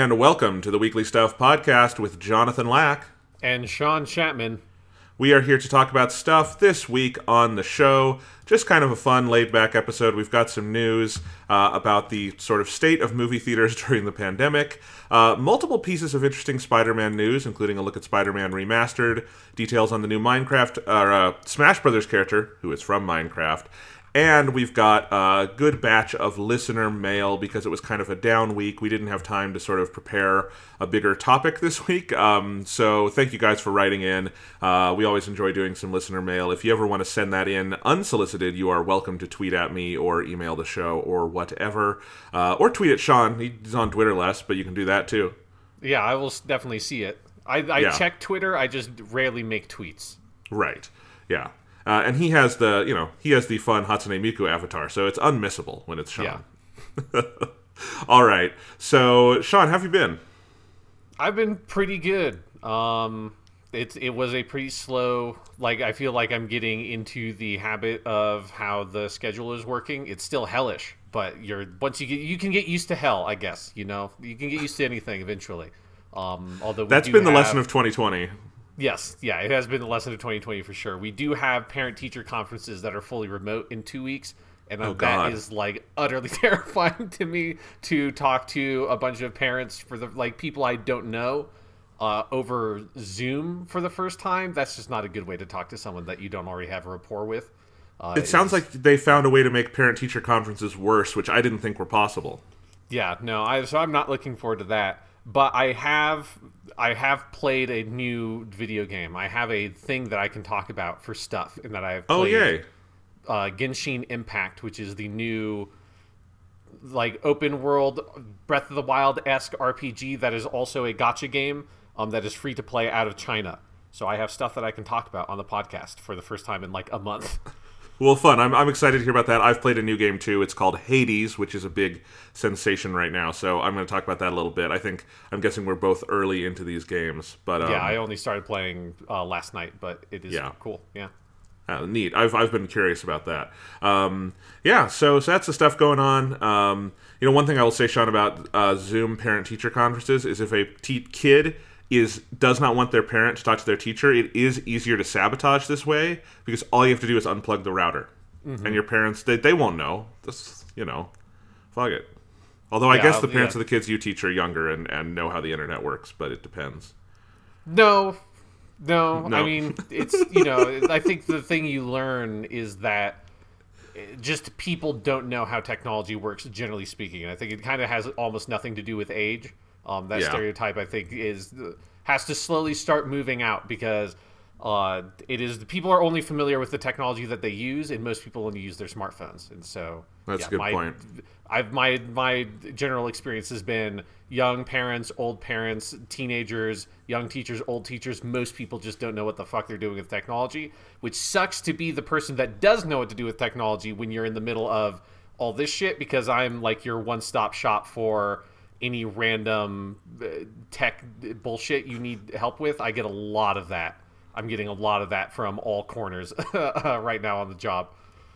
And welcome to the Weekly Stuff podcast with Jonathan Lack. And Sean Chapman. We are here to talk about stuff this week on the show. Just kind of a fun, laid back episode. We've got some news uh, about the sort of state of movie theaters during the pandemic, uh, multiple pieces of interesting Spider Man news, including a look at Spider Man Remastered, details on the new Minecraft, or uh, Smash Brothers character, who is from Minecraft, and we've got a good batch of listener mail because it was kind of a down week. We didn't have time to sort of prepare a bigger topic this week. Um, so thank you guys for writing in. Uh, we always enjoy doing some listener mail. If you ever want to send that in unsolicited, you are welcome to tweet at me or email the show or whatever. Uh, or tweet at Sean. He's on Twitter less, but you can do that too. Yeah, I will definitely see it. I, I Yeah. check Twitter. I just rarely make tweets. Right. Yeah. Uh, and he has the, you know, he has the fun Hatsune Miku avatar, so it's unmissable when it's Sean. Yeah. All right. So, Sean, how have you been? I've been pretty good. Um, it it was a pretty slow. Like I feel like I'm getting into the habit of how the schedule is working. It's still hellish, but you're once you get you can get used to hell. I guess you know you can get used to anything eventually. Um, although we That's been the have- lesson of 2020. Yes, yeah, it has been the lesson of 2020 for sure. We do have parent teacher conferences that are fully remote in two weeks, and Oh, that God. is like utterly terrifying to me to talk to a bunch of parents for the like people I don't know uh, over Zoom for the first time. That's just not a good way to talk to someone that you don't already have a rapport with. Uh, It sounds like they found a way to make parent teacher conferences worse, which I didn't think were possible. Yeah, no, I so I'm not looking forward to that. But I have I have played a new video game. I have a thing that I can talk about for stuff, and that I've Oh, played. yay. uh, Genshin Impact, which is the new like open world Breath of the Wild esque RPG that is also a gacha game um, that is free to play out of China. So I have stuff that I can talk about on the podcast for the first time in like a month. Well, fun. I'm, I'm excited to hear about that. I've played a new game too. It's called Hades, which is a big sensation right now. So I'm going to talk about that a little bit. I think I'm guessing we're both early into these games, but um, yeah, I only started playing uh, last night, but it is Yeah. cool. Yeah. Uh, neat. I've, I've been curious about that. Um, yeah, so, so that's the stuff going on. Um, you know, one thing I will say, Sean, about uh, Zoom parent teacher conferences is if a te- kid is does not want their parent to talk to their teacher, it is easier to sabotage this way because all you have to do is unplug the router, Mm-hmm. and your parents they, they won't know. This you know, fuck it. Although I Yeah, guess the yeah. parents of the kids you teach are younger and, and know how the internet works, but it depends. No, no. No. I mean, it's you know, I think the thing you learn is that eh, just people don't know how technology works, generally speaking. And I think it kind of has almost nothing to do with age. Um, that Yeah. stereotype, I think, is has to slowly start moving out because uh, it is people are only familiar with the technology that they use, and most people only use their smartphones. And so That's yeah, a good my, point. I've my my general experience has been young parents, old parents, teenagers, young teachers, old teachers. Most people just don't know what the fuck they're doing with technology, which sucks to be the person that does know what to do with technology when you're in the middle of all this shit because I'm like your one-stop shop for any random uh, tech bullshit you need help with. I get a lot of that. I'm getting a lot of that from all corners right now on the job.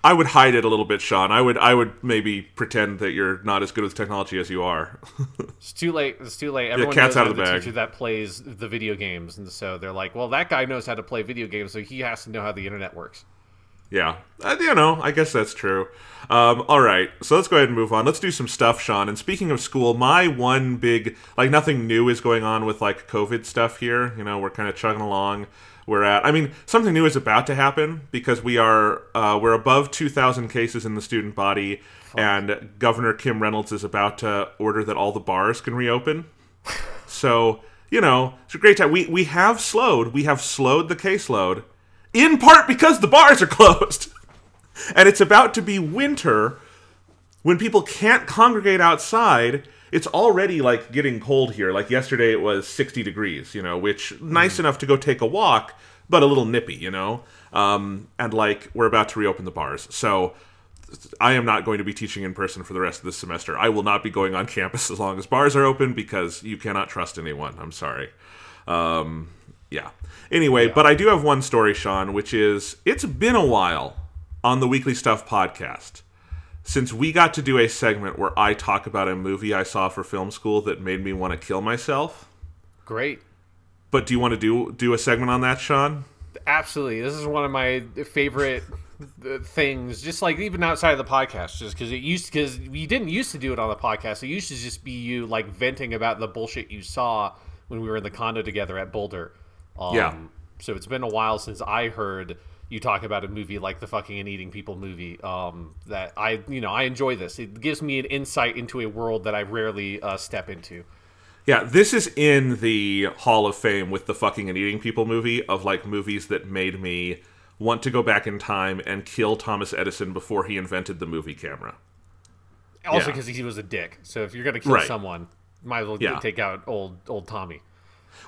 I would hide it a little bit, Sean. I would I would maybe pretend that you're not as good with technology as you are. It's too late. It's too late. Everyone cat's knows out of the bag. teacher that plays the video games, and so they're like, "Well, that guy knows how to play video games, so he has to know how the internet works." Yeah, uh, you know, I guess that's true. Um, all right, so let's go ahead and move on. Let's do some stuff, Sean. And speaking of school, my one big like nothing new is going on with like COVID stuff here. You know, we're kind of chugging along. We're at. I mean, something new is about to happen because we are uh, we're above two thousand cases in the student body, and Governor Kim Reynolds is about to order that all the bars can reopen. So you know, it's a great time. We we have slowed. We have slowed the caseload, in part because the bars are closed, and it's about to be winter when people can't congregate outside. It's already like getting cold here. Like yesterday, it was sixty degrees. You know, which nice enough to go take a walk, but a little nippy. You know, um, and like we're about to reopen the bars, so. I am not going to be teaching in person for the rest of this semester. I will not be going on campus as long as bars are open because you cannot trust anyone. I'm sorry. Um, yeah. Anyway, but I do have one story, Sean, which is it's been a while on the Weekly Stuff podcast since we got to do a segment where I talk about a movie I saw for film school that made me want to kill myself. Great. But do you want to do do a segment on that, Sean? Absolutely. This is one of my favorite uh, things just like even outside of the podcast just because it used because we didn't used to do it on the podcast it used to just be you like venting about the bullshit you saw when we were in the condo together at boulder um, Yeah. so it's been a while since i heard you talk about a movie like the fucking and eating people movie um, that i you know i enjoy this it gives me an insight into a world that i rarely uh, step into Yeah, this is in the Hall of Fame with the fucking and eating people movie of like movies that made me want to go back in time and kill Thomas Edison before he invented the movie camera. also Yeah. because he was a dick so if you're gonna kill Right. someone might as well Yeah. take out old old tommy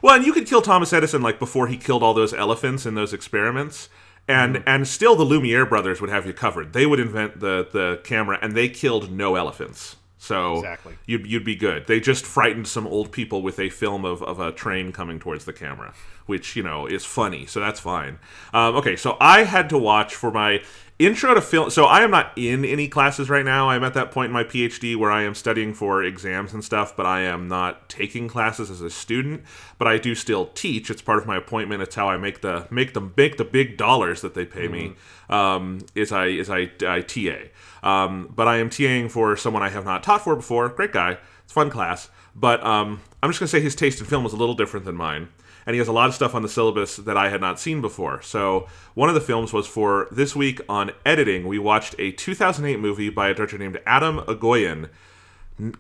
Well, and you could kill Thomas Edison like before he killed all those elephants in those experiments. And and still the Lumiere brothers would have you covered. They would invent the the camera and they killed no elephants. So Exactly. you'd you'd be good. They just frightened some old people with a film of, of a train coming towards the camera, which, you know, is funny, so that's fine. Um, okay, so I had to watch for my intro to film so I am not in any classes right now. I'm at that point in my PhD where I am studying for exams and stuff, but I am not taking classes as a student, but I do still teach. It's part of my appointment. It's how I make the make the make the big dollars that they pay me. Um, is I is I, I TA. Um, but I am TAing for someone I have not taught for before. Great guy. It's a fun class. But um, I'm just going to say his taste in film was a little different than mine. And he has a lot of stuff on the syllabus that I had not seen before. So one of the films was for this week on editing. We watched a 2008 movie by a director named Atom Egoyan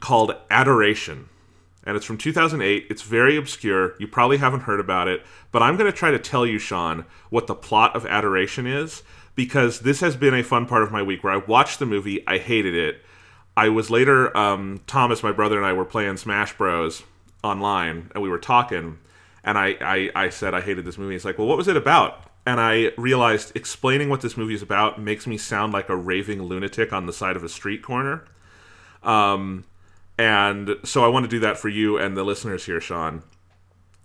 called Adoration. And it's from 2008. It's very obscure. You probably haven't heard about it. But I'm going to try to tell you, Sean, what the plot of Adoration is because this has been a fun part of my week where I watched the movie, I hated it. I was later, um, Thomas, my brother, and I were playing Smash Bros. online, and we were talking, and I, I, I said I hated this movie. He's like, well, what was it about? And I realized explaining what this movie is about makes me sound like a raving lunatic on the side of a street corner. Um, and so I want to do that for you and the listeners here, Sean.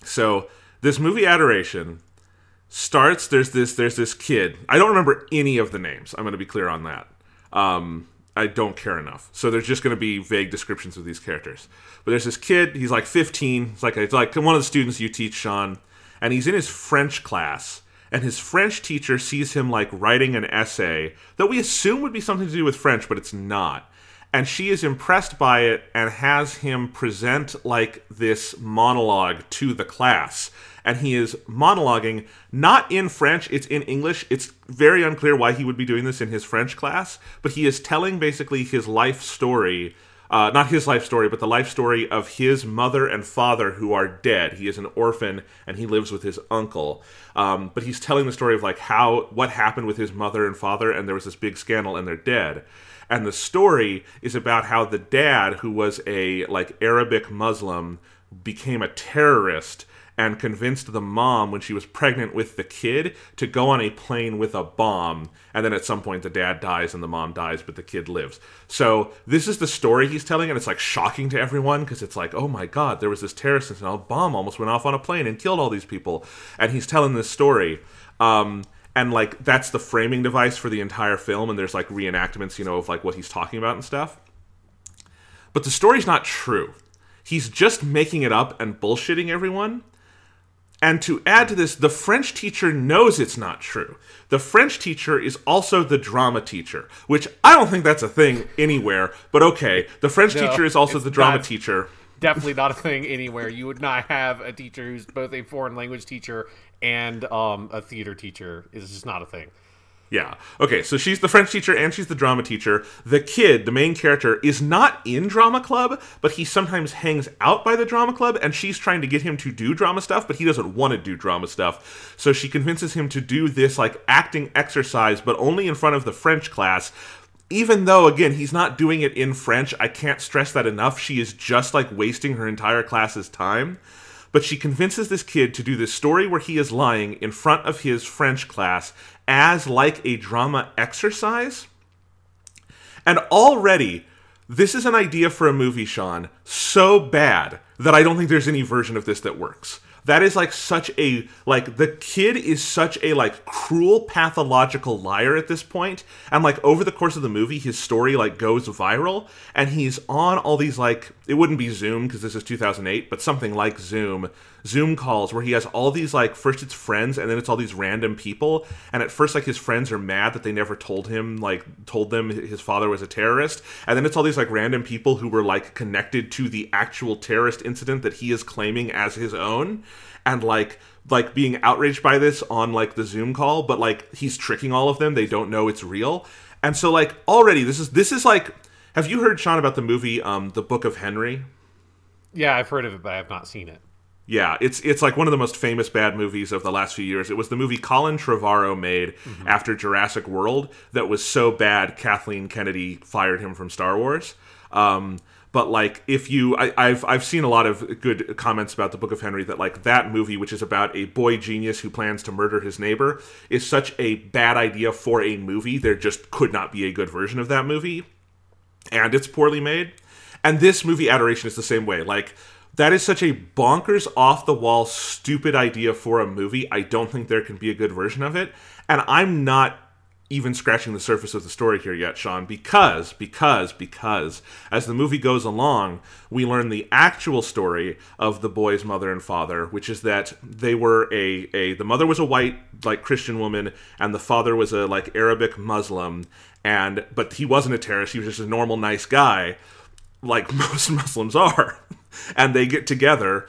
So this movie Adoration starts. There's this. There's this kid. I don't remember any of the names. I'm going to be clear on that. Um, I don't care enough. So there's just going to be vague descriptions of these characters. But there's this kid. He's like 15. He's like it's like one of the students you teach, Sean, and he's in his French class. And his French teacher sees him like writing an essay that we assume would be something to do with French, but it's not and she is impressed by it and has him present like this monologue to the class and he is monologuing not in french it's in english it's very unclear why he would be doing this in his french class but he is telling basically his life story uh, not his life story, but the life story of his mother and father who are dead. He is an orphan and he lives with his uncle. Um, but he's telling the story of like how what happened with his mother and father, and there was this big scandal, and they're dead. And the story is about how the dad, who was a like Arabic Muslim, became a terrorist and convinced the mom when she was pregnant with the kid to go on a plane with a bomb and then at some point the dad dies and the mom dies but the kid lives. So this is the story he's telling and it's like shocking to everyone because it's like oh my god there was this terrorist and a bomb almost went off on a plane and killed all these people. And he's telling this story um, and like that's the framing device for the entire film and there's like reenactments you know of like what he's talking about and stuff. But the story's not true. He's just making it up and bullshitting everyone and to add to this, the French teacher knows it's not true. The French teacher is also the drama teacher, which I don't think that's a thing anywhere, but okay. The French No, teacher is also the drama not. teacher. definitely not a thing anywhere. You would not have a teacher who's both a foreign language teacher and um, a theater teacher. It's just not a thing. Yeah. Okay, so she's the French teacher and she's the drama teacher. The kid, the main character, is not in drama club, but he sometimes hangs out by the drama club and she's trying to get him to do drama stuff, but he doesn't want to do drama stuff. So she convinces him to do this like acting exercise, but only in front of the French class. Even though again, he's not doing it in French, I can't stress that enough. She is just like wasting her entire class's time but she convinces this kid to do this story where he is lying in front of his French class as like a drama exercise. And already, this is an idea for a movie, Sean, so bad that I don't think there's any version of this that works. that is like such a like the kid is such a like cruel pathological liar at this point and like over the course of the movie his story like goes viral and he's on all these like it wouldn't be zoom because this is 2008 but something like zoom. Zoom calls where he has all these like first it's friends and then it's all these random people and at first like his friends are mad that they never told him like told them his father was a terrorist and then it's all these like random people who were like connected to the actual terrorist incident that he is claiming as his own and like like being outraged by this on like the zoom call but like he's tricking all of them. They don't know it's real. And so like already this is this is like have you heard sean about the movie um the book of henry Yeah, I've heard of it, but I have not seen it. yeah, it's it's like one of the most famous bad movies of the last few years. It was the movie Colin Trevorrow made after Jurassic World that was so bad Kathleen Kennedy fired him from Star Wars. Um, but like, if you, I, I've I've seen a lot of good comments about the Book of Henry that like that movie, which is about a boy genius who plans to murder his neighbor, is such a bad idea for a movie. There just could not be a good version of that movie and it's poorly made. And this movie Adoration is the same way. Like that is such a bonkers off the wall stupid idea for a movie. I don't think there can be a good version of it. And I'm not even scratching the surface of the story here yet, Sean, because because because as the movie goes along, we learn the actual story of the boy's mother and father, which is that they were a a the mother was a white like Christian woman and the father was a like Arabic Muslim and but he wasn't a terrorist, he was just a normal nice guy like most Muslims are. And they get together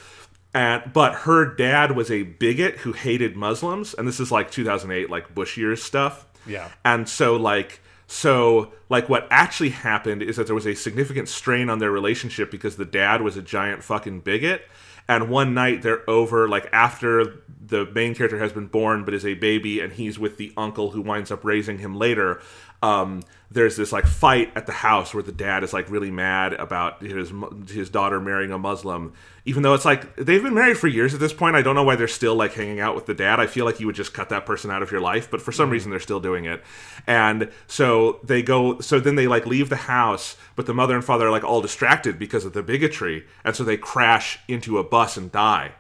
and but her dad was a bigot who hated Muslims and this is like 2008 like Bush years stuff. Yeah. And so like so like what actually happened is that there was a significant strain on their relationship because the dad was a giant fucking bigot and one night they're over like after the main character has been born but is a baby and he's with the uncle who winds up raising him later um, there's this like fight at the house where the dad is like really mad about his his daughter marrying a Muslim, even though it's like they've been married for years at this point. I don't know why they're still like hanging out with the dad. I feel like you would just cut that person out of your life, but for some reason they're still doing it. And so they go. So then they like leave the house, but the mother and father are like all distracted because of the bigotry, and so they crash into a bus and die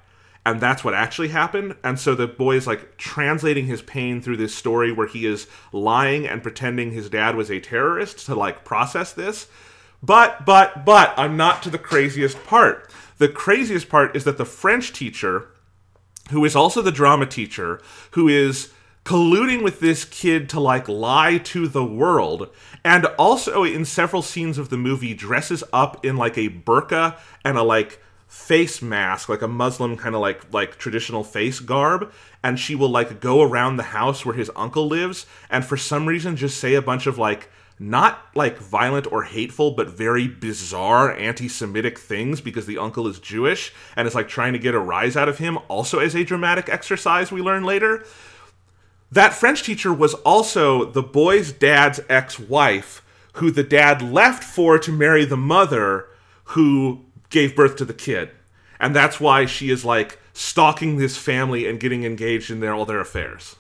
and that's what actually happened. And so the boy is like translating his pain through this story where he is lying and pretending his dad was a terrorist to like process this. But, but, but, I'm not to the craziest part. The craziest part is that the French teacher, who is also the drama teacher, who is colluding with this kid to like lie to the world and also in several scenes of the movie dresses up in like a burqa and a like face mask like a muslim kind of like like traditional face garb and she will like go around the house where his uncle lives and for some reason just say a bunch of like not like violent or hateful but very bizarre anti-semitic things because the uncle is jewish and is like trying to get a rise out of him also as a dramatic exercise we learn later. That French teacher was also the boy's dad's ex wife, who the dad left for to marry the mother who gave birth to the kid. And that's why she is like stalking this family and getting engaged in their all their affairs.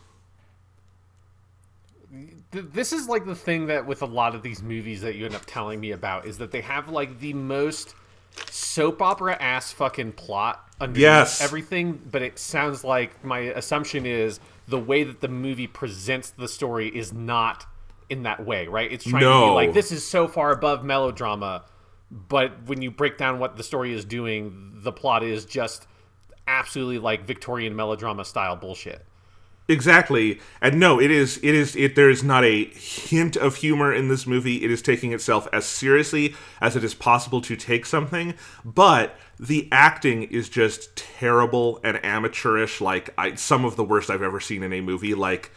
This is like the thing that with a lot of these movies that you end up telling me about is that they have like the most soap opera ass fucking plot underneath Yes. everything, but it sounds like my assumption is the way that the movie presents the story is not in that way, right? It's trying to be like this is so far above melodrama, but when you break down what the story is doing, the plot is just absolutely like Victorian melodrama style bullshit. Exactly. And no, it is it is it there is not a hint of humor in this movie. It is taking itself as seriously as it is possible to take something, but the acting is just terrible and amateurish like I some of the worst I've ever seen in a movie like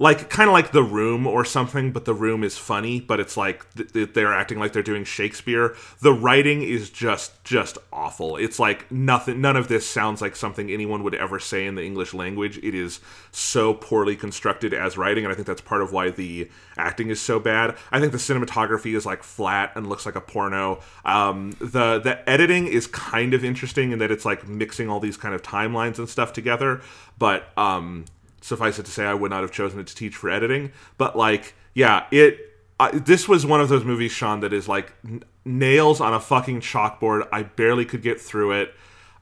like kind of like the room or something but the room is funny but it's like th- th- they're acting like they're doing shakespeare. The writing is just just awful. It's like nothing none of this sounds like something anyone would ever say in the english language. It is so poorly constructed as writing and i think that's part of why the acting is so bad. I think the cinematography is like flat and looks like a porno. Um, the the editing is kind of interesting in that it's like mixing all these kind of timelines and stuff together but um suffice it to say, I would not have chosen it to teach for editing. But like, yeah, it. I, this was one of those movies, Sean, that is like n- nails on a fucking chalkboard. I barely could get through it.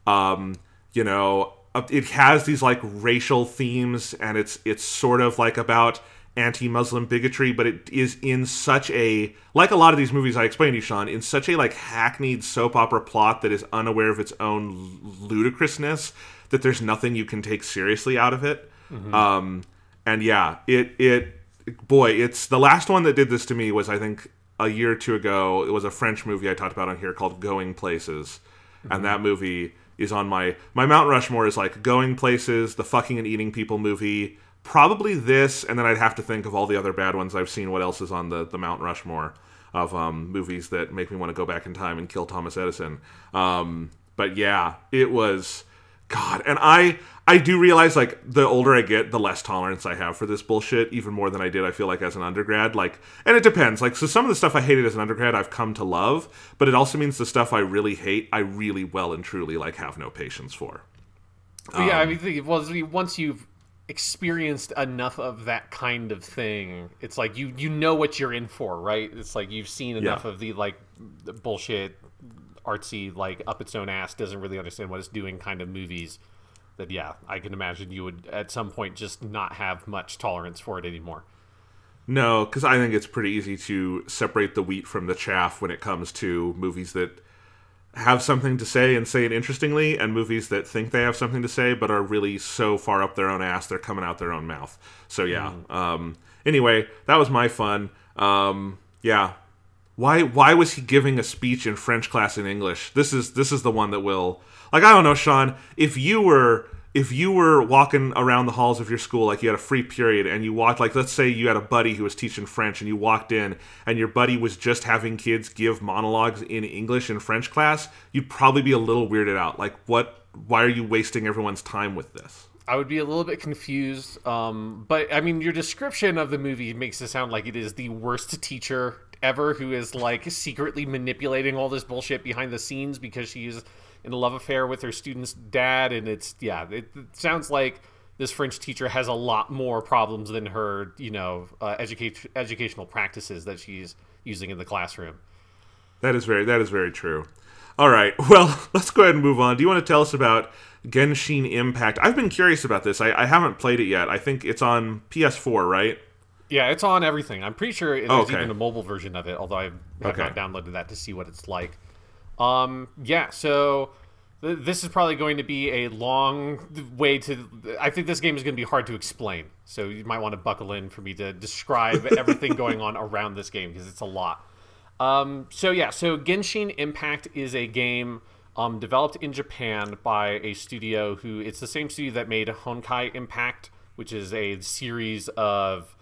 Um, you know, uh, it has these like racial themes, and it's it's sort of like about anti-Muslim bigotry, but it is in such a like a lot of these movies I explained to you, Sean, in such a like hackneyed soap opera plot that is unaware of its own ludicrousness that there's nothing you can take seriously out of it. Mm-hmm. Um, and yeah, it it boy, it's the last one that did this to me was I think a year or two ago. It was a French movie I talked about on here called Going Places, mm-hmm. and that movie is on my my Mount Rushmore is like Going Places, the fucking and eating people movie, probably this, and then I'd have to think of all the other bad ones I've seen. What else is on the the Mount Rushmore of um, movies that make me want to go back in time and kill Thomas Edison? Um, but yeah, it was God, and I I do realize like the older I get, the less tolerance I have for this bullshit, even more than I did I feel like as an undergrad. Like and it depends. Like so some of the stuff I hated as an undergrad I've come to love, but it also means the stuff I really hate, I really well and truly like have no patience for. Um, yeah, I um, mean well once you've experienced enough of that kind of thing, it's like you you know what you're in for, right? It's like you've seen enough yeah. of the like bullshit artsy like up its own ass doesn't really understand what it's doing kind of movies that yeah, I can imagine you would at some point just not have much tolerance for it anymore. No, because I think it's pretty easy to separate the wheat from the chaff when it comes to movies that have something to say and say it interestingly, and movies that think they have something to say but are really so far up their own ass they're coming out their own mouth. So yeah. Mm. Um, anyway, that was my fun. Um, yeah. Why why was he giving a speech in French class in English? This is this is the one that will like I don't know, Sean. If you were if you were walking around the halls of your school, like you had a free period, and you walked, like let's say you had a buddy who was teaching French, and you walked in, and your buddy was just having kids give monologues in English in French class, you'd probably be a little weirded out. Like, what? Why are you wasting everyone's time with this? I would be a little bit confused. Um, but I mean, your description of the movie makes it sound like it is the worst teacher ever who is like secretly manipulating all this bullshit behind the scenes because she's in a love affair with her student's dad, and it's yeah, it, it sounds like this French teacher has a lot more problems than her, you know, uh, educational practices that she's using in the classroom. That is very that is very true. All right, well, let's go ahead and move on. Do you want to tell us about Genshin Impact? I've been curious about this. I, I haven't played it yet. I think it's on PS4, right? Yeah, it's on everything. I'm pretty sure there's okay. even a mobile version of it, although I've, I've okay. not downloaded that to see what it's like. Um, yeah, so th- this is probably going to be a long way to. I think this game is going to be hard to explain, so you might want to buckle in for me to describe everything going on around this game because it's a lot. Um, so yeah, so Genshin Impact is a game um, developed in Japan by a studio who it's the same studio that made Honkai Impact, which is a series of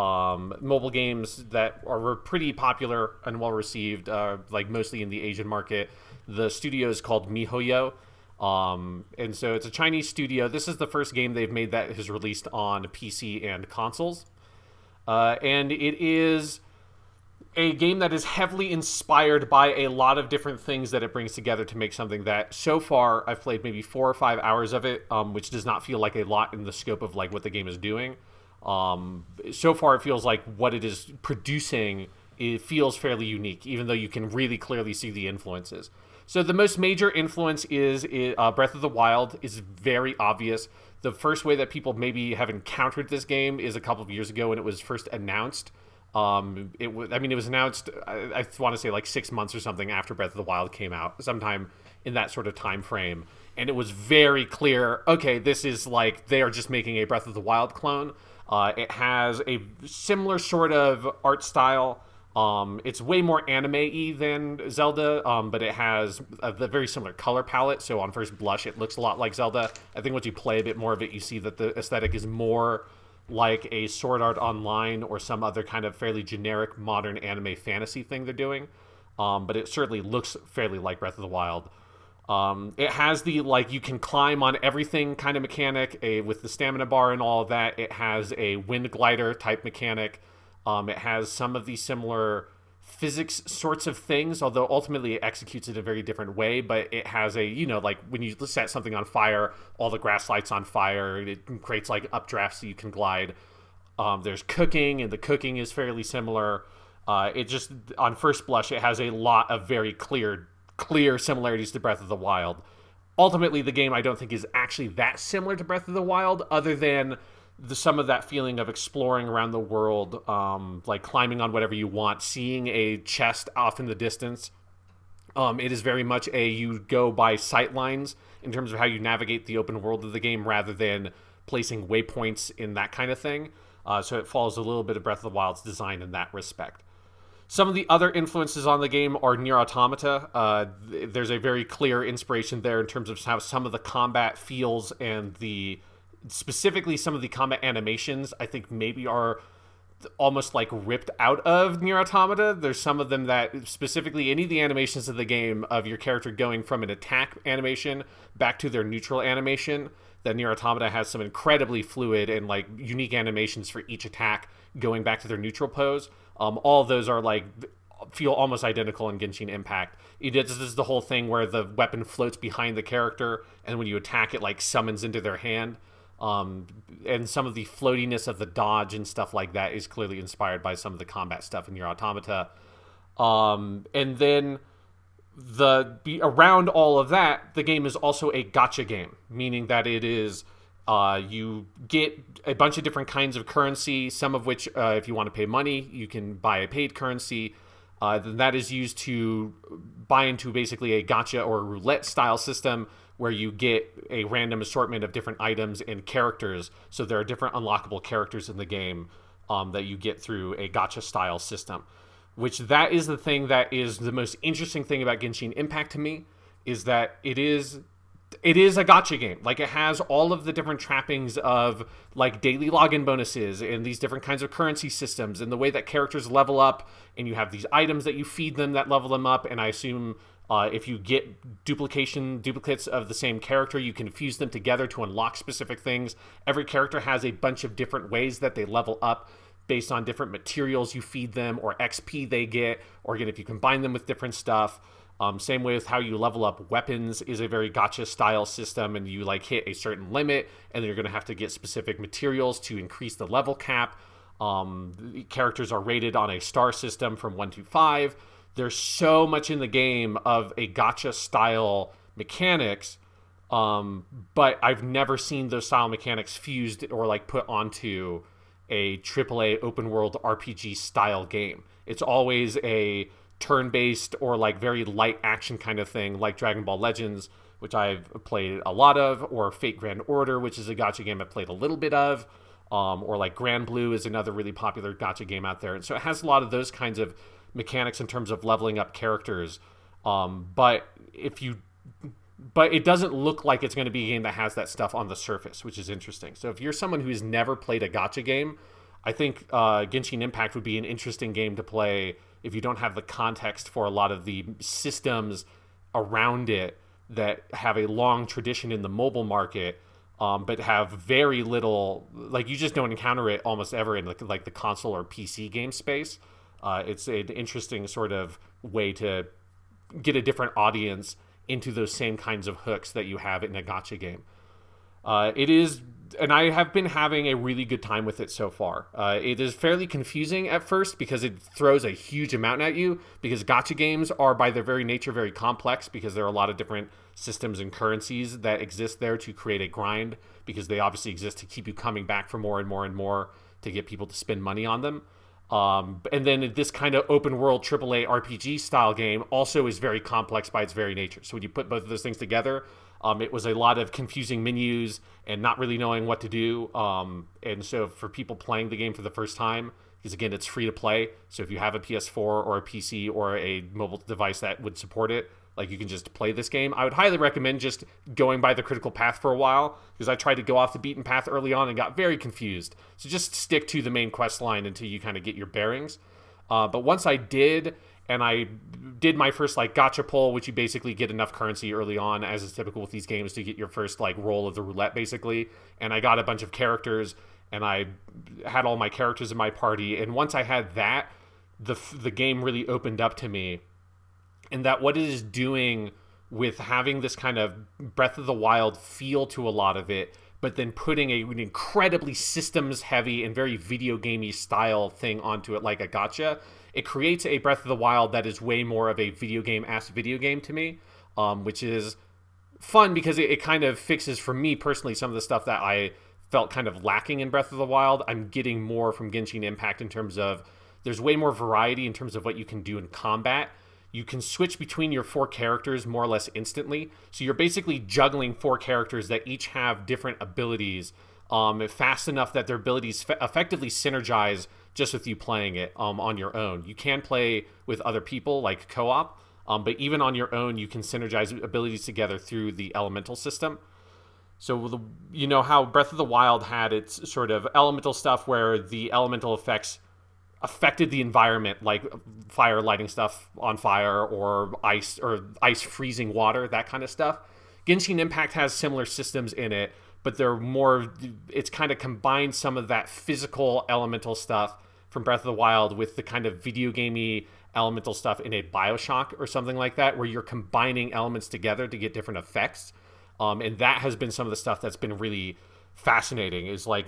um, mobile games that are pretty popular and well received, uh, like mostly in the Asian market. The studio is called MiHoYo. Um, and so it's a Chinese studio. This is the first game they've made that has released on PC and consoles. Uh, and it is a game that is heavily inspired by a lot of different things that it brings together to make something that so far I've played maybe four or five hours of it, um, which does not feel like a lot in the scope of like what the game is doing. Um, so far, it feels like what it is producing it feels fairly unique, even though you can really clearly see the influences. So the most major influence is uh, Breath of the Wild is very obvious. The first way that people maybe have encountered this game is a couple of years ago when it was first announced. Um, it was, I mean, it was announced. I, I want to say like six months or something after Breath of the Wild came out, sometime in that sort of time frame. And it was very clear. Okay, this is like they are just making a Breath of the Wild clone. Uh, it has a similar sort of art style. Um, it's way more anime-y than Zelda, um, but it has a, a, very similar color palette. So on first blush, it looks a lot like Zelda. I think once you play a bit more of it, you see that the aesthetic is more like a Sword Art Online or some other kind of fairly generic modern anime fantasy thing they're doing. Um, but it certainly looks fairly like Breath of the Wild. Um, it has the like you can climb on everything kind of mechanic a, with the stamina bar and all that. It has a wind glider type mechanic. Um, it has some of the similar physics sorts of things, although ultimately it executes it a very different way. But it has a you know like when you set something on fire, all the grass lights on fire. It creates like updrafts so you can glide. Um, there's cooking, and the cooking is fairly similar. Uh, it just on first blush, it has a lot of very clear clear similarities to Breath of the Wild. ultimately, the game I don't think is actually that similar to Breath of the Wild, other than the, some of that feeling of exploring around the world, um, like climbing on whatever you want, seeing a chest off in the distance. Um, it is very much a you go by sight lines in terms of how you navigate the open world of the game rather than placing waypoints in that kind of thing. Uh, so it follows a little bit of Breath of the Wild's design in that respect. Some of the other influences on the game are Nier Automata. Uh, th- there's a very clear inspiration there in terms of how some of the combat feels and the specifically some of the combat animations. I think maybe are almost like ripped out of Nier Automata. There's some of them that specifically any of the animations of the game of your character going from an attack animation back to their neutral animation. That Nier Automata has some incredibly fluid and like unique animations for each attack going back to their neutral pose. Um, all those are like feel almost identical in Genshin Impact. It is, this is the whole thing where the weapon floats behind the character, and when you attack, it like summons into their hand. Um, and some of the floatiness of the dodge and stuff like that is clearly inspired by some of the combat stuff in Nier Automata. Um, and then the be, around all of that, the game is also a gacha game, meaning that it is uh, you get a bunch of different kinds of currency, some of which, uh, if you want to pay money, you can buy a paid currency. Uh, then that is used to buy into basically a gacha or roulette style system where you get a random assortment of different items and characters. So there are different unlockable characters in the game um, that you get through a gacha style system. Which that is the thing that is the most interesting thing about Genshin Impact to me is that it is it is a gacha game. Like it has all of the different trappings of like daily login bonuses and these different kinds of currency systems and the way that characters level up and you have these items that you feed them that level them up and I assume uh, if you get duplication duplicates of the same character, you can fuse them together to unlock specific things. Every character has a bunch of different ways that they level up based on different materials you feed them or XP they get, or again if you combine them with different stuff. Um, same with how you level up weapons is a very gacha style system, and you like hit a certain limit, and then you're going to have to get specific materials to increase the level cap. Um, characters are rated on a star system from one to five there's so much in the game of a gacha style mechanics um, but I've never seen those style mechanics fused or like put onto a AAA open world RPG style game. It's always a turn based or like very light action kind of thing, like Dragon Ball Legends, which I've played a lot of, or Fate Grand Order, which is a gacha game I've played a little bit of, um, or like Grand Blue is another really popular gacha game out there. And so it has a lot of those kinds of mechanics in terms of leveling up characters. Um, but if you but it doesn't look like it's going to be a game that has that stuff on the surface, which is interesting. So if you're someone who's never played a gacha game, I think uh, Genshin Impact would be an interesting game to play if you don't have the context for a lot of the systems around it that have a long tradition in the mobile market, um, but have very little. Like you just don't encounter it almost ever in like, like the console or PC game space. Uh, it's an interesting sort of way to get a different audience into those same kinds of hooks that you have in a gacha game. Uh, it is, and I have been having a really good time with it so far. Uh, it is fairly confusing at first because it throws a huge amount at you. Because gacha games are, by their very nature, very complex because there are a lot of different systems and currencies that exist there to create a grind. Because they obviously exist to keep you coming back for more and more and more to get people to spend money on them. Um, and then this kind of open world AAA RPG style game also is very complex by its very nature. So when you put both of those things together, um, it was a lot of confusing menus and not really knowing what to do. Um, and so for people playing the game for the first time, because again, it's free to play. So if you have a PS4 or a PC or a mobile device that would support it, like you can just play this game. I would highly recommend just going by the critical path for a while because I tried to go off the beaten path early on and got very confused. So just stick to the main quest line until you kind of get your bearings. Uh, but once I did, and I did my first like gacha pull, which you basically get enough currency early on, as is typical with these games, to get your first like roll of the roulette, basically. And I got a bunch of characters, and I had all my characters in my party. And once I had that, the the game really opened up to me and that what it is doing with having this kind of Breath of the Wild feel to a lot of it, but then putting a, an incredibly systems heavy and very video gamey style thing onto it, like a gacha, it creates a Breath of the Wild that is way more of a video game ass video game to me, um, which is fun because it, it kind of fixes for me personally some of the stuff that I felt kind of lacking in Breath of the Wild. I'm getting more from Genshin Impact in terms of there's way more variety in terms of what you can do in combat. You can switch between your four characters more or less instantly. So you're basically juggling four characters that each have different abilities um, fast enough that their abilities fe- effectively synergize just with you playing it um, on your own. You can play with other people like co op, um, but even on your own, you can synergize abilities together through the elemental system. So the, you know how Breath of the Wild had its sort of elemental stuff where the elemental effects affected the environment, like fire lighting stuff on fire or ice or ice freezing water, that kind of stuff. Genshin Impact has similar systems in it, but they're more. It's kind of combined some of that physical elemental stuff from Breath of the Wild with the kind of video gamey elemental stuff in a Bioshock or something like that, where you're combining elements together to get different effects. Um, and that has been some of the stuff that's been really fascinating is like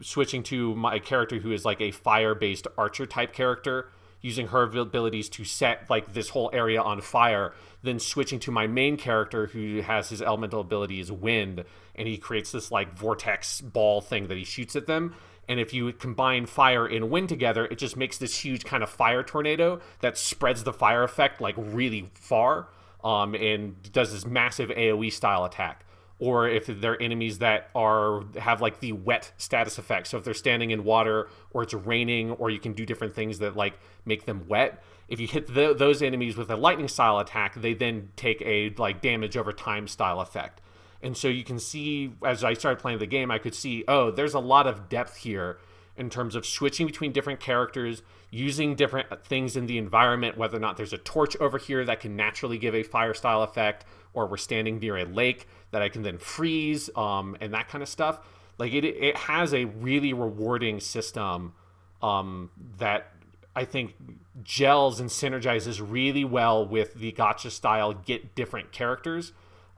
switching to my character who is like a fire based archer type character using her abilities to set like this whole area on fire then switching to my main character who has his elemental ability is wind and he creates this like vortex ball thing that he shoots at them. And if you combine fire and wind together it just makes this huge kind of fire tornado that spreads the fire effect like really far um, and does this massive aoe style attack or if they're enemies that are have like the wet status effect. So if they're standing in water or it's raining or you can do different things that like make them wet. If you hit the, those enemies with a lightning style attack, they then take a like damage over time style effect. And so you can see as I started playing the game, I could see, oh, there's a lot of depth here in terms of switching between different characters, using different things in the environment, whether or not there's a torch over here that can naturally give a fire style effect, or we're standing near a lake that I can then freeze, um, and that kind of stuff. Like it, it has a really rewarding system um, that I think gels and synergizes really well with the gacha style get different characters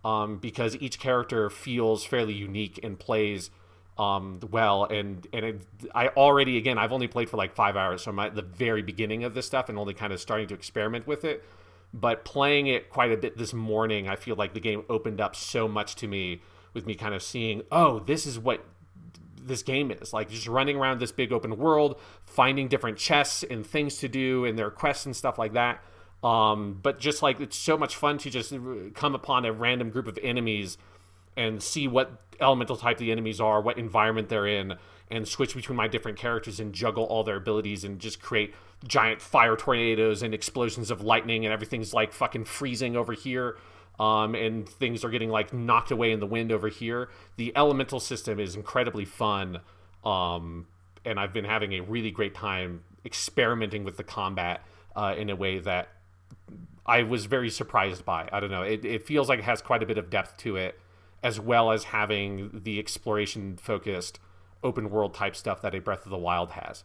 um, because each character feels fairly unique and plays um, well. And and it, I already again I've only played for like five hours, so I'm at the very beginning of this stuff and only kind of starting to experiment with it. But playing it quite a bit this morning, I feel like the game opened up so much to me with me kind of seeing, oh, this is what this game is. Like just running around this big open world finding different chests and things to do and their quests and stuff like that. Um, but just like it's so much fun to just come upon a random group of enemies and see what elemental type the enemies are, what environment they're in, and switch between my different characters and juggle all their abilities and just create giant fire tornadoes and explosions of lightning and everything's like fucking freezing over here. Um, and things are getting like knocked away in the wind over here. The elemental system is incredibly fun. Um, and I've been having a really great time experimenting with the combat uh, in a way that I was very surprised by. I don't know. It, it feels like it has quite a bit of depth to it as well as having the exploration focused open world type stuff that a Breath of the Wild has.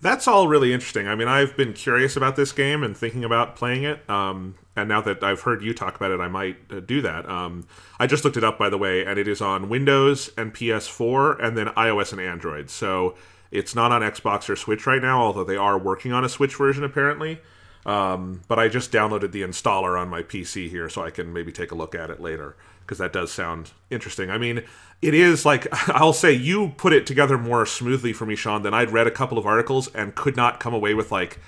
That's all really interesting. I mean, I've been curious about this game and thinking about playing it. Um, and now that I've heard you talk about it, I might uh, do that. Um, I just looked it up, by the way, and it is on Windows and PS4 and then iOS and Android. So it's not on Xbox or Switch right now, although they are working on a Switch version apparently. Um, but I just downloaded the installer on my PC here so I can maybe take a look at it later because that does sound interesting. I mean, it is like I'll say you put it together more smoothly for me, Sean, than I'd read a couple of articles and could not come away with like,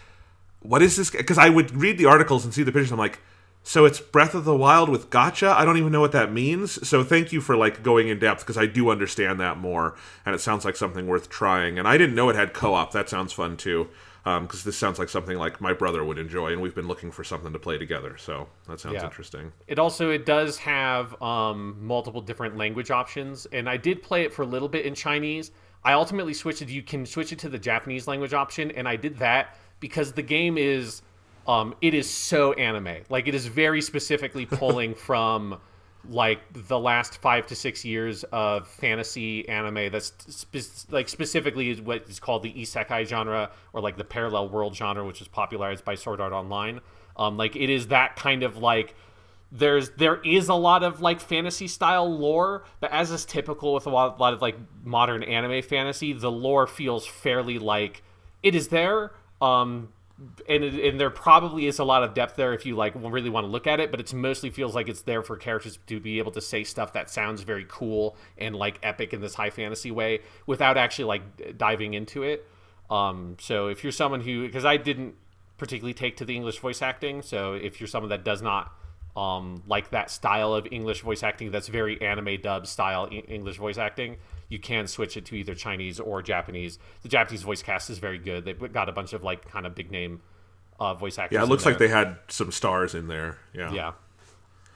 what is this? Because I would read the articles and see the pictures. I'm like, so it's Breath of the Wild with gacha. I don't even know what that means. So thank you for like going in depth because I do understand that more, and it sounds like something worth trying. And I didn't know it had co-op. That sounds fun too because um, this sounds like something like my brother would enjoy, and we've been looking for something to play together. So that sounds yeah. interesting. It also it does have um, multiple different language options, and I did play it for a little bit in Chinese. I ultimately switched it. You can switch it to the Japanese language option, and I did that because the game is, um, it is so anime. Like it is very specifically pulling from like the last five to six years of fantasy anime that's spe- like specifically is what is called the isekai genre or like the parallel world genre which is popularized by sword art online. Um like it is that kind of like there's there is a lot of like fantasy style lore but as is typical with a lot, a lot of like modern anime fantasy the lore feels fairly like it is there. Um and it, and there probably is a lot of depth there if you like really want to look at it, but it mostly feels like it's there for characters to be able to say stuff that sounds very cool and like epic in this high fantasy way without actually like diving into it. Um, so if you're someone who, because I didn't particularly take to the English voice acting, so if you're someone that does not um, like that style of English voice acting, that's very anime dub style English voice acting, you can switch it to either Chinese or Japanese. The Japanese voice cast is very good. They've got a bunch of like kind of big name uh, voice actors. Yeah, it looks like they had some stars in there. Yeah, yeah.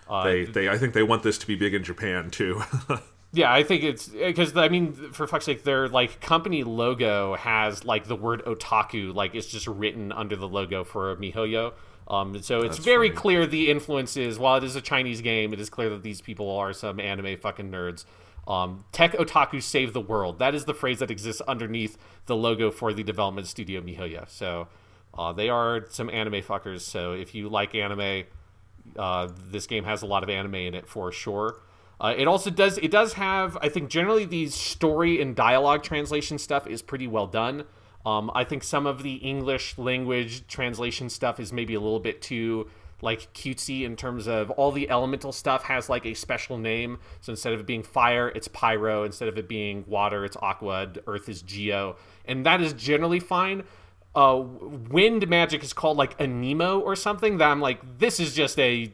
Uh, they they I think they want this to be big in Japan too. Yeah, I think it's because I mean, for fuck's sake, their like company logo has like the word otaku, like it's just written under the logo for MiHoYo. Um, so it's That's very funny. clear the influences. While it is a Chinese game, it is clear that these people are some anime fucking nerds. Um, Tech otaku save the world. That is the phrase that exists underneath the logo for the development studio MiHoYo. So uh, they are some anime fuckers. So if you like anime, uh, this game has a lot of anime in it for sure. Uh, it also does it does have I think generally these story and dialogue translation stuff is pretty well done. Um, I think some of the English language translation stuff is maybe a little bit too like cutesy in terms of all the elemental stuff has like a special name. So instead of it being fire, it's pyro. Instead of it being water, it's aqua. Earth is geo, and that is generally fine. Uh, wind magic is called like anemo or something. That I'm like, this is just a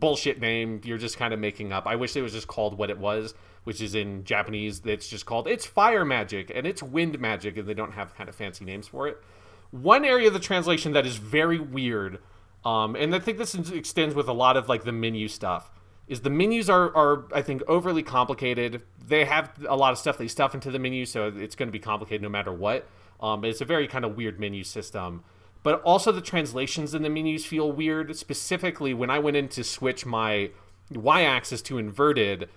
bullshit name you're just kind of making up. I wish it was just called what it was, which is in Japanese. It's just called it's fire magic and it's wind magic, and they don't have kind of fancy names for it. One area of the translation that is very weird, um, and I think this extends with a lot of like the menu stuff, is the menus are are I think overly complicated. They have a lot of stuff they stuff into the menu, so it's going to be complicated no matter what. Um, it's a very kind of weird menu system but also the translations in the menus feel weird. Specifically, when I went in to switch my y-axis to inverted,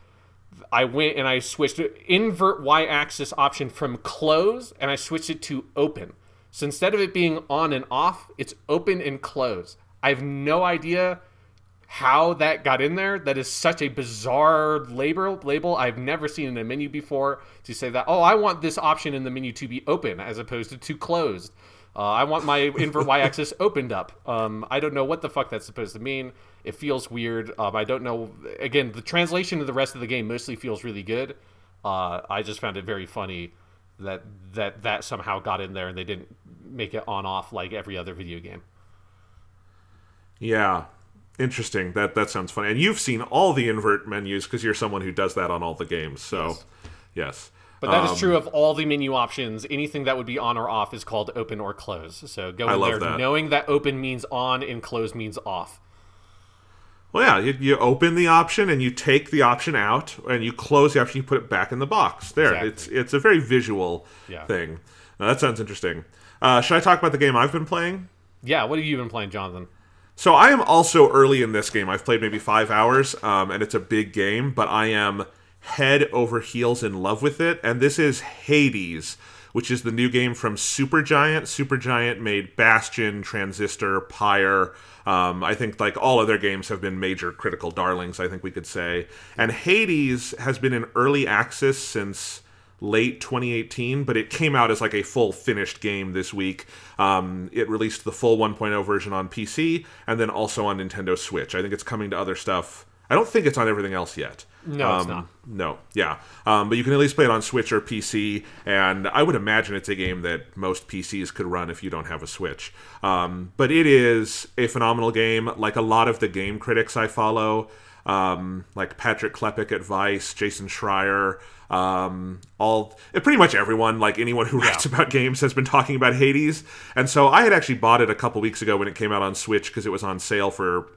I went and I switched invert y-axis option from close, and I switched it to open. So instead of it being on and off, it's open and close. I have no idea how that got in there. That is such a bizarre label. Label I've never seen in a menu before to say that. Oh, I want this option in the menu to be open as opposed to to closed. Uh, I want my invert y-axis opened up. Um, I don't know what the fuck that's supposed to mean. It feels weird. Um, I don't know. Again, the translation of the rest of the game mostly feels really good. Uh, I just found it very funny that that that somehow got in there and they didn't make it on off like every other video game. Yeah, interesting. That that sounds funny. And you've seen all the invert menus because you're someone who does that on all the games. So, yes. yes. But that um, is true of all the menu options. Anything that would be on or off is called open or close. So go in there that. knowing that open means on and close means off. Well, yeah, you, you, open the option and you take the option out, and you close the option. You put it back in the box. There, exactly. it's it's a very visual yeah. thing. Now, that sounds interesting. Uh, should I talk about the game I've been playing? Yeah, what have you been playing, Jonathan? So I am also early in this game. I've played maybe five hours, um, and it's a big game, but I am head over heels in love with it, and this is Hades, which is the new game from Supergiant. Supergiant made Bastion, Transistor, Pyre. Um, I think like all other games have been major critical darlings. I think we could say, and Hades has been in early access since late 2018, but it came out as like a full finished game this week. Um, it released the full 1.0 version on PC and then also on Nintendo Switch. I think it's coming to other stuff. I don't think it's on everything else yet. No, um, it's not. No, yeah, um, but you can at least play it on Switch or PC, and I would imagine it's a game that most PCs could run if you don't have a Switch. Um, but it is a phenomenal game. Like a lot of the game critics I follow, um, like Patrick Klepek at Vice, Jason Schreier, um, all pretty much everyone, like anyone who writes yeah. about games, has been talking about Hades. And so I had actually bought it a couple weeks ago when it came out on Switch because it was on sale for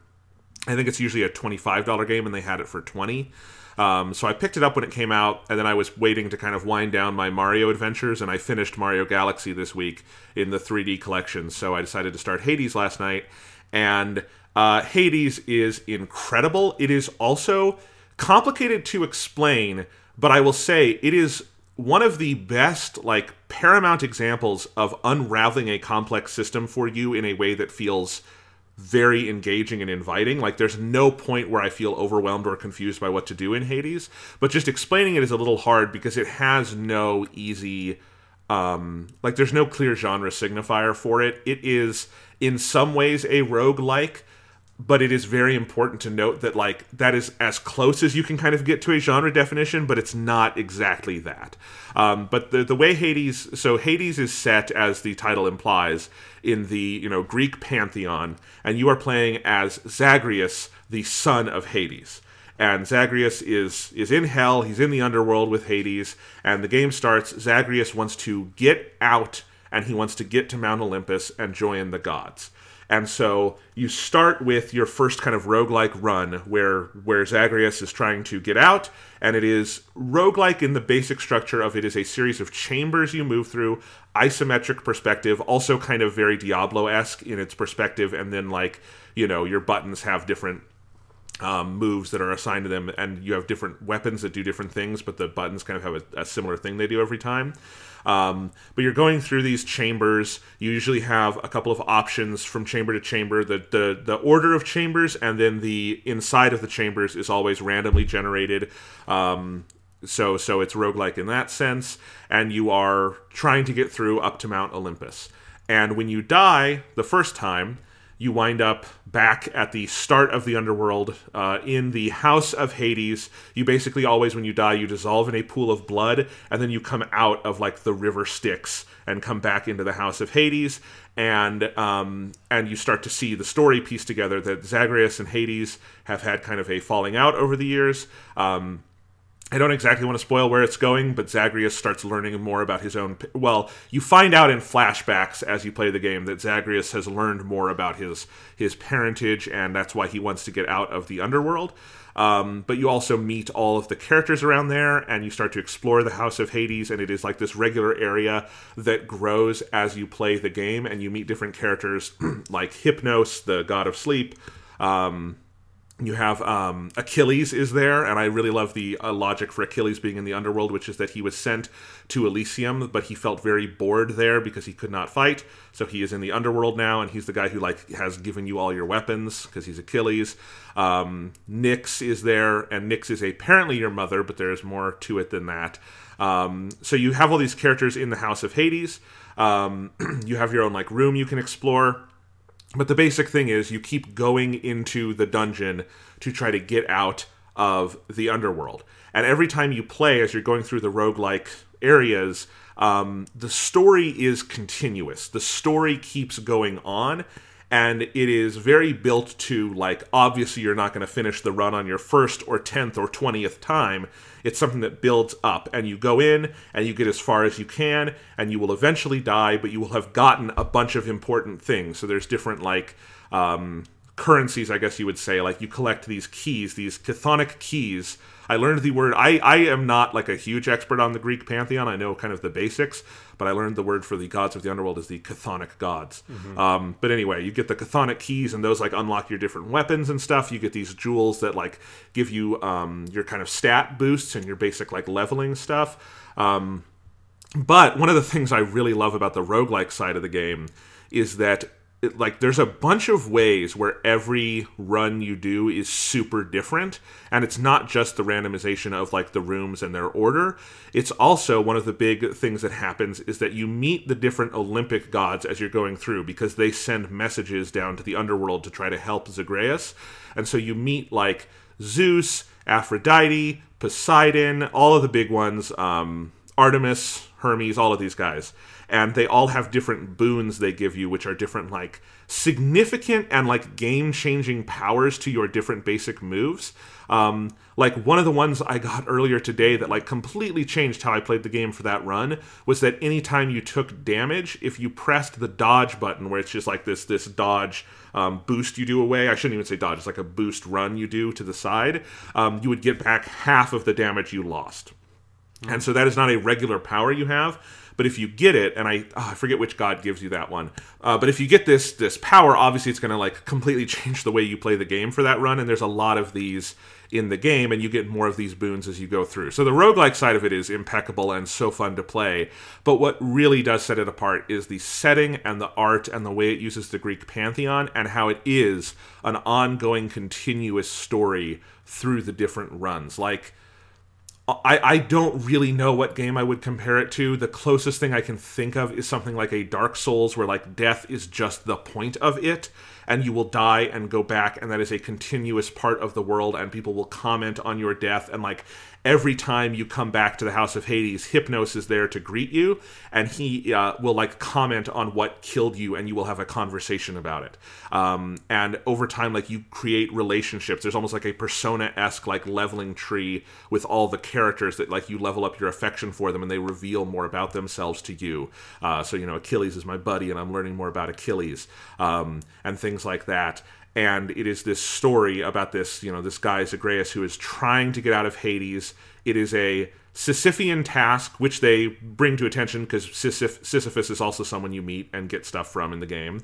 I think it's usually a $25 game, and they had it for 20 um, so I picked it up when it came out, and then I was waiting to kind of wind down my Mario adventures, and I finished Mario Galaxy this week in the 3D collection. So I decided to start Hades last night, and uh, Hades is incredible. It is also complicated to explain, but I will say it is one of the best, like, paramount examples of unraveling a complex system for you in a way that feels very engaging and inviting. Like there's no point where I feel overwhelmed or confused by what to do in Hades, but just explaining it is a little hard because it has no easy um, like there's no clear genre signifier for it. It is in some ways a rogue like, but it is very important to note that like that is as close as you can kind of get to a genre definition, but it's not exactly that. Um, but the the way Hades, so Hades is set as the title implies in the you know Greek pantheon, and you are playing as Zagreus, the son of Hades and Zagreus is is in hell. He's in the underworld with Hades, and the game starts. Zagreus wants to get out, and he wants to get to Mount Olympus and join the gods. And so you start with your first kind of roguelike run where where Zagreus is trying to get out, and it is roguelike in the basic structure of it is a series of chambers you move through, isometric perspective, also kind of very Diablo-esque in its perspective, and then like, you know, your buttons have different um, moves that are assigned to them, and you have different weapons that do different things, but the buttons kind of have a, a similar thing they do every time. Um, but you're going through these chambers. You usually have a couple of options from chamber to chamber. The, the the order of chambers and then the inside of the chambers is always randomly generated. Um, so so it's roguelike in that sense, and you are trying to get through up to Mount Olympus. And when you die the first time, you wind up back at the start of the underworld uh, in the house of hades you basically always when you die you dissolve in a pool of blood and then you come out of like the river styx and come back into the house of hades and um, and you start to see the story piece together that zagreus and hades have had kind of a falling out over the years. Um, I don't exactly want to spoil where it's going, but Zagreus starts learning more about his own. Well, you find out in flashbacks as you play the game that Zagreus has learned more about his his parentage, and that's why he wants to get out of the underworld. Um, but you also meet all of the characters around there, and you start to explore the House of Hades, and it is like this regular area that grows as you play the game, and you meet different characters like Hypnos, the god of sleep. Um, you have um, Achilles is there, and I really love the uh, logic for Achilles being in the underworld, which is that he was sent to Elysium, but he felt very bored there because he could not fight. So he is in the underworld now, and he's the guy who like has given you all your weapons because he's Achilles. Um, Nyx is there, and Nyx is apparently your mother, but there is more to it than that. Um, so you have all these characters in the House of Hades. Um, you have your own like room you can explore but the basic thing is you keep going into the dungeon to try to get out of the underworld. And every time you play, as you're going through the roguelike areas, um, the story is continuous. The story keeps going on, and it is very built to like obviously you're not going to finish the run on your first or 10th or 20th time it's something that builds up and you go in and you get as far as you can and you will eventually die but you will have gotten a bunch of important things so there's different like um, currencies i guess you would say like you collect these keys these chthonic keys I learned the word. I I am not like a huge expert on the Greek pantheon. I know kind of the basics, but I learned the word for the gods of the underworld is the chthonic gods. Mm-hmm. Um, but anyway, you get the chthonic keys, and those like unlock your different weapons and stuff. You get these jewels that like give you um, your kind of stat boosts and your basic like leveling stuff. Um, but one of the things I really love about the roguelike side of the game is that it, like there's a bunch of ways where every run you do is super different and it's not just the randomization of like the rooms and their order. It's also one of the big things that happens is that you meet the different olympic gods as you're going through because they send messages down to the underworld to try to help zagreus. And so you meet like zeus aphrodite poseidon all of the big ones um, artemis hermes all of these guys and they all have different boons they give you, which are different, like significant and like game changing powers to your different basic moves. Um, like one of the ones I got earlier today that like completely changed how I played the game for that run was that anytime you took damage, if you pressed the dodge button, where it's just like this this dodge um, boost you do away, I shouldn't even say dodge, it's like a boost run you do to the side, um, you would get back half of the damage you lost. Mm. And so that is not a regular power you have but if you get it, and I oh, I forget which god gives you that one, uh, but if you get this this power, obviously it's going to like completely change the way you play the game for that run. And there's a lot of these in the game, and you get more of these boons as you go through. So the roguelike side of it is impeccable and so fun to play. But what really does set it apart is the setting and the art and the way it uses the Greek pantheon and how it is an ongoing, continuous story through the different runs. Like I, I don't really know what game I would compare it to. The closest thing I can think of is something like a Dark Souls where like death is just the point of it and you will die and go back and that is a continuous part of the world and people will comment on your death and like every time you come back to the House of Hades, Hypnos is there to greet you, and he uh, will like comment on what killed you, and you will have a conversation about it. Um, and over time, like you create relationships. There's almost like a persona esque like leveling tree with all the characters that like you level up your affection for them, and they reveal more about themselves to you. Uh, so you know, Achilles is my buddy, and I'm learning more about Achilles, um, and things like that and it is this story about this you know this guy Zagreus who is trying to get out of Hades. It is a Sisyphean task which they bring to attention because Sisyph- Sisyphus is also someone you meet and get stuff from in the game,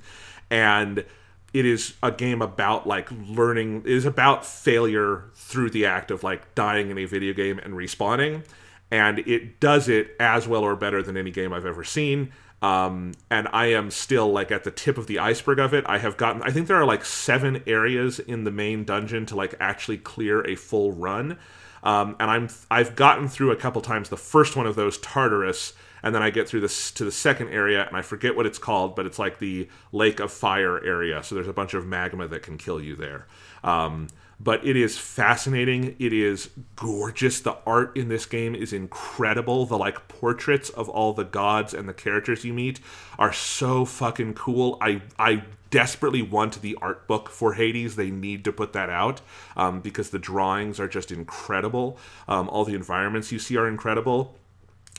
and it is a game about like learning. It is about failure through the act of like dying in a video game and respawning, and it does it as well or better than any game I've ever seen. Um, and I am still like at the tip of the iceberg of it. I have gotten, I think there are like seven areas in the main dungeon to like actually clear a full run. Um, and I'm I've gotten through a couple times the first one of those Tartarus, and then I get through this to the second area, and I forget what it's called, but it's like the Lake of Fire area. So there's a bunch of magma that can kill you there. Um, but it is fascinating. It is gorgeous. The art in this game is incredible. The like portraits of all the gods and the characters you meet are so fucking cool. I I desperately want the art book for Hades. They need to put that out um, because the drawings are just incredible. Um, all the environments you see are incredible.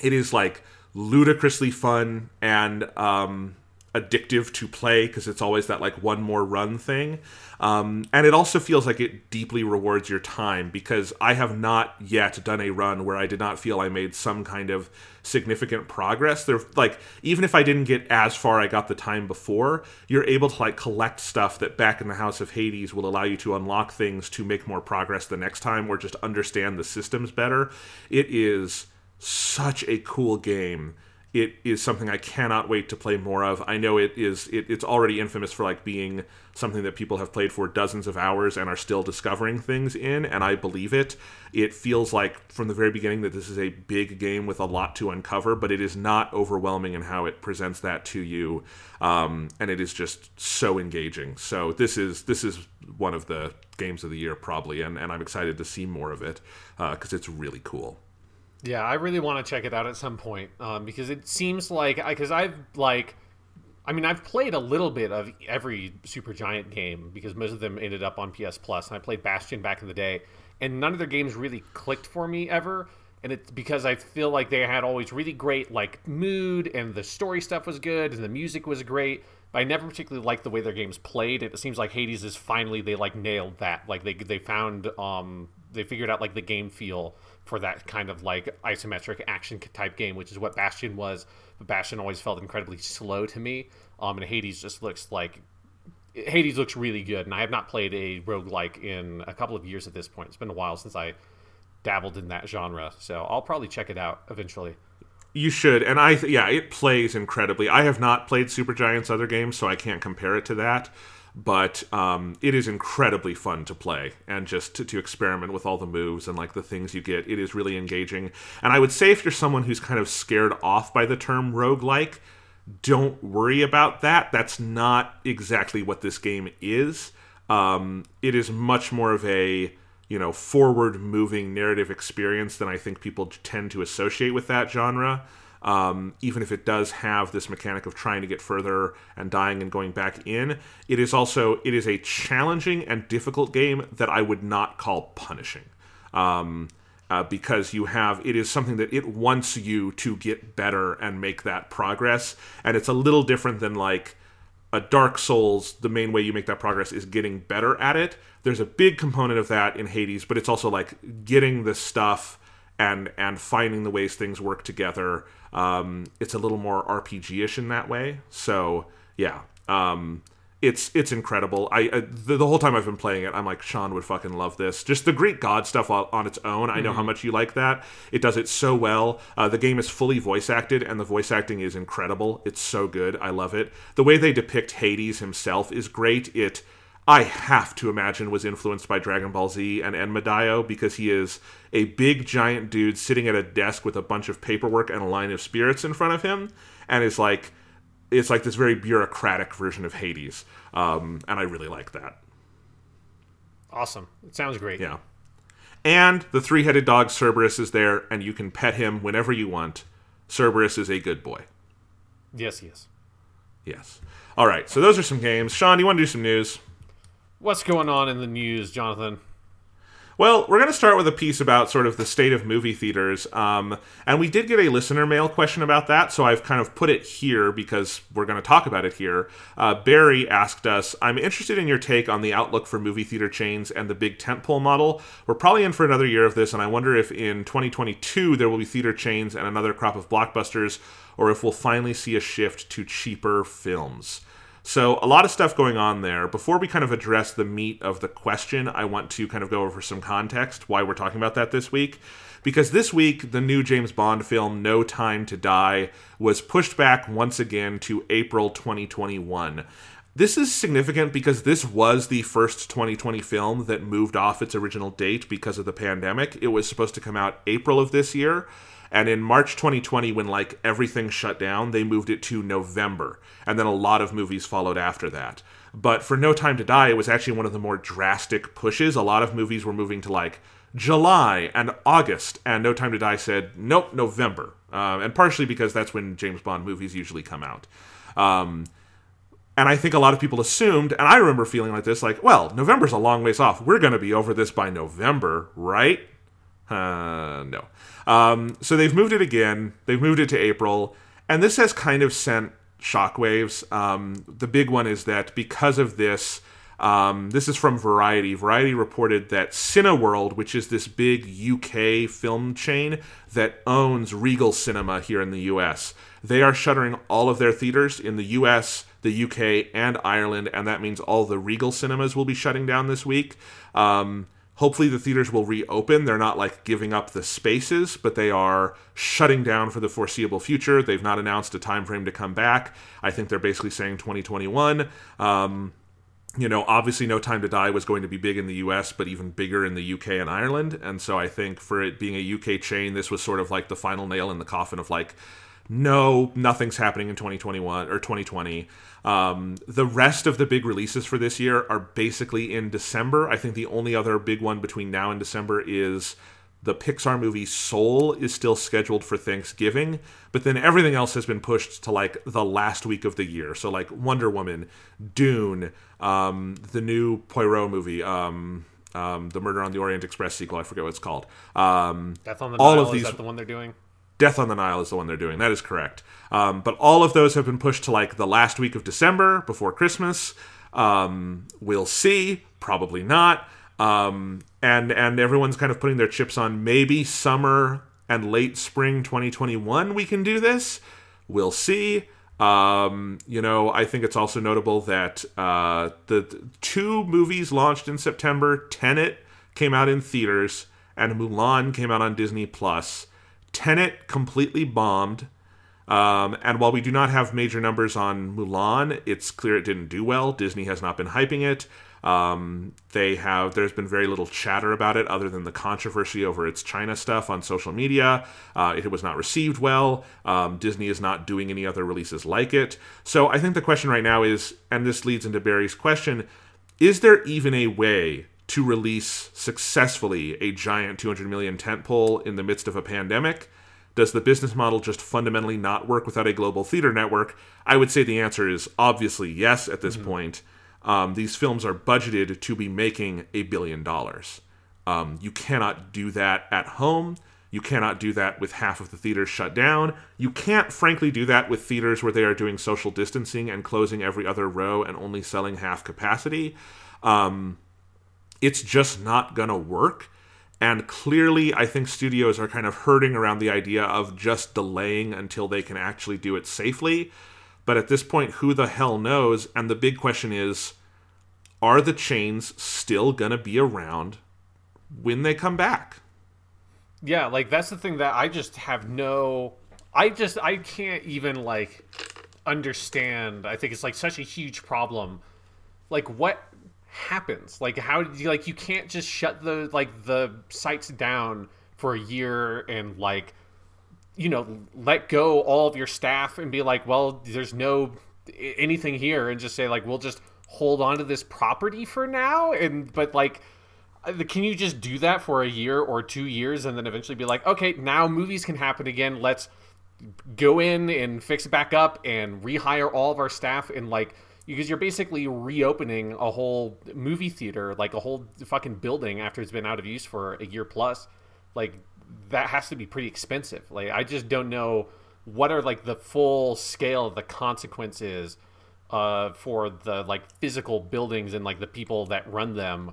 It is like ludicrously fun and um, addictive to play because it's always that like one more run thing. Um, and it also feels like it deeply rewards your time because I have not yet done a run where I did not feel I made some kind of significant progress. There, like even if I didn't get as far I got the time before, you're able to like collect stuff that back in the House of Hades will allow you to unlock things to make more progress the next time or just understand the systems better. It is such a cool game it is something I cannot wait to play more of. I know it is it, it's already infamous for like being something that people have played for dozens of hours and are still discovering things in, and I believe it. It feels like from the very beginning that this is a big game with a lot to uncover, but it is not overwhelming in how it presents that to you, um, and it is just so engaging. So this is this is one of the games of the year probably, and, and I'm excited to see more of it because uh, it's really cool. Yeah, I really want to check it out at some point um, because it seems like because I've like, I mean, I've played a little bit of every Supergiant game because most of them ended up on PS Plus, and I played Bastion back in the day, and none of their games really clicked for me ever. And it's because I feel like they had always really great like mood, and the story stuff was good, and the music was great. But I never particularly liked the way their games played. It seems like Hades is finally they like nailed that. Like they they found um they figured out like the game feel for that kind of like isometric action type game, which is what Bastion was. But Bastion always felt incredibly slow to me. Um, and Hades just looks like Hades looks really good, and I have not played a roguelike in a couple of years at this point. It's been a while since I dabbled in that genre, so I'll probably check it out eventually. You should, and I yeah, it plays incredibly. I have not played Supergiant's other games, so I can't compare it to that but um, it is incredibly fun to play and just to, to, experiment with all the moves and like the things you get. It is really engaging. And I would say if you're someone who's kind of scared off by the term roguelike, don't worry about that. That's not exactly what this game is. Um, it is much more of a you know forward moving narrative experience than I think people tend to associate with that genre um, even if it does have this mechanic of trying to get further and dying and going back in it is also it is a challenging and difficult game that i would not call punishing um, uh, because you have it is something that it wants you to get better and make that progress and it's a little different than like a dark souls the main way you make that progress is getting better at it there's a big component of that in hades but it's also like getting the stuff and and finding the ways things work together. Um, it's a little more RPG-ish in that way. So yeah, um, it's it's incredible. I, I the, the, whole time I've been playing it, I'm like Sean would fucking love this. Just the Greek god stuff on, on its own. I know mm-hmm. how much you like that. It does it so well. Uh, the game is fully voice acted, and the voice acting is incredible. It's so good. I love it. The way they depict Hades himself is great. It I have to imagine was influenced by Dragon Ball Z and Enma Daio because he is a big giant dude sitting at a desk with a bunch of paperwork and a line of spirits in front of him, and is like it's like this very bureaucratic version of Hades, um, and I really like that. Awesome. It sounds great. Yeah. And the three headed dog Cerberus is there, and you can pet him whenever you want. Cerberus is a good boy. Yes, he is. Yes. All right, so those are some games. Sean, do you want to do some news? What's going on in the news, Jonathan? Well, we're going to start with a piece about sort of the state of movie theaters. Um, and we did get a listener mail question about that, so I've kind of put it here because we're going to talk about it here. Uh, Barry asked us I'm interested in your take on the outlook for movie theater chains and the big tentpole model. We're probably in for another year of this, and I wonder if in 2022 there will be theater chains and another crop of blockbusters, or if we'll finally see a shift to cheaper films. So, a lot of stuff going on there. Before we kind of address the meat of the question, I want to kind of go over some context why we're talking about that this week. Because this week, the new James Bond film, No Time to Die, was pushed back once again to April 2021. This is significant because this was the first 2020 film that moved off its original date because of the pandemic. It was supposed to come out April of this year. And in March 2020, when like everything shut down, they moved it to November. And then a lot of movies followed after that. But for No Time to Die, it was actually one of the more drastic pushes. A lot of movies were moving to like July and August, and No Time to Die said, nope, November. Uh, and partially because that's when James Bond movies usually come out. Um, and I think a lot of people assumed, and I remember feeling like this, like, well, November's a long ways off. We're going to be over this by November, right? Uh, no. Um, so they've moved it again. They've moved it to April, and this has kind of sent shockwaves. Um, the big one is that because of this, um, this is from Variety. Variety reported that Cineworld, which is this big UK film chain that owns Regal Cinema here in the US, they are shuttering all of their theaters in the US, the UK, and Ireland, and that means all the Regal cinemas will be shutting down this week. Um, hopefully the theaters will reopen. They're not like giving up the spaces but they are shutting down for the foreseeable future. They've not announced a time frame to come back. I think they're basically saying 2021 um, you know obviously no time to die was going to be big in the us but even bigger in the uk and ireland. And so i think for it being a uk chain this was sort of like the final nail in the coffin of like no, nothing's happening in 2021 or 2020. Um, the rest of the big releases for this year are basically in December. I think the only other big one between now and December is the Pixar movie Soul is still scheduled for Thanksgiving, but then everything else has been pushed to like the last week of the year. So like Wonder Woman, Dune, um, the new Poirot movie, um, um, the Murder on the Orient Express sequel. I forget what it's called. Um, Death on the all Nile, of these is that the one they're doing? Death on the Nile is the one they're doing. That is correct. Um, but all of those have been pushed to like the last week of December before Christmas. Um, we'll see. Probably not. Um, and and everyone's kind of putting their chips on maybe summer and late spring 2021 we can do this. We'll see. Um, you know, I think it's also notable that uh, the, the two movies launched in September, Tenet came out in theaters, and Mulan came out on Disney Plus. Tenet completely bombed. Um, and while we do not have major numbers on Mulan, it's clear it didn't do well. Disney has not been hyping it. Um, they have. There's been very little chatter about it, other than the controversy over its China stuff on social media. Uh, it was not received well. Um, Disney is not doing any other releases like it. So I think the question right now is, and this leads into Barry's question: Is there even a way to release successfully a giant 200 million tentpole in the midst of a pandemic? Does the business model just fundamentally not work without a global theater network? I would say the answer is obviously yes at this point. Um, these films are budgeted to be making a billion dollars. Um, you cannot do that at home. You cannot do that with half of the theaters shut down. You can't, frankly, do that with theaters where they are doing social distancing and closing every other row and only selling half capacity. Um, it's just not going to work. And clearly, I think studios are kind of hurting around the idea of just delaying until they can actually do it safely. But at this point, who the hell knows? And the big question is are the chains still going to be around when they come back? Yeah, like that's the thing that I just have no I just I can't even like understand. I think it's like such a huge problem. Like what happens? Like how like you can't just shut the like the sites down for a year and like you know let go all of your staff and be like, well, there's no anything here and just say like we'll just hold on to this property for now and but like uh, can you just do that for a year or two years and then eventually be like okay now movies can happen again let's go in and fix it back up and rehire all of our staff and like because you're basically reopening a whole movie theater like a whole fucking building after it's been out of use for a year plus. Like that has to be pretty expensive. Like i just don't know what are like the full scale of the consequences uh, for the like physical buildings and like the people that run them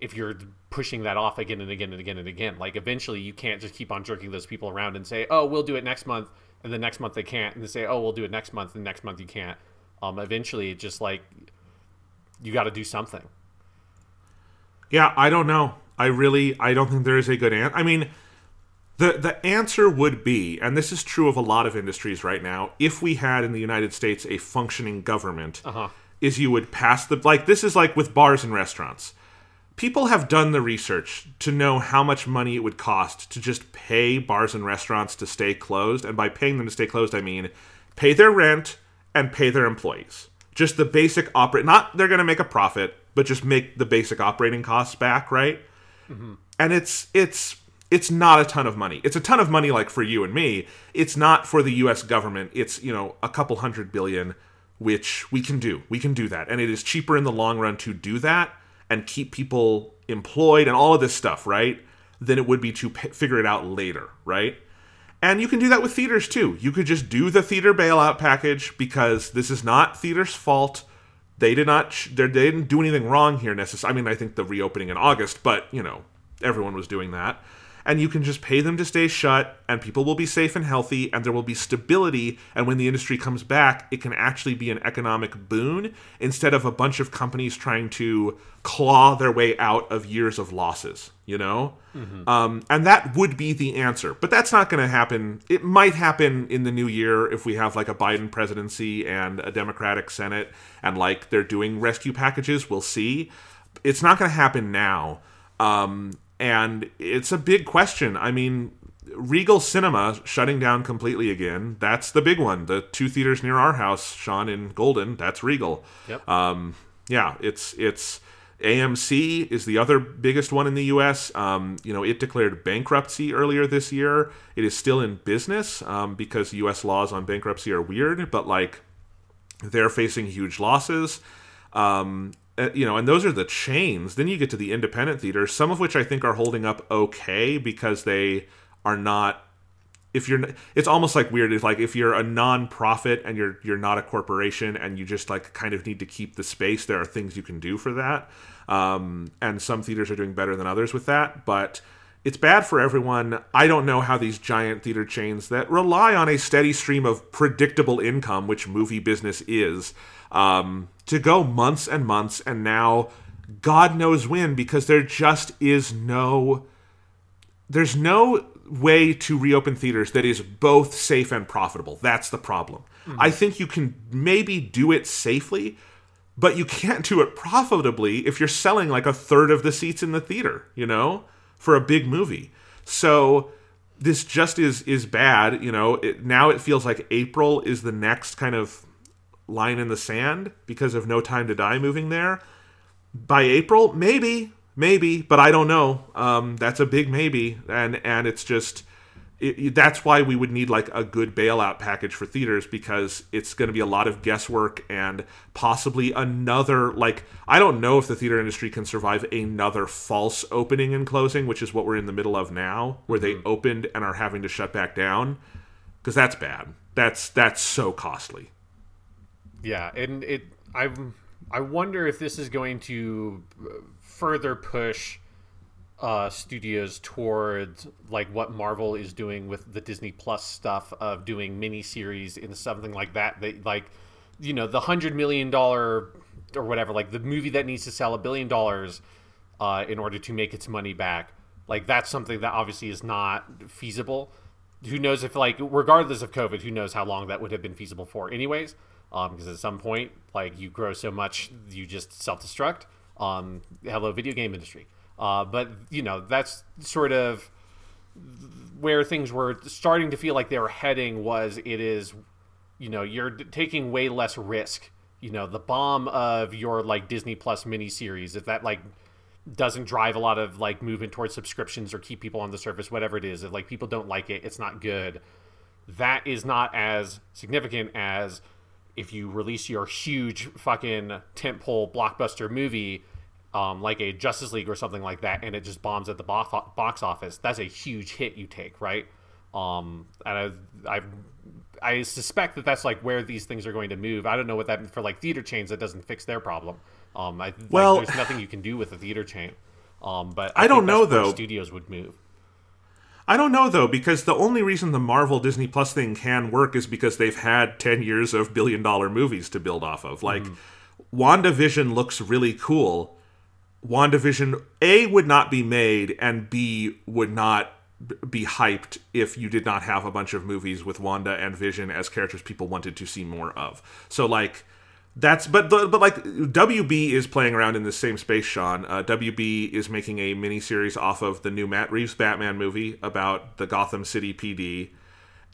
if you're pushing that off again and again and again and again. Like eventually you can't just keep on jerking those people around and say oh we'll do it next month and the next month they can't and they say oh we'll do it next month and next month you can't um eventually it just like you got to do something yeah i don't know i really i don't think there is a good answer i mean the the answer would be, and this is true of a lot of industries right now, if we had in the United States a functioning government, uh-huh. is you would pass the like this is like with bars and restaurants. People have done the research to know how much money it would cost to just pay bars and restaurants to stay closed, and by paying them to stay closed, I mean pay their rent and pay their employees. Just the basic operate not they're going to make a profit, but just make the basic operating costs back, right? Mm-hmm. And it's it's it's not a ton of money. It's a ton of money like for you and me. It's not for the US government. It's, you know, a couple hundred billion which we can do. We can do that. And it is cheaper in the long run to do that and keep people employed and all of this stuff, right? Than it would be to p- figure it out later, right? And you can do that with theaters too. You could just do the theater bailout package because this is not theater's fault. They did not they didn't do anything wrong here necessarily. I mean, I think the reopening in August, but, you know, everyone was doing that and you can just pay them to stay shut and people will be safe and healthy and there will be stability and when the industry comes back it can actually be an economic boon instead of a bunch of companies trying to claw their way out of years of losses you know? Mm-hmm. um, and that would be the answer but that's not going to happen. It might happen in the new year if we have like a biden presidency and a democratic senate and like they're doing rescue packages. We'll see. It's not going to happen now. Um, and it's a big question. I mean, Regal Cinema shutting down completely again. That's the big one. The two theaters near our house, Sean in Golden, that's Regal. Yep. Um, yeah, it's it's AMC is the other biggest one in the U.S. Um, you know, it declared bankruptcy earlier this year. It is still in business um, because U.S. laws on bankruptcy are weird, but like they're facing huge losses. Um, uh, you know, and those are the chains. Then you get to the independent theaters, some of which I think are holding up okay because they are not. If you're, it's almost like weird. It's like if you're a non-profit and you're you're not a corporation and you just like kind of need to keep the space. There are things you can do for that, um, and some theaters are doing better than others with that. But it's bad for everyone. I don't know how these giant theater chains that rely on a steady stream of predictable income, which movie business is, um, to go months and months and now God knows when because there just is no there's no way to reopen theaters that is both safe and profitable. That's the problem. Mm-hmm. I think you can maybe do it safely, but you can't do it profitably if you're selling like a third of the seats in the theater, you know, for a big movie. So this just is is bad, you know. It, now it feels like April is the next kind of line in the sand because of No Time to Die moving there. By April, maybe, maybe, but I don't know. Um, that's a big maybe, and and it's just it, that's why we would need like a good bailout package for theaters because it's going to be a lot of guesswork and possibly another like I don't know if the theater industry can survive another false opening and closing, which is what we're in the middle of now, where they mm-hmm. opened and are having to shut back down because that's bad. That's that's so costly. Yeah, and it I I wonder if this is going to further push uh, studios towards like what Marvel is doing with the Disney Plus stuff of doing miniseries and something like that. They like, you know, the hundred million dollar or whatever, like the movie that needs to sell a billion dollars uh, in order to make its money back. Like that's something that obviously is not feasible. Who knows if like regardless of COVID, who knows how long that would have been feasible for, anyways. Um, because at some point, like you grow so much, you just self destruct. Um, hello, video game industry. Uh, but you know that's sort of where things were starting to feel like they were heading. Was it is, you know, you're taking way less risk. You know, the bomb of your like Disney Plus miniseries, if that like doesn't drive a lot of like movement towards subscriptions or keep people on the surface, whatever it is, if like people don't like it, it's not good. That is not as significant as if you release your huge fucking tentpole blockbuster movie um, like a Justice League or something like that, and it just bombs at the box office, that's a huge hit you take, right? Um, and I, I, I suspect that that's like where these things are going to move. I don't know what that for like theater chains that doesn't fix their problem. Um, I, well, like, there's nothing you can do with a theater chain. Um, but I, I don't know though. Studios would move. I don't know though, because the only reason the Marvel Disney Plus thing can work is because they've had ten years of billion dollar movies to build off of. Like, mm. WandaVision looks really cool WandaVision A would not be made and B would not be hyped if you did not have a bunch of movies with Wanda and Vision as characters people wanted to see more of. So like that's but but like WB is playing around in the same space. Sean uh, WB is making a mini series off of the new Matt Reeves Batman movie about the Gotham City PD,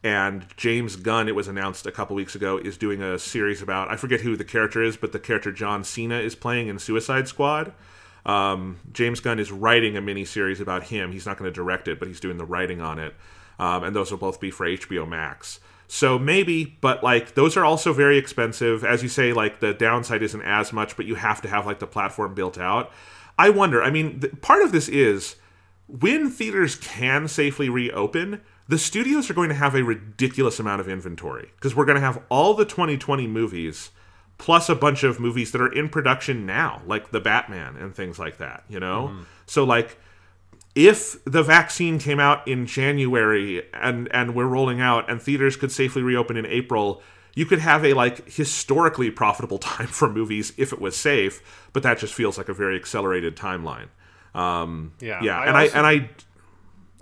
and James Gunn. It was announced a couple weeks ago is doing a series about I forget who the character is, but the character John Cena is playing in Suicide Squad. Um, James Gunn is writing a mini series about him. He's not going to direct it, but he's doing the writing on it. Um, and those will both be for HBO Max. So maybe, but like those are also very expensive. As you say, like the downside isn't as much, but you have to have like the platform built out. I wonder. I mean, th- part of this is when theaters can safely reopen, the studios are going to have a ridiculous amount of inventory because we're going to have all the 2020 movies plus a bunch of movies that are in production now, like the Batman and things like that, you know? Mm. So like if the vaccine came out in January and and we're rolling out and theaters could safely reopen in April, you could have a like historically profitable time for movies if it was safe, but that just feels like a very accelerated timeline. Um, yeah, yeah, I and also, I and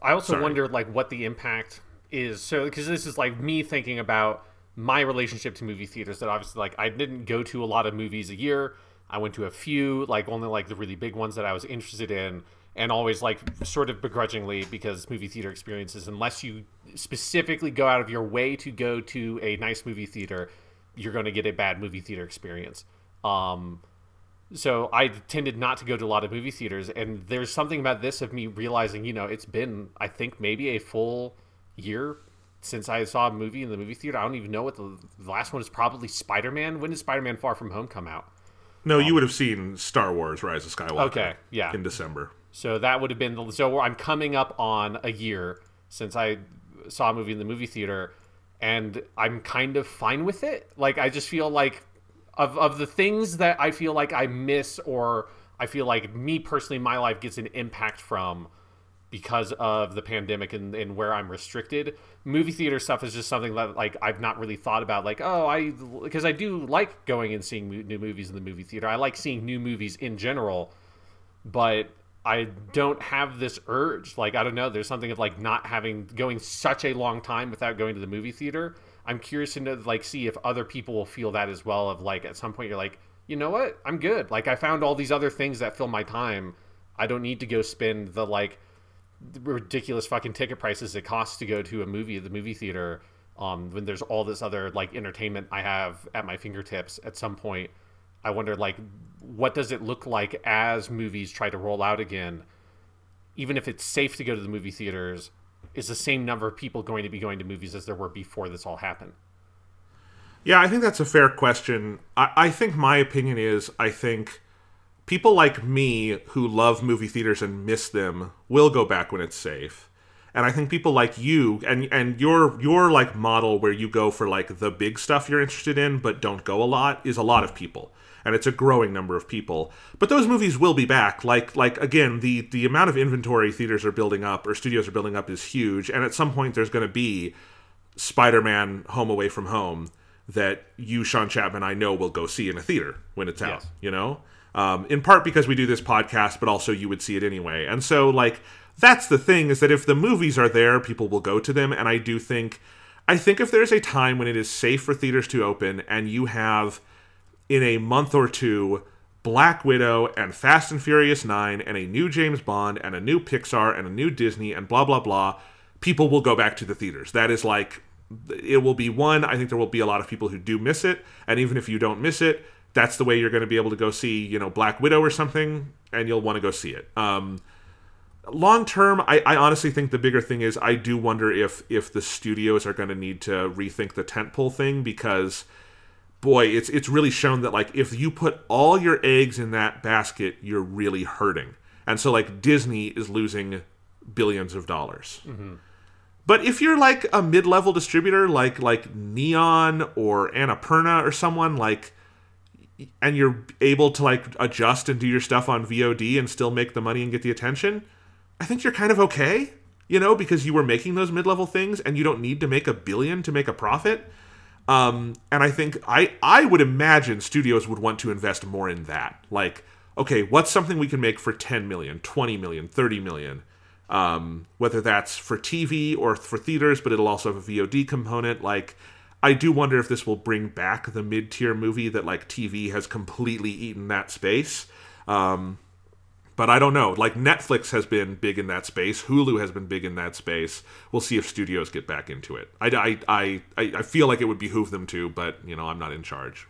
I I also sorry. wonder like what the impact is. So because this is like me thinking about my relationship to movie theaters that obviously like I didn't go to a lot of movies a year. I went to a few, like only like the really big ones that I was interested in, and always like sort of begrudgingly because movie theater experiences, unless you specifically go out of your way to go to a nice movie theater, you're going to get a bad movie theater experience. Um, so I tended not to go to a lot of movie theaters, and there's something about this of me realizing, you know, it's been I think maybe a full year since I saw a movie in the movie theater. I don't even know what the, the last one is. Probably Spider Man. When did Spider Man Far From Home come out? No, um, you would have seen Star Wars: Rise of Skywalker. Okay, yeah, in December. So that would have been the, so. I'm coming up on a year since I saw a movie in the movie theater, and I'm kind of fine with it. Like I just feel like of of the things that I feel like I miss or I feel like me personally, my life gets an impact from because of the pandemic and, and where I'm restricted. Movie theater stuff is just something that like I've not really thought about. Like, oh, I because I do like going and seeing new movies in the movie theater. I like seeing new movies in general, but I don't have this urge. Like, I don't know. There's something of like not having going such a long time without going to the movie theater. I'm curious to know, like see if other people will feel that as well. Of like at some point you're like, you know what, I'm good. Like I found all these other things that fill my time. I don't need to go spend the like ridiculous fucking ticket prices it costs to go to a movie at the movie theater um, when there's all this other like entertainment I have at my fingertips at some point I wonder like what does it look like as movies try to roll out again? Even if it's safe to go to the movie theaters is the same number of people going to be going to movies as there were before this all happened? Yeah I think that's a fair question. I, I think my opinion is I think people like me who love movie theaters and miss them will go back when it's safe. And i think people like you and and your your like model where you go for like the big stuff you're interested in but don't go a lot is a lot of people and it's a growing number of people but those movies will be back like like again the the amount of inventory theaters are building up or studios are building up is huge and at some point there's going to be spider-man home away from home that you sean chapman i know will go see in a theater when it's out yes. you know um, in part because we do this podcast, but also you would see it anyway. And so, like, that's the thing is that if the movies are there, people will go to them. And I do think, I think if there's a time when it is safe for theaters to open and you have in a month or two Black Widow and Fast and Furious 9 and a new James Bond and a new Pixar and a new Disney and blah blah blah, people will go back to the theaters. That is like it will be one. I think there will be a lot of people who do miss it, and even if you don't miss it, that's the way you're going to be able to go see, you know, Black Widow or something, and you'll want to go see it. Um, long term, I, I, honestly think the bigger thing is I do wonder if if the studios are going to need to rethink the tentpole thing because, boy, it's it's really shown that like if you put all your eggs in that basket, you're really hurting, and so like Disney is losing billions of dollars. Mm-hmm. But if you're like a mid-level distributor, like like Neon or Annapurna or someone like and you're able to like adjust and do your stuff on VOD and still make the money and get the attention, I think you're kind of okay, you know, because you were making those mid-level things and you don't need to make a billion to make a profit. Um, and I think I I would imagine studios would want to invest more in that. Like, okay, what's something we can make for 10 million, 20 million, 30 million? Um, whether that's for TV or for theaters, but it'll also have a VOD component. Like, I do wonder if this will bring back the mid tier movie that like TV has completely eaten that space. Um, but I don't know. Like Netflix has been big in that space. Hulu has been big in that space. We'll see if studios get back into it. I, I, I, I feel like it would behoove them to, but you know I'm not in charge.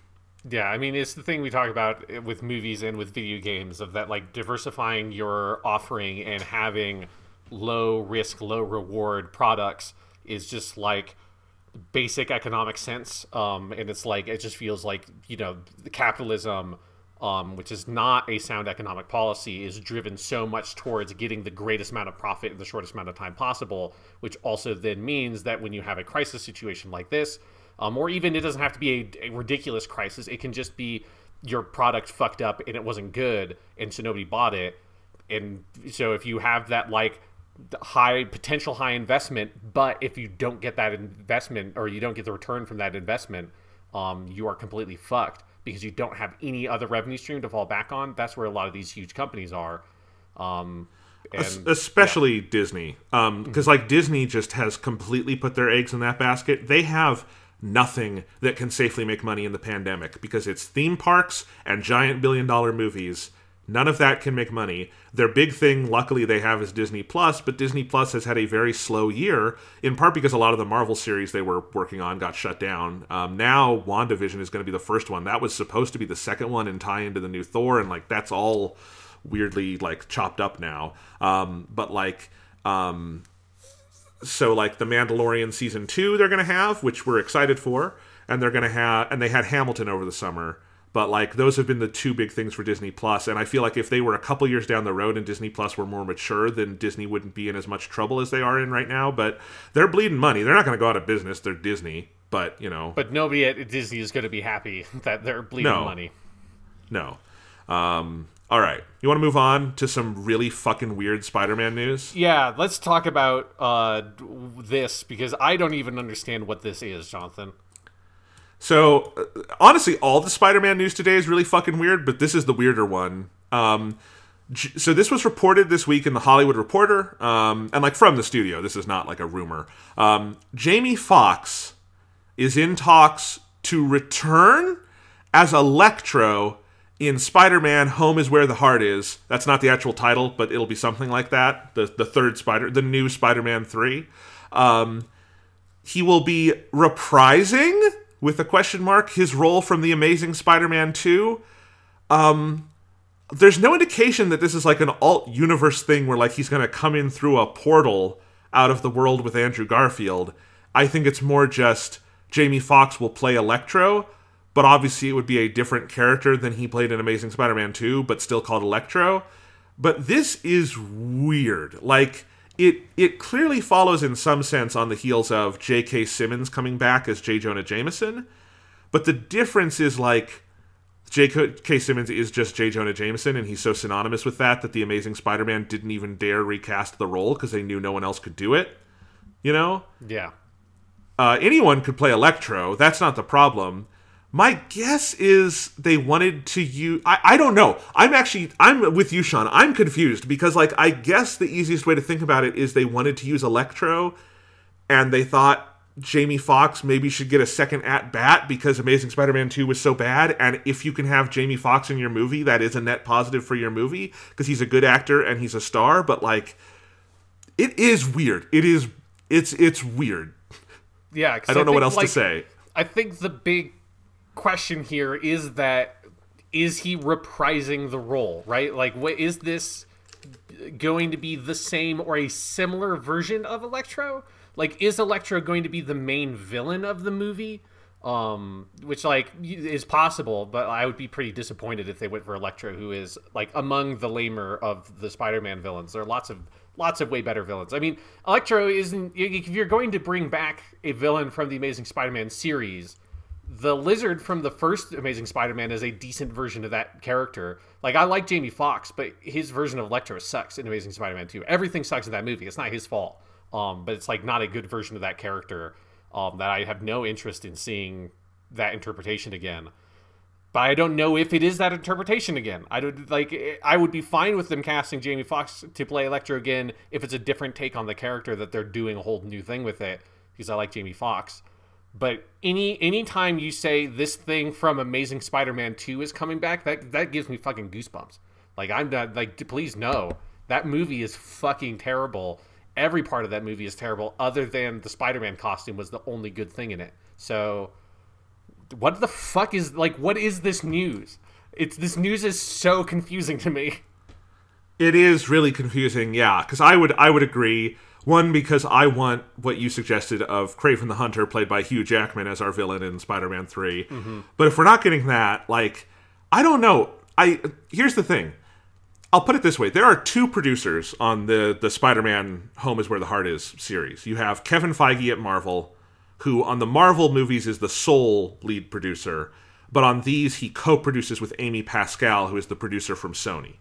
Yeah, I mean it's the thing we talk about with movies and with video games of that like diversifying your offering and having low risk, low reward products is just like basic economic sense. Um, and it's like it just feels like you know the capitalism, um, which is not a sound economic policy, is driven so much towards getting the greatest amount of profit in the shortest amount of time possible. Which also then means that when you have a crisis situation like this, um, or even it doesn't have to be a, a ridiculous crisis, it can just be your product fucked up and it wasn't good, and so nobody bought it. And so if you have that like high potential high investment but if you don't get that investment or you don't get the return from that investment um, you are completely fucked because you don't have any other revenue stream to fall back on that's where a lot of these huge companies are um, and, especially yeah. disney because um, mm-hmm. like disney just has completely put their eggs in that basket they have nothing that can safely make money in the pandemic because it's theme parks and giant billion dollar movies None of that can make money. Their big thing, luckily, they have is Disney Plus, but Disney Plus has had a very slow year, in part because a lot of the Marvel series they were working on got shut down. Um, now, WandaVision is going to be the first one. That was supposed to be the second one and tie into the new Thor, and like that's all weirdly like chopped up now. Um, but like, um, so like the Mandalorian season two, they're going to have, which we're excited for, and they're going to have, and they had Hamilton over the summer but like those have been the two big things for Disney Plus, and I feel like if they were a couple years down the road and Disney Plus were more mature, then Disney wouldn't be in as much trouble as they are in right now. But they're bleeding money; they're not going to go out of business. They're Disney, but you know. But nobody at Disney is going to be happy that they're bleeding no. money. No. Um, all right. You want to move on to some really fucking weird Spider-Man news? Yeah, let's talk about uh, this because I don't even understand what this is, Jonathan. So uh, honestly, all the Spider-Man news today is really fucking weird, but this is the weirder one. Um, so this was reported this week in the Hollywood Reporter, um, and like from the studio. This is not like a rumor. Um, Jamie Foxx is in talks to return as Electro in Spider-Man: Home is Where the Heart Is. That's not the actual title, but it'll be something like that. The the third Spider, the new Spider-Man three. Um, he will be reprising with a question mark his role from the Amazing Spider-Man 2. Um there's no indication that this is like an alt universe thing where like he's going to come in through a portal out of the world with Andrew Garfield. I think it's more just Jamie Foxx will play Electro, but obviously it would be a different character than he played in Amazing Spider-Man 2, but still called Electro. But this is weird. Like it it clearly follows in some sense on the heels of J.K. Simmons coming back as J. Jonah Jameson, but the difference is like J.K. Simmons is just J. Jonah Jameson, and he's so synonymous with that that the Amazing Spider-Man didn't even dare recast the role because they knew no one else could do it. You know? Yeah. Uh, anyone could play Electro. That's not the problem. My guess is they wanted to use. I, I don't know. I'm actually I'm with you, Sean. I'm confused because like I guess the easiest way to think about it is they wanted to use Electro, and they thought Jamie Foxx maybe should get a second at bat because Amazing Spider-Man 2 was so bad and if you can have Jamie Foxx in your movie that is a net positive for your movie because he's a good actor and he's a star but like it is weird. It is it's it's weird. yeah I don't know what think, else like, to say. I think the big question here is that is he reprising the role, right? Like, what is this going to be the same or a similar version of Electro? Like, is Electro going to be the main villain of the movie? Um, which like is possible, but I would be pretty disappointed if they went for Electro, who is like among the lamer of the Spider-Man villains. There are lots of lots of way better villains. I mean, Electro isn't. If you're going to bring back a villain from the Amazing Spider-Man series, the lizard from the first Amazing Spider-Man is a decent version of that character. Like I like Jamie Foxx, but his version of Electro sucks in Amazing Spider-Man 2. Everything sucks in that movie. It's not his fault. Um, but it's like not a good version of that character. Um, that I have no interest in seeing that interpretation again. But I don't know if it is that interpretation again. I don't like. I would be fine with them casting Jamie Foxx to play Electro again if it's a different take on the character that they're doing a whole new thing with it. Because I like Jamie Foxx. But any anytime you say this thing from Amazing Spider-Man 2 is coming back, that that gives me fucking goosebumps. Like I'm not like please no. That movie is fucking terrible. Every part of that movie is terrible other than the Spider-Man costume was the only good thing in it. So what the fuck is like what is this news? It's this news is so confusing to me. It is really confusing, yeah, because I would I would agree. One, because I want what you suggested of Kraven the Hunter, played by Hugh Jackman, as our villain in Spider-Man 3 mm-hmm. But if we're not getting that, like, I don't know. I here's the thing. I'll put it this way: there are two producers on the the Spider-Man "Home Is Where the Heart Is" series. You have Kevin Feige at Marvel, who on the Marvel movies is the sole lead producer, but on these he co-produces with Amy Pascal, who is the producer from Sony.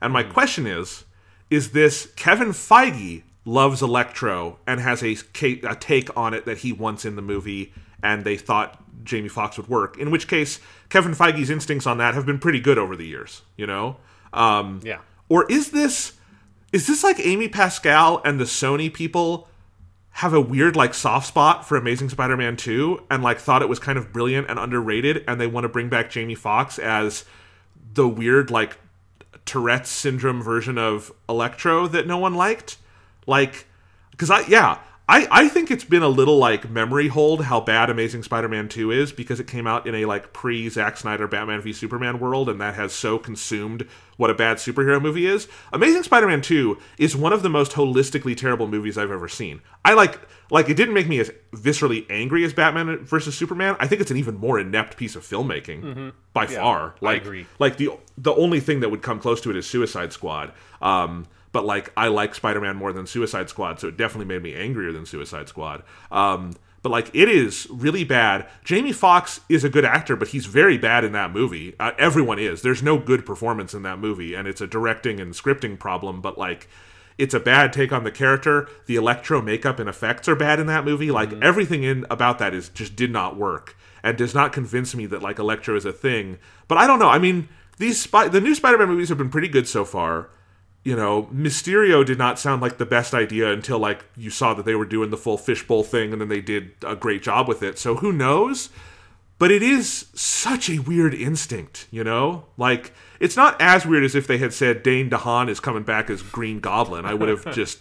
And my mm-hmm. question is is this Kevin Feige loves Electro and has a, a take on it that he wants in the movie and they thought Jamie Foxx would work. In which case, Kevin Feige's instincts on that have been pretty good over the years, you know? Um, Yeah. or is this is this like Amy Pascal and the Sony people have a weird like soft spot for Amazing Spider-Man 2 and like thought it was kind of brilliant and underrated and they want to bring back Jamie Foxx as the weird like Tourette's syndrome version of Electro that no one liked? Like cuz I yeah, I, I think it's been a little like memory hold how bad Amazing Spider-Man 2 is because it came out in a like pre Zack Snyder Batman v Superman world and that has so consumed what a bad superhero movie is. Amazing Spider-Man 2 is one of the most holistically terrible movies I've ever seen. I like like it didn't make me as viscerally angry as Batman versus Superman. I think it's an even more inept piece of filmmaking by far. Like agree. like the the only thing that would come close to it is Suicide Squad. Um, but like I like Spider-Man more than Suicide Squad, so it definitely made me angrier than Suicide Squad. Um, but like it is really bad. Jamie Foxx is a good actor, but he's very bad in that movie. Uh, everyone is. There's no good performance in that movie, and it's a directing and scripting problem. But like, it's a bad take on the character. The electro makeup and effects are bad in that movie. Like everything in about that is just did not work and does not convince me that like electro is a thing. But I don't know. I mean, these spy- the new Spider-Man movies have been pretty good so far you know, Mysterio did not sound like the best idea until like you saw that they were doing the full fishbowl thing and then they did a great job with it. So who knows? But it is such a weird instinct, you know? Like it's not as weird as if they had said Dane DeHaan is coming back as Green Goblin. I would have just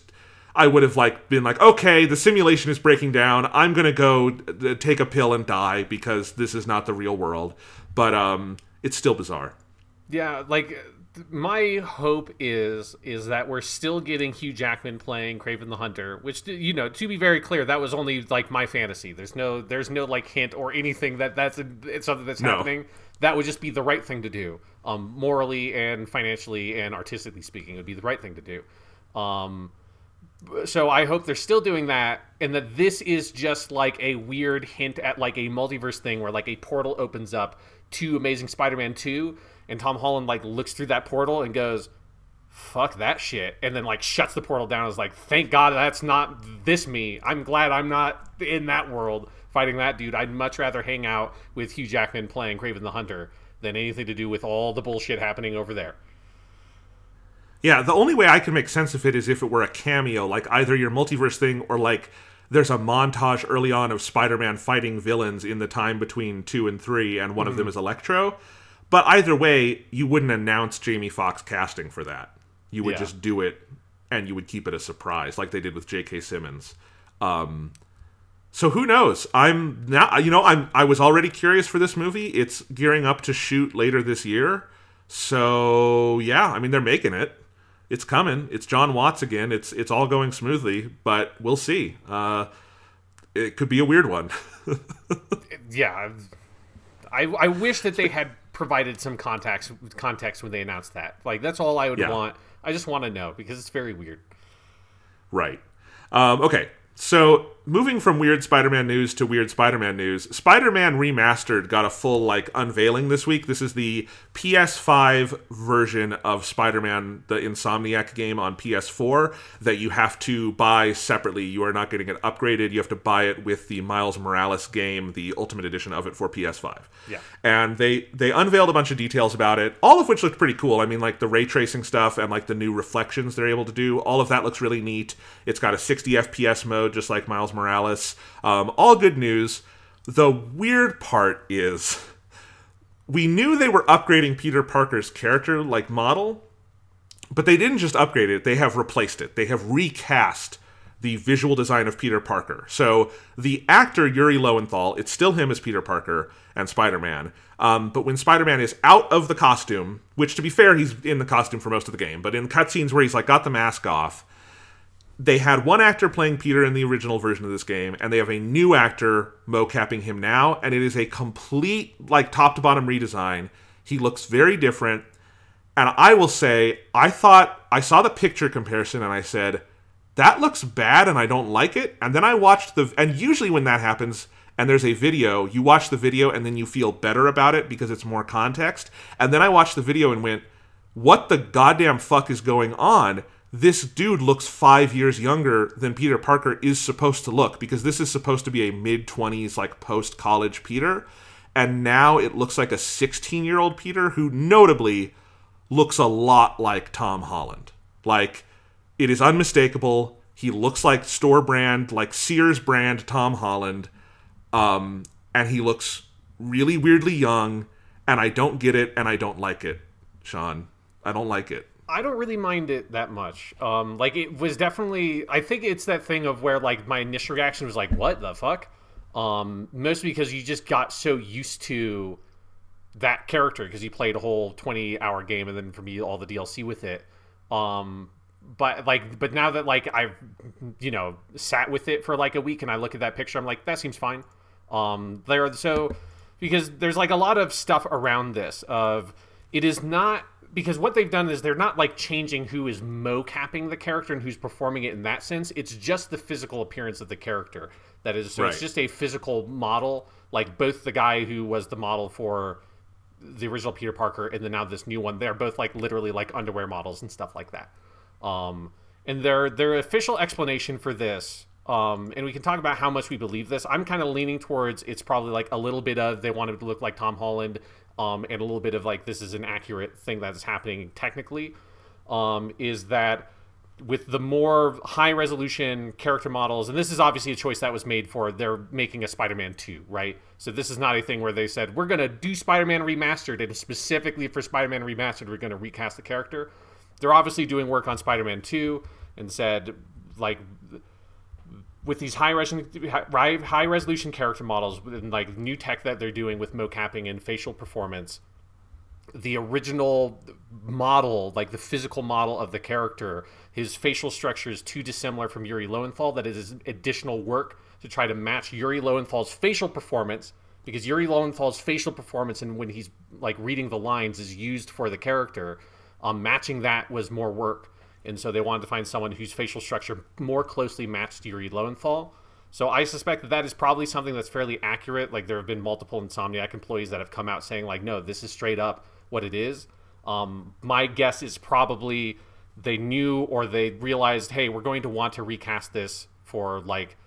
I would have like been like, "Okay, the simulation is breaking down. I'm going to go uh, take a pill and die because this is not the real world." But um it's still bizarre. Yeah, like my hope is is that we're still getting Hugh Jackman playing Kraven the Hunter, which you know, to be very clear, that was only like my fantasy. There's no there's no like hint or anything that that's it's something that's No. happening. That would just be the right thing to do, um, morally and financially and artistically speaking, it would be the right thing to do. Um, so I hope they're still doing that, and that this is just like a weird hint at like a multiverse thing where like a portal opens up to Amazing Spider-Man two, and Tom Holland like looks through that portal and goes, "Fuck that shit," and then like shuts the portal down. and Is like, "Thank God that's not this me. I'm glad I'm not in that world fighting that dude. I'd much rather hang out with Hugh Jackman playing Kraven the Hunter than anything to do with all the bullshit happening over there." Yeah, the only way I can make sense of it is if it were a cameo, like either your multiverse thing or like there's a montage early on of Spider-Man fighting villains in the time between two and three, and one of them mm-hmm. is Electro. But either way, you wouldn't announce Jamie Foxx casting for that. You would Yeah. just do it, and you would keep it a surprise, like they did with J.K. Simmons. Um, so who knows? I'm now. You know, I'm. I was already curious for this movie. It's gearing up to shoot later this year. So yeah, I mean they're making it. It's coming. It's Jon Watts again. It's it's all going smoothly, but we'll see. Uh, it could be a weird one. yeah, I I wish that they had provided some context context when they announced that. Like that's all I would Yeah. want. I just want to know because it's very weird. Right. Um, okay. So moving from weird Spider-Man news to weird Spider-Man news, Spider-Man Remastered got a full like unveiling this week. This is the PS5 version of Spider-Man, the Insomniac game on PS4 that you have to buy separately. You are not getting it upgraded. You have to buy it with the Miles Morales game, the Ultimate Edition of it for PS5. Yeah. And they they unveiled a bunch of details about it, all of which looked pretty cool. I mean, like the ray tracing stuff and like the new reflections they're able to do. All of that looks really neat. It's got a 60 FPS mode, just like Miles Morales. Um, all good news. The weird part is, we knew they were upgrading Peter Parker's character like model, but they didn't just upgrade it, they have replaced it. They have recast the visual design of Peter Parker. So the actor Yuri Lowenthal, it's still him as Peter Parker and Spider Man. Um, but when Spider Man is out of the costume, which to be fair, he's in the costume for most of the game, but in cutscenes where he's like got the mask off, they had one actor playing Peter in the original version of this game, and they have a new actor mocapping him now, and it is a complete, like, top to bottom redesign. He looks very different. And I will say, I thought, I saw the picture comparison and I said, that looks bad and I don't like it. And then I watched the, and usually when that happens, and there's a video, you watch the video and then you feel better about it because it's more context. And then I watched the video and went, what the goddamn fuck is going on? This dude looks five years younger than Peter Parker is supposed to look because this is supposed to be a mid 20s, like post college Peter. And now it looks like a 16 year old Peter who notably looks a lot like Tom Holland. Like, it is unmistakable. He looks like store brand, like Sears brand Tom Holland. Um, and he looks really weirdly young. And I don't get it, and I don't like it, Sean. I don't like it. I don't really mind it that much. Um, like it was definitely. I think it's that thing of where like my initial reaction was like, "What the fuck?" Um, mostly because you just got so used to that character because you played a whole twenty-hour game, and then for me, all the DLC with it. Um, but like, but now that like I've you know sat with it for like a week, and I look at that picture, I'm like, that seems fine. Um, there, so because there's like a lot of stuff around this of it is not because what they've done is they're not like changing who is mocapping the character and who's performing it in that sense. It's just the physical appearance of the character that is. So Right. it's just a physical model. Like both the guy who was the model for the original Peter Parker and then now this new one, they're both like literally like underwear models and stuff like that. Um, and their their official explanation for this, um, and we can talk about how much we believe this. I'm kind of leaning towards it's probably like a little bit of they wanted to look like Tom Holland, um, and a little bit of like this is an accurate thing that is happening technically. Um, is that with the more high resolution character models, and this is obviously a choice that was made for they're making a Spider Man 2, right? So this is not a thing where they said, we're going to do Spider Man Remastered, and specifically for Spider Man Remastered, we're going to recast the character. They're obviously doing work on Spider Man 2 and said, like, with these high resolution high, resolution character models and like new tech that they're doing with mocapping and facial performance the original model, like the physical model of the character, his facial structure is too dissimilar from Yuri Lowenthal that it is additional work to try to match Yuri Lowenthal's facial performance because Yuri Lowenthal's facial performance and when he's like reading the lines is used for the character. Um, matching that was more work, and so they wanted to find someone whose facial structure more closely matched Yuri Lowenthal. So I suspect that that is probably something that's fairly accurate. Like there have been multiple Insomniac employees that have come out saying like, no, this is straight up what it is. Um, my guess is probably they knew or they realized, hey, we're going to want to recast this for like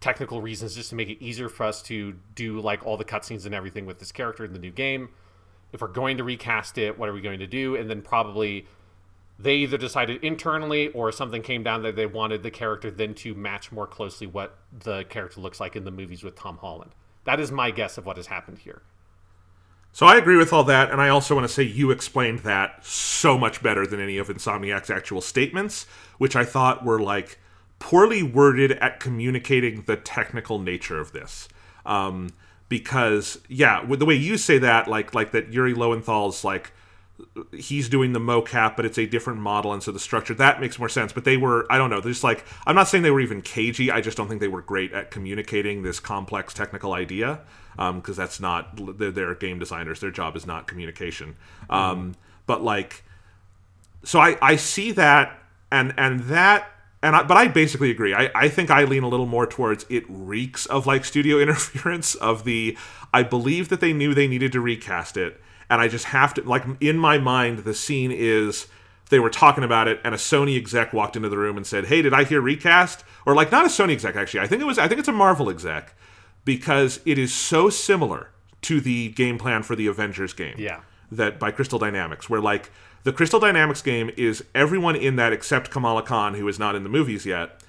technical reasons, just to make it easier for us to do like all the cutscenes and everything with this character in the new game. If we're going to recast it, what are we going to do? And then probably they either decided internally or something came down that they wanted the character then to match more closely what the character looks like in the movies with Tom Holland. That is my guess of what has happened here. So I agree with all that, and I also want to say you explained that so much better than any of Insomniac's actual statements, which I thought were like poorly worded at communicating the technical nature of this. Um, because yeah, with the way you say that, like like that Yuri Lowenthal's like he's doing the mocap, but it's a different model, and so the structure that makes more sense. But they were, I don't know, they're just like I'm not saying they were even cagey. I just don't think they were great at communicating this complex technical idea because um, that's not they're, they're, game designers. Their job is not communication. Mm-hmm. Um, but like, so I I see that and and that. And I, but I basically agree. I, I think I lean a little more towards it reeks of like studio interference of the I believe that they knew they needed to recast it and I just have to like in my mind the scene is they were talking about it and a Sony exec walked into the room and said, "Hey, did I hear recast?" Or like not a Sony exec actually. I think it was I think it's a Marvel exec because it is so similar to the game plan for the Avengers game. Yeah. That by Crystal Dynamics where like the Crystal Dynamics game is everyone in that except Kamala Khan who is not in the movies yet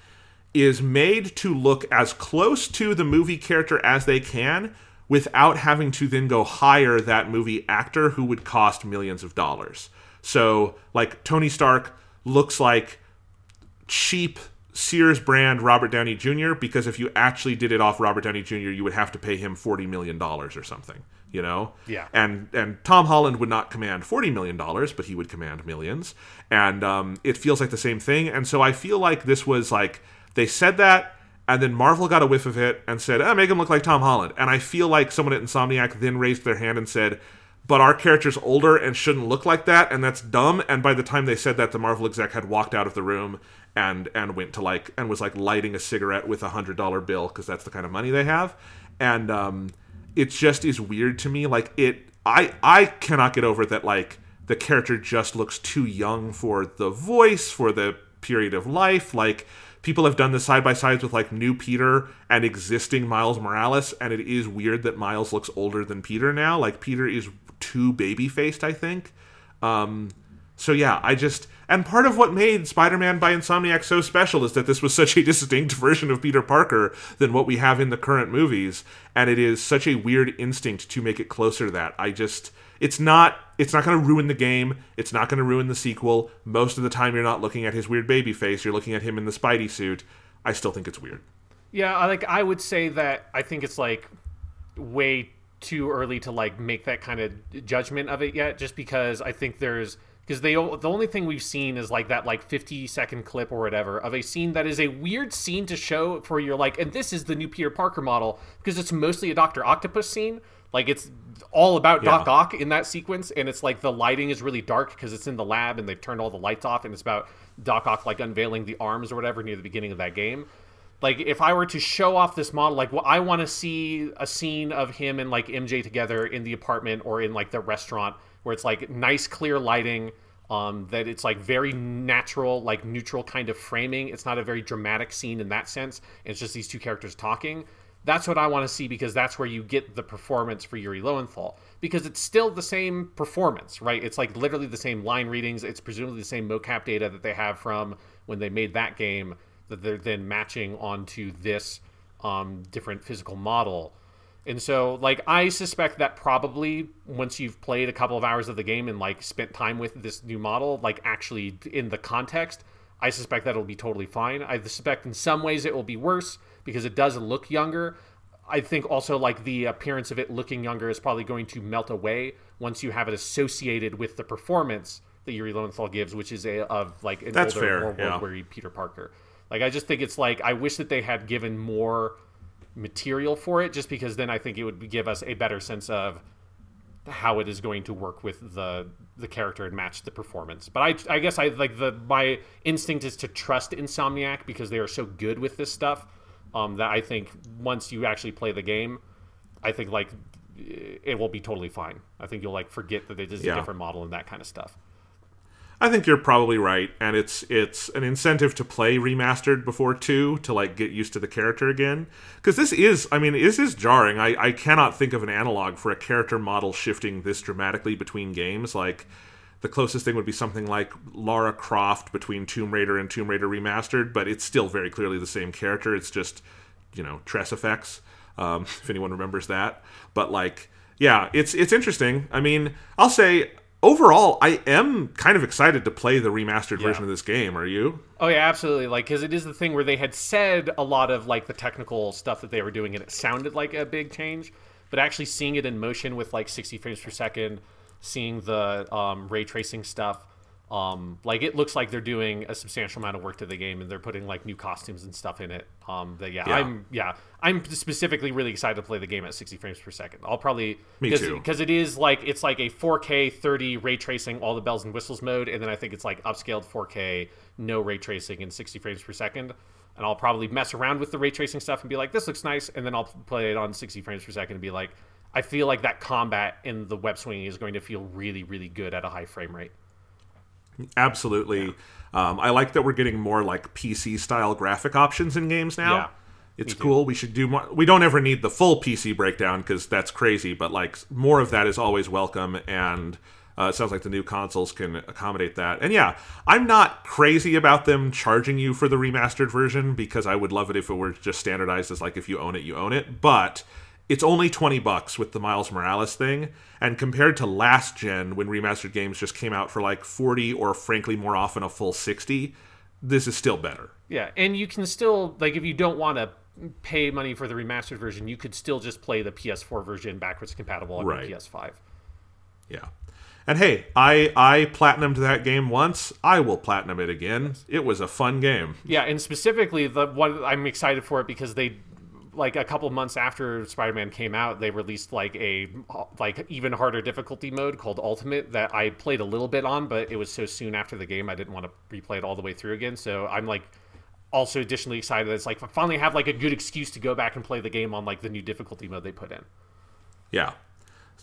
is made to look as close to the movie character as they can without having to then go hire that movie actor who would cost millions of dollars. So, like, Tony Stark looks like cheap Sears brand Robert Downey Jr. because if you actually did it off Robert Downey Jr., you would have to pay him $40 million or something, you know? Yeah. And, and Tom Holland would not command $40 million, but he would command millions. And um, it feels like the same thing. And so I feel like this was like, they said that and then Marvel got a whiff of it and said, oh, make him look like Tom Holland. And I feel like someone at Insomniac then raised their hand and said, but our character's older and shouldn't look like that, and that's dumb. And by the time they said that, the Marvel exec had walked out of the room and and went to like and was like lighting a cigarette with a hundred dollar bill because that's the kind of money they have. And um, it just is weird to me. Like it, I I cannot get over that. Like the character just looks too young for the voice for the period of life. Like people have done the side by sides with like new Peter and existing Miles Morales, and it is weird that Miles looks older than Peter now. Like Peter is too baby faced, I think. Um, so yeah, I just and part of what made Spider-Man by Insomniac so special is that this was such a distinct version of Peter Parker than what we have in the current movies, and it is such a weird instinct to make it closer to that. I just it's not it's not going to ruin the game. It's not going to ruin the sequel. Most of the time, you're not looking at his weird baby face. You're looking at him in the Spidey suit. I still think it's weird. Yeah, like I would say that I think it's like way too early to like make that kind of judgment of it yet. Just because I think there's because they the only thing we've seen is like that like 50 second clip or whatever of a scene that is a weird scene to show for your like and this is the new Peter Parker model because it's mostly a Doctor Octopus scene like it's all about yeah. Doc Ock in that sequence, and it's like the lighting is really dark because it's in the lab and they've turned all the lights off, and it's about Doc Ock like unveiling the arms or whatever near the beginning of that game. Like if I were to show off this model, like well, I want to see a scene of him and like MJ together in the apartment or in like the restaurant where it's like nice clear lighting. Um, that it's like very natural, like neutral kind of framing. It's not a very dramatic scene in that sense. It's just these two characters talking that's what I want to see because that's where you get the performance for Yuri Lowenthal because it's still the same performance, right? It's like literally the same line readings. It's presumably the same mocap data that they have from when they made that game that they're then matching onto this um, different physical model. And so, like, I suspect that probably once you've played a couple of hours of the game and like spent time with this new model, like actually in the context, I suspect that it'll be totally fine. I suspect in some ways it will be worse because it does look younger. I think also like the appearance of it looking younger is probably going to melt away once you have it associated with the performance that Yuri Lowenthal gives, which is a of like an That's older, fair, more yeah. world Peter Parker. Like I just think it's like I wish that they had given more material for it, just because then I think it would give us a better sense of how it is going to work with the the character and match the performance. But I I guess I like the my instinct is to trust Insomniac because they are so good with this stuff um, that I think once you actually play the game, I think like it will be totally fine. I think you'll like forget that it is yeah. a different model and that kind of stuff. I think you're probably right, and it's it's an incentive to play remastered before two to like get used to the character again. Because this is, I mean, this is jarring. I I cannot think of an analog for a character model shifting this dramatically between games. Like the closest thing would be something like Lara Croft between Tomb Raider and Tomb Raider Remastered, but it's still very clearly the same character. It's just, you know, TressFX, um, if anyone remembers that. But like, yeah, it's it's interesting. I mean, I'll say overall, I am kind of excited to play the remastered Yeah. version of this game. Are you? Oh yeah, absolutely. Like, because it is the thing where they had said a lot of like the technical stuff that they were doing, and it sounded like a big change. But actually seeing it in motion with like 60 frames per second, seeing the um, ray tracing stuff, um, like it looks like they're doing a substantial amount of work to the game, and they're putting like new costumes and stuff in it. Um, that yeah, Yeah. I'm yeah, I'm specifically really excited to play the game at 60 frames per second. I'll probably Me because, too. because it is like it's like a 4K 30 ray tracing all the bells and whistles mode, and then I think it's like upscaled 4K no ray tracing in 60 frames per second. And I'll probably mess around with the ray tracing stuff and be like, this looks nice, and then I'll play it on 60 frames per second and be like, I feel like that combat in the web swinging is going to feel really, really good at a high frame rate. Absolutely. Um, I like that we're getting more like PC style graphic options in games now. Yeah, It's cool. We should do more. We don't ever need the full PC breakdown because that's crazy, but like more of that is always welcome. And uh, it sounds like the new consoles can accommodate that. And yeah, I'm not crazy about them charging you for the remastered version because I would love it if it were just standardized as like if you own it, you own it. But it's only 20 bucks with the Miles Morales thing. And compared to last gen, when remastered games just came out for like 40 or frankly more often a full 60, this is still better. Yeah, and you can still like if you don't want to pay money for the remastered version, you could still just play the PS4 version backwards compatible on Right. your PS5. Yeah. And hey, I I platinumed that game once. I will platinum it again. It was a fun game. Yeah, and specifically the one I'm excited for it because they like a couple months after Spider-Man came out, they released like a like even harder difficulty mode called Ultimate that I played a little bit on, but it was so soon after the game I didn't want to replay it all the way through again. So I'm like also additionally excited that it's like I finally have like a good excuse to go back and play the game on like the new difficulty mode they put in. Yeah.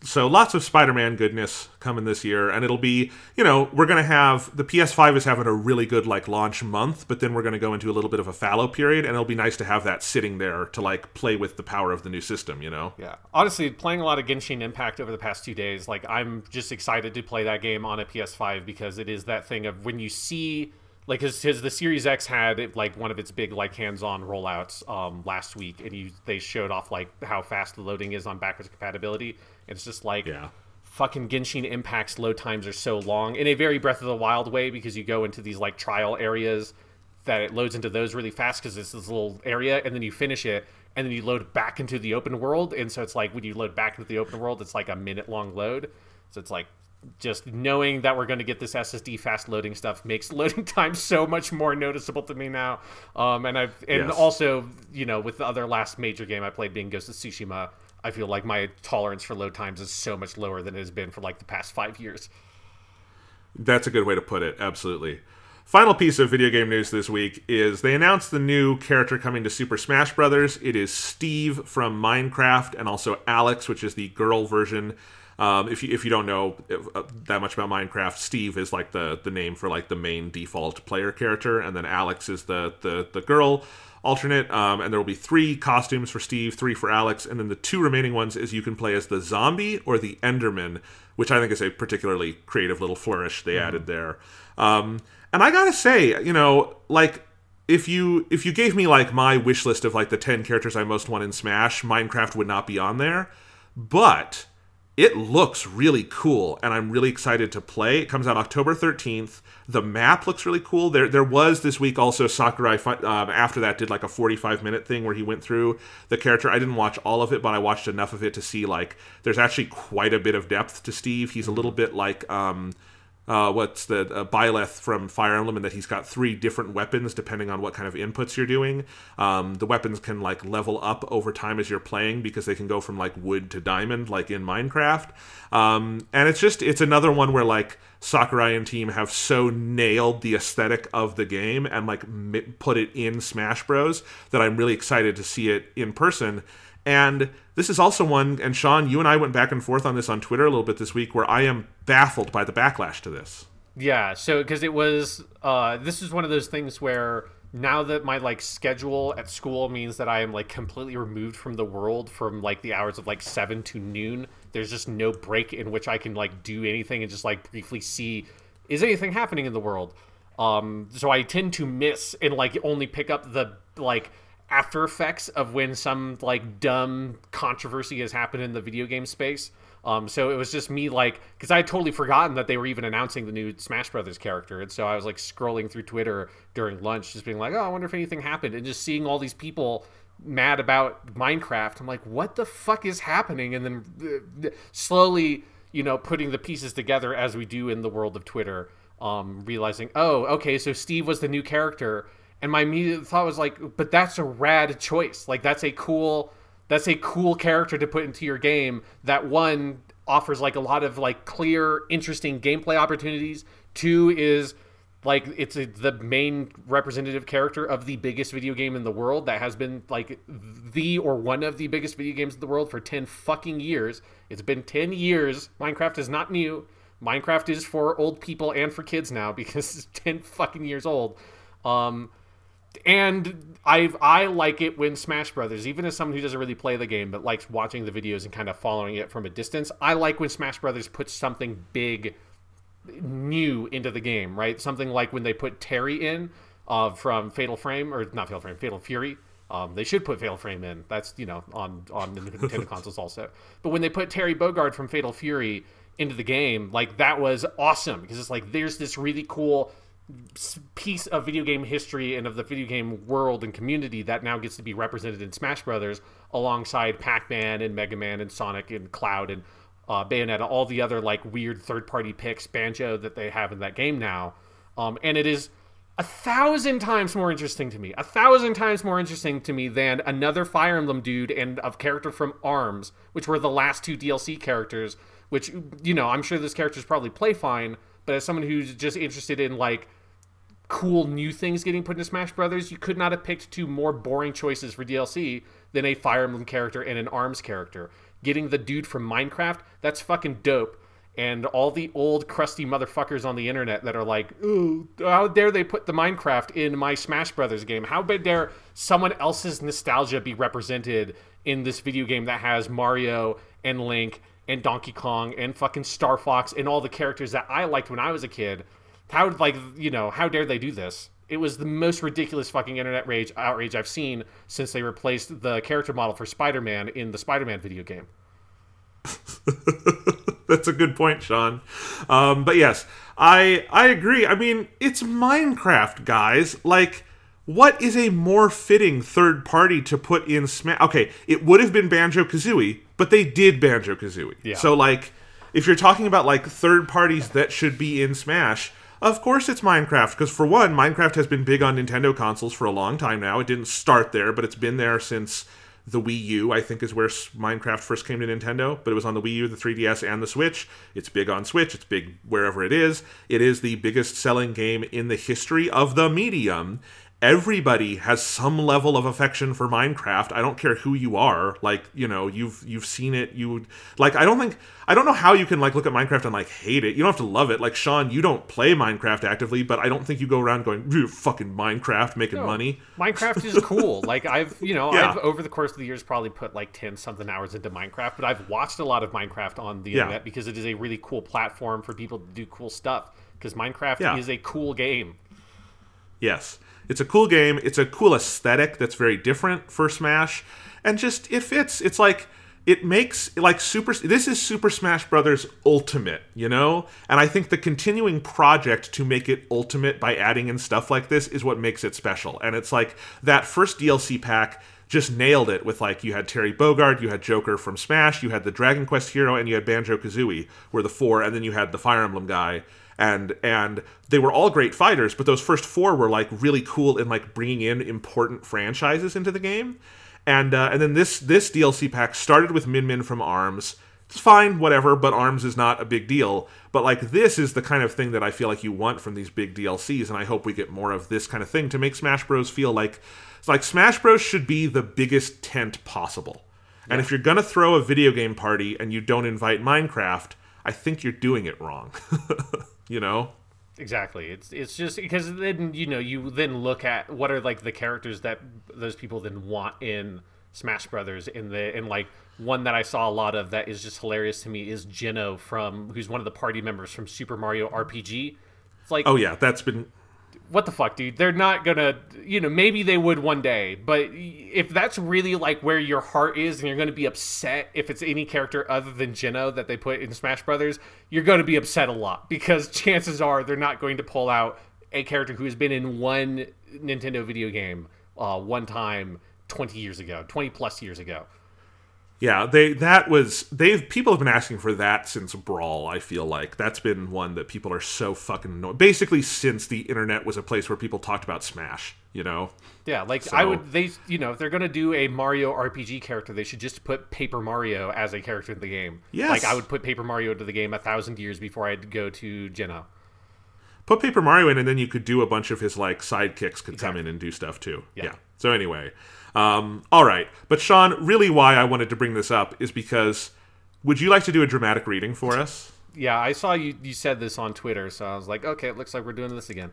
So lots of Spider-Man goodness coming this year, and it'll be, you know, we're gonna have the PS5 is having a really good like launch month, but then we're gonna go into a little bit of a fallow period, and it'll be nice to have that sitting there to like play with the power of the new system, you know. Yeah. Honestly, playing a lot of Genshin Impact over the past two days, like I'm just excited to play that game on a PS5 because it is that thing of when you see like because the Series X had like one of its big like hands-on rollouts um, last week, and you they showed off like how fast the loading is on backwards compatibility. It's just like Yeah. fucking Genshin Impact's load times are so long in a very Breath of the Wild way because you go into these like trial areas that it loads into those really fast because it's this little area and then you finish it and then you load back into the open world and so it's like when you load back into the open world it's like a minute long load so it's like just knowing that we're going to get this SSD fast loading stuff makes loading time so much more noticeable to me now. Um, and I've and Yes. also you know with the other last major game I played being Ghost of Tsushima, I feel like my tolerance for load times is so much lower than it has been for like the past five years. That's a good way to put it. Absolutely. Final piece of video game news this week is they announced the new character coming to Super Smash Brothers. It is Steve from Minecraft and also Alex, which is the girl version. Um, if you if you don't know uh, that much about Minecraft, Steve is like the the name for like the main default player character, and then Alex is the the the girl alternate. Um, and there will be three costumes for Steve, three for Alex, and then the two remaining ones is you can play as the zombie or the Enderman, which I think is a particularly creative little flourish they added there. Um, and I gotta say, you know, like if you if you gave me like my wish list of like the 10 characters I most want in Smash, Minecraft would not be on there. But it looks really cool and I'm really excited to play. It comes out October 13th. The map looks really cool. There there was this week also Sakurai um, after that did like a 45 minute thing where he went through the character. I didn't watch all of it, but I watched enough of it to see like there's actually quite a bit of depth to Steve. He's a little bit like um uh, what's the uh, Byleth from Fire Emblem, and that he's got three different weapons depending on what kind of inputs you're doing. Um, the weapons can like level up over time as you're playing because they can go from like wood to diamond, like in Minecraft. Um, and it's just it's another one where like Sakurai and team have so nailed the aesthetic of the game and like mi- put it in Smash Bros that I'm really excited to see it in person. And this is also one, and Sean, you and I went back and forth on this on Twitter a little bit this week, where I am baffled by the backlash to this. Yeah, so because it was, uh, this is one of those things where now that my like schedule at school means that I am like completely removed from the world from like the hours of like seven to noon. There's just no break in which I can like do anything and just like briefly see is anything happening in the world. Um, so I tend to miss and like only pick up the like after effects of when some like dumb controversy has happened in the video game space. Um, so it was just me like because I had totally forgotten that they were even announcing the new Smash Brothers character, and so I was like scrolling through Twitter during lunch, just being like, "Oh, I wonder if anything happened," and just seeing all these people mad about Minecraft. I'm like, "What the fuck is happening?" And then uh, slowly, you know, putting the pieces together as we do in the world of Twitter, um, realizing, "Oh, okay, so Steve was the new character." And my immediate thought was like, "But that's a rad choice. Like, that's a cool." that's a cool character to put into your game that one offers like a lot of like clear interesting gameplay opportunities two is like it's a, the main representative character of the biggest video game in the world that has been like the or one of the biggest video games in the world for 10 fucking years it's been 10 years minecraft is not new minecraft is for old people and for kids now because it's 10 fucking years old um and I I like it when Smash Brothers, even as someone who doesn't really play the game but likes watching the videos and kind of following it from a distance, I like when Smash Brothers puts something big, new into the game. Right, something like when they put Terry in uh, from Fatal Frame or not Fatal Frame, Fatal Fury. Um, they should put Fatal Frame in. That's you know on on the Nintendo consoles also. But when they put Terry Bogard from Fatal Fury into the game, like that was awesome because it's like there's this really cool piece of video game history and of the video game world and community that now gets to be represented in Smash Brothers alongside Pac-Man and Mega Man and Sonic and Cloud and uh, Bayonetta, all the other like weird third-party picks, Banjo that they have in that game now. Um, and it is a thousand times more interesting to me, a thousand times more interesting to me than another Fire Emblem dude and of character from ARMS, which were the last two DLC characters. Which you know, I'm sure those characters probably play fine, but as someone who's just interested in like cool new things getting put into Smash Brothers, you could not have picked two more boring choices for DLC than a Fire Emblem character and an ARMS character. Getting the dude from Minecraft, that's fucking dope. And all the old crusty motherfuckers on the internet that are like, "Ooh, how dare they put the Minecraft in my Smash Brothers game? How dare someone else's nostalgia be represented in this video game that has Mario and Link and Donkey Kong and fucking Star Fox and all the characters that I liked when I was a kid?" How like you know how dare they do this? It was the most ridiculous fucking internet rage outrage I've seen since they replaced the character model for Spider-Man in the Spider-Man video game. That's a good point, Sean. Um, but yes, I I agree. I mean, it's Minecraft, guys. Like, what is a more fitting third party to put in Smash? Okay, it would have been Banjo Kazooie, but they did Banjo Kazooie. Yeah. So like, if you're talking about like third parties that should be in Smash, of course, it's Minecraft, because for one, Minecraft has been big on Nintendo consoles for a long time now. It didn't start there, but it's been there since the Wii U, I think, is where Minecraft first came to Nintendo. But it was on the Wii U, the 3DS, and the Switch. It's big on Switch, it's big wherever it is. It is the biggest selling game in the history of the medium everybody has some level of affection for Minecraft. I don't care who you are. Like, you know, you've you've seen it. You like I don't think I don't know how you can like look at Minecraft and like hate it. You don't have to love it. Like Sean, you don't play Minecraft actively, but I don't think you go around going, fucking Minecraft making no, money. Minecraft is cool. like I've, you know, yeah. I've over the course of the years probably put like 10 something hours into Minecraft, but I've watched a lot of Minecraft on the yeah. internet because it is a really cool platform for people to do cool stuff because Minecraft yeah. is a cool game. Yes. It's a cool game. It's a cool aesthetic that's very different for Smash, and just it fits. It's like it makes like super this is super smash brothers ultimate you know and i think the continuing project to make it ultimate by adding in stuff like this is what makes it special and it's like that first dlc pack just nailed it with like you had terry bogard you had joker from smash you had the dragon quest hero and you had banjo kazooie were the four and then you had the fire emblem guy and and they were all great fighters but those first four were like really cool in like bringing in important franchises into the game and uh, and then this this DLC pack started with Min Min from Arms it's fine whatever but Arms is not a big deal but like this is the kind of thing that I feel like you want from these big DLCs and I hope we get more of this kind of thing to make Smash Bros feel like it's like Smash Bros should be the biggest tent possible yeah. and if you're gonna throw a video game party and you don't invite Minecraft I think you're doing it wrong. you know? Exactly. It's it's just because then you know you then look at what are like the characters that those people then want in Smash Brothers in the in like one that I saw a lot of that is just hilarious to me is Geno from who's one of the party members from Super Mario RPG. It's like Oh yeah, that's been what the fuck, dude? They're not gonna, you know, maybe they would one day, but if that's really like where your heart is, and you're gonna be upset if it's any character other than Geno that they put in Smash Brothers, you're gonna be upset a lot because chances are they're not going to pull out a character who has been in one Nintendo video game uh, one time 20 years ago, 20 plus years ago. Yeah, they that was they've people have been asking for that since Brawl. I feel like that's been one that people are so fucking annoyed. Basically, since the internet was a place where people talked about Smash, you know. Yeah, like I would they you know if they're gonna do a Mario RPG character, they should just put Paper Mario as a character in the game. Yes. like I would put Paper Mario into the game a thousand years before I'd go to Geno. Put Paper Mario in, and then you could do a bunch of his like sidekicks could come in and do stuff too. Yeah. So anyway, um, all right. But Sean, really, why I wanted to bring this up is because would you like to do a dramatic reading for us? Yeah, I saw you you said this on Twitter, so I was like, okay, it looks like we're doing this again.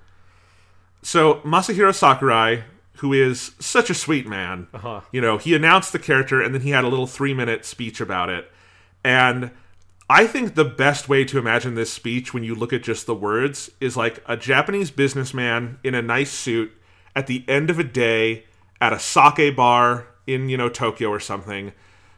So Masahiro Sakurai, who is such a sweet man, Uh-huh. you know, he announced the character and then he had a little three minute speech about it. And I think the best way to imagine this speech when you look at just the words is like a Japanese businessman in a nice suit at the end of a day at a sake bar in, you know, Tokyo or something,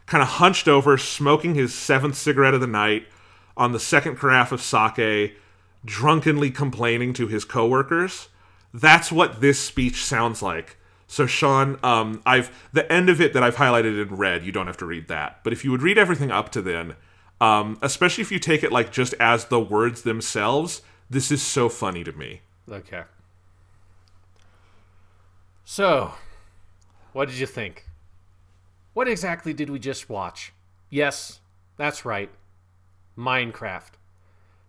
kind of hunched over, smoking his seventh cigarette of the night on the second carafe of sake, drunkenly complaining to his coworkers. That's what this speech sounds like. So Sean, um, I've the end of it that I've highlighted in red. You don't have to read that, but if you would read everything up to then, um, especially if you take it like just as the words themselves, this is so funny to me. Okay. So, what did you think? What exactly did we just watch? Yes, that's right. Minecraft.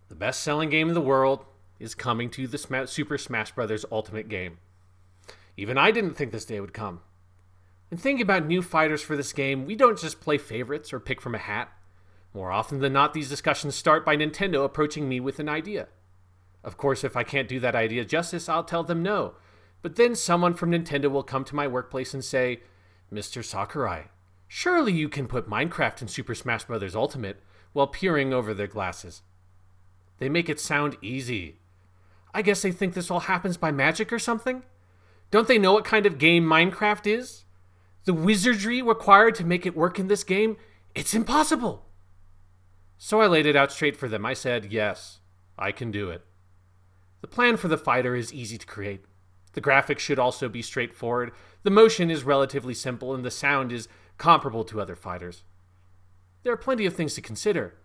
The best selling game in the world is coming to the Super Smash Bros. Ultimate game. Even I didn't think this day would come. In thinking about new fighters for this game, we don't just play favorites or pick from a hat. More often than not, these discussions start by Nintendo approaching me with an idea. Of course, if I can't do that idea justice, I'll tell them no. But then someone from Nintendo will come to my workplace and say, Mr. Sakurai, surely you can put Minecraft in Super Smash Bros. Ultimate while peering over their glasses. They make it sound easy. I guess they think this all happens by magic or something? Don't they know what kind of game Minecraft is? The wizardry required to make it work in this game? It's impossible. So I laid it out straight for them. I said, Yes, I can do it. The plan for the fighter is easy to create. The graphics should also be straightforward. The motion is relatively simple, and the sound is comparable to other fighters. There are plenty of things to consider,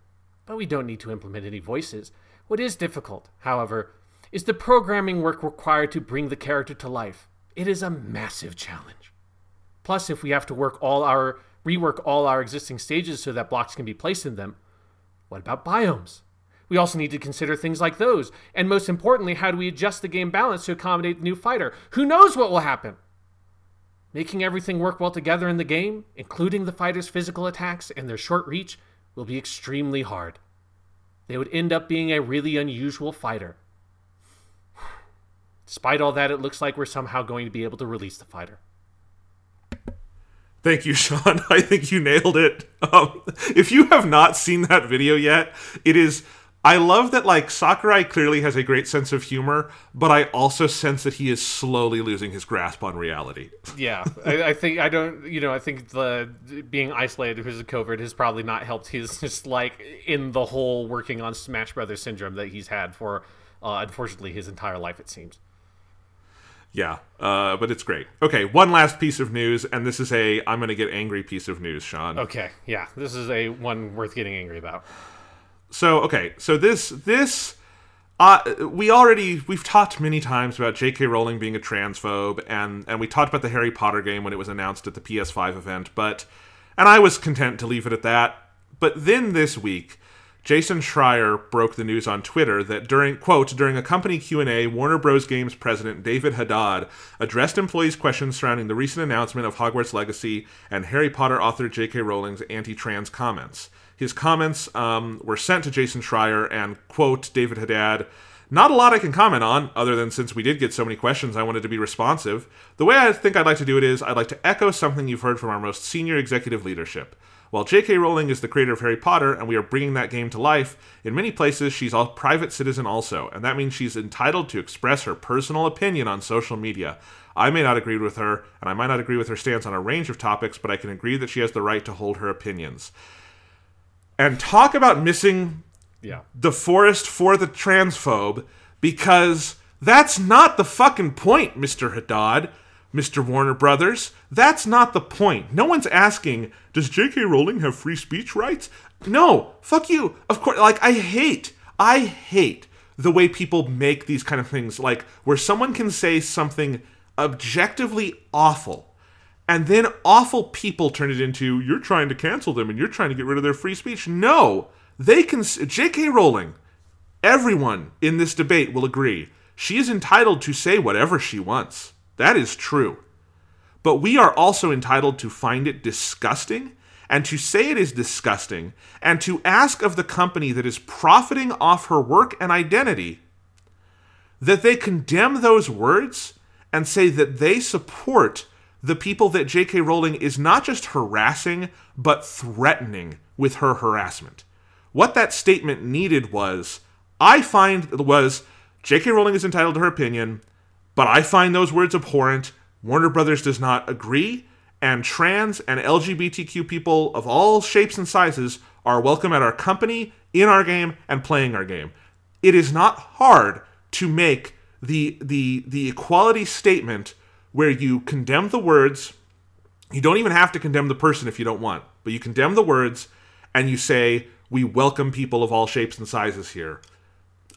but we don't need to implement any voices. What is difficult, however, is the programming work required to bring the character to life. It is a massive challenge. Plus, if we have to work all our rework all our existing stages so that blocks can be placed in them, what about biomes? We also need to consider things like those. And most importantly, how do we adjust the game balance to accommodate the new fighter? Who knows what will happen? Making everything work well together in the game, including the fighter's physical attacks and their short reach, will be extremely hard. They would end up being a really unusual fighter. Despite all that, it looks like we're somehow going to be able to release the fighter. Thank you, Sean. I think you nailed it. Um, if you have not seen that video yet, it is. I love that like Sakurai clearly has a great sense of humor, but I also sense that he is slowly losing his grasp on reality. Yeah, I, I think I don't. You know, I think the being isolated because of COVID has probably not helped his just like in the whole working on Smash Brothers syndrome that he's had for uh, unfortunately his entire life. It seems. Yeah, uh, but it's great. Okay, one last piece of news, and this is a I'm going to get angry piece of news, Sean. Okay, yeah, this is a one worth getting angry about. So okay, so this this uh, we already we've talked many times about J.K. Rowling being a transphobe, and and we talked about the Harry Potter game when it was announced at the PS5 event, but and I was content to leave it at that. But then this week, Jason Schreier broke the news on Twitter that during quote during a company Q&A, Warner Bros. Games president David Haddad addressed employees' questions surrounding the recent announcement of Hogwarts Legacy and Harry Potter author J.K. Rowling's anti-trans comments. His comments um, were sent to Jason Schreier, and quote David Haddad Not a lot I can comment on, other than since we did get so many questions, I wanted to be responsive. The way I think I'd like to do it is I'd like to echo something you've heard from our most senior executive leadership. While J.K. Rowling is the creator of Harry Potter and we are bringing that game to life, in many places she's a private citizen also, and that means she's entitled to express her personal opinion on social media. I may not agree with her, and I might not agree with her stance on a range of topics, but I can agree that she has the right to hold her opinions. And talk about missing Yeah. the forest for the transphobe because that's not the fucking point, Mr. Haddad, Mr. Warner Brothers. That's not the point. No one's asking, does J.K. Rowling have free speech rights? No, fuck you. Of course, like, I hate, I hate the way people make these kind of things, like, where someone can say something objectively awful and then awful people turn it into you're trying to cancel them and you're trying to get rid of their free speech. No, they can. J.K. Rowling, everyone in this debate will agree she is entitled to say whatever she wants. That is true. But we are also entitled to find it disgusting and to say it is disgusting and to ask of the company that is profiting off her work and identity that they condemn those words and say that they support the people that J.K. Rowling is not just harassing, but threatening with her harassment. What that statement needed was, I find, was J.K. Rowling is entitled to her opinion, but I find those words abhorrent. Warner Brothers does not agree, and trans and LGBTQ people of all shapes and sizes are welcome at our company, in our game, and playing our game. It is not hard to make the the the equality statement where you condemn the words. You don't even have to condemn the person if you don't want, but you condemn the words and you say we welcome people of all shapes and sizes here.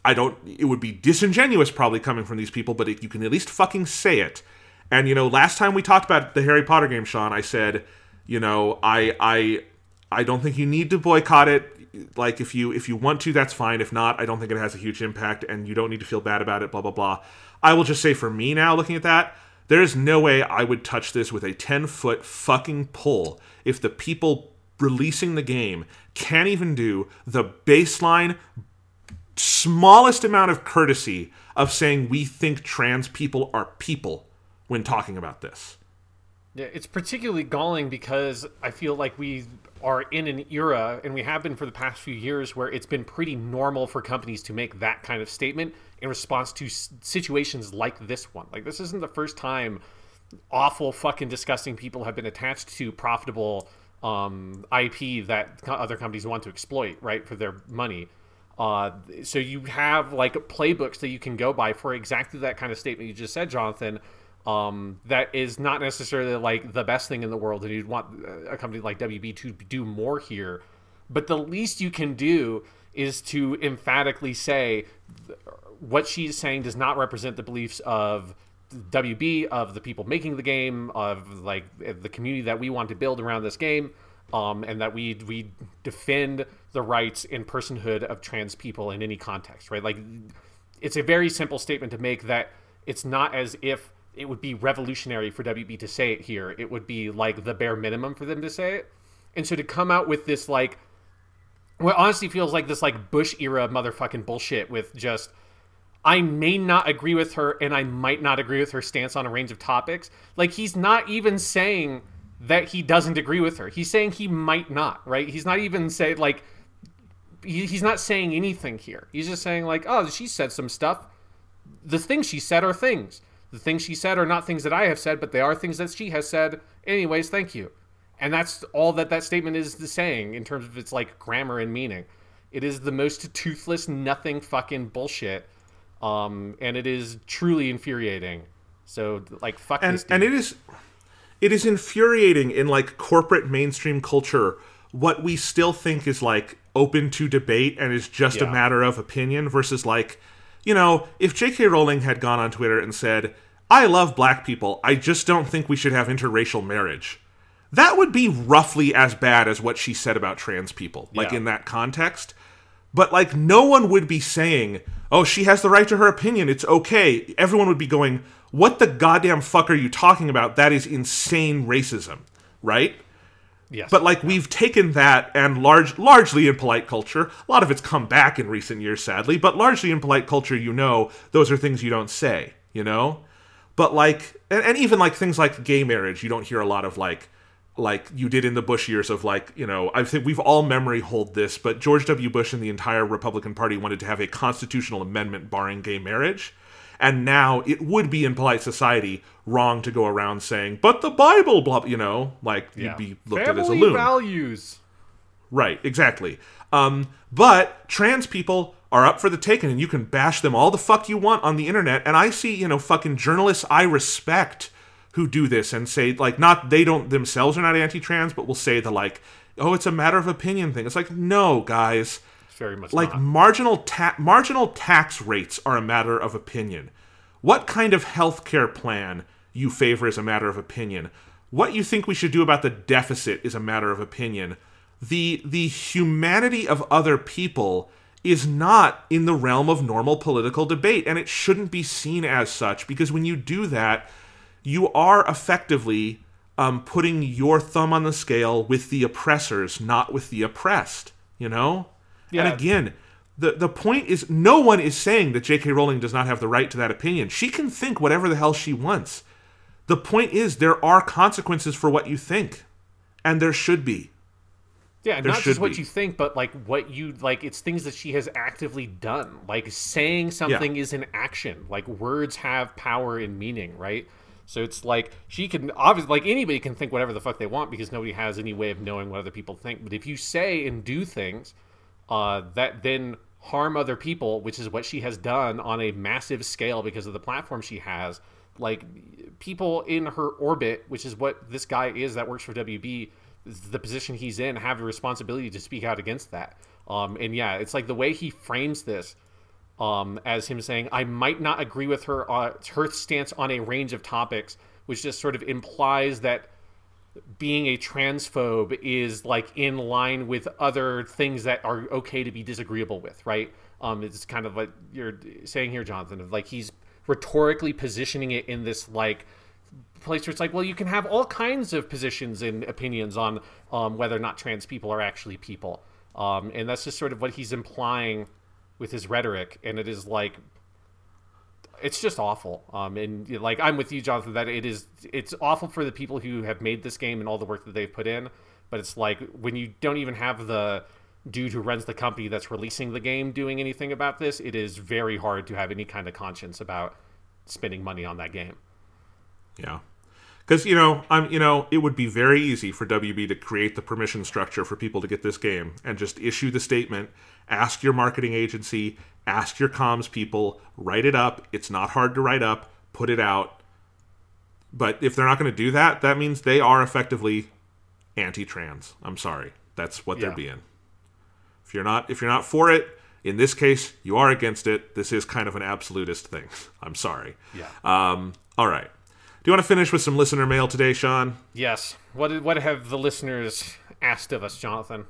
I don't. It would be disingenuous probably coming from these people, but if you can at least fucking say it. And you know, last time we talked about the Harry Potter game, Sean, I said, you know, I I I don't think you need to boycott it. Like if you if you want to, that's fine. If not, I don't think it has a huge impact, and you don't need to feel bad about it. Blah blah blah. I will just say for me now, looking at that, there is no way I would touch this with a ten foot fucking pole if the people releasing the game can't even do the baseline smallest amount of courtesy of saying we think trans people are people when talking about this. Yeah, it's particularly galling because I feel like we are in an era, and we have been for the past few years, where it's been pretty normal for companies to make that kind of statement in response to situations like this one. Like, this isn't the first time awful, fucking disgusting people have been attached to profitable um, IP that other companies want to exploit, right, for their money. Uh, so you have like playbooks that you can go by for exactly that kind of statement you just said, Jonathan. Um, that is not necessarily like the best thing in the world, and you'd want uh, a company like WB to do more here. But the least you can do is to emphatically say what she's saying does not represent the beliefs of WB, of the people making the game, of like the community that we want to build around this game, um, and that we we defend the rights and personhood of trans people in any context, right? Like, it's a very simple statement to make that it's not as if it would be revolutionary for WB to say it here. It would be like the bare minimum for them to say it. And so to come out with this like what honestly feels like this like Bush era motherfucking bullshit with just I may not agree with her and I might not agree with her stance on a range of topics. Like he's not even saying that he doesn't agree with her. He's saying he might not, right? He's not even say like he, he's not saying anything here. He's just saying like, "Oh, she said some stuff. The things she said are things. The things she said are not things that I have said, but they are things that she has said. Anyways, thank you." And that's all that that statement is saying in terms of its like grammar and meaning. It is the most toothless, nothing fucking bullshit, um, and it is truly infuriating. So, like, fuck and this dude. and it is it is infuriating in like corporate mainstream culture what we still think is like open to debate and is just a matter of opinion versus like you know if J.K. Rowling had gone on Twitter and said I love black people I just don't think we should have interracial marriage that would be roughly as bad as what she said about trans people like Yeah. in that context but like no one would be saying oh she has the right to her opinion. It's okay. Everyone would be going what the goddamn fuck are you talking about? That is insane racism. Right? Yes. But like we've taken that and large largely in polite culture, a lot of it's come back in recent years sadly, but largely in polite culture, you know, those are things you don't say, you know? But like and, and even like things like gay marriage, you don't hear a lot of like like you did in the Bush years of like, you know, I think we've all memory hold this, but George W. Bush and the entire Republican Party wanted to have a constitutional amendment barring gay marriage. And now it would be in polite society wrong to go around saying, but the Bible, blah, you know, like Yeah. you'd be looked Family at as a loon. values. Right, exactly. Um, but trans people are up for the taking, and you can bash them all the fuck you want on the internet. And I see, you know, fucking journalists I respect who do this and say, like, not they don't themselves are not anti-trans, but will say the like, oh, it's a matter of opinion thing. It's like, no, guys, very much like not. marginal ta- marginal tax rates are a matter of opinion. What kind of healthcare plan you favor is a matter of opinion. What you think we should do about the deficit is a matter of opinion. The the humanity of other people is not in the realm of normal political debate and it shouldn't be seen as such because when you do that you are effectively um, putting your thumb on the scale with the oppressors, not with the oppressed. You know. Yeah. And again, the the point is, no one is saying that J.K. Rowling does not have the right to that opinion. She can think whatever the hell she wants. The point is, there are consequences for what you think, and there should be. Yeah, There not just what be. you think, but like what you like. It's things that she has actively done. Like saying something is an action. Like words have power and meaning, right? So it's like she can obviously like anybody can think whatever the fuck they want because nobody has any way of knowing what other people think. But if you say and do things uh, that then harm other people, which is what she has done on a massive scale because of the platform she has, like people in her orbit, which is what this guy is that works for WB, the position he's in, have a responsibility to speak out against that. Um, and yeah, it's like the way he frames this um, as him saying, "I might not agree with her uh, her stance on a range of topics," which just sort of implies that being a transphobe is like in line with other things that are okay to be disagreeable with, right? Um, it's kind of like you're saying here, Jonathan, of like he's rhetorically positioning it in this like place where it's like, well, you can have all kinds of positions and opinions on um, whether or not trans people are actually people, um, and that's just sort of what he's implying with his rhetoric, and it is like it's just awful. Um, and like I'm with you, Jonathan, that it is it's awful for the people who have made this game and all the work that they've put in. But it's like when you don't even have the dude who runs the company that's releasing the game doing anything about this, it is very hard to have any kind of conscience about spending money on that game. Yeah. Because you know, I'm you know, it would be very easy for WB to create the permission structure for people to get this game and just issue the statement, ask your marketing agency, ask your comms people, write it up. It's not hard to write up, put it out. But if they're not going to do that, that means they are effectively anti-trans. I'm sorry. That's what they're being. If you're not if you're not for it, in this case, you are against it. This is kind of an absolutist thing. I'm sorry. Yeah. Um, all right. Do you want to finish with some listener mail today, Sean? Yes. What what have the listeners asked of us, Jonathan?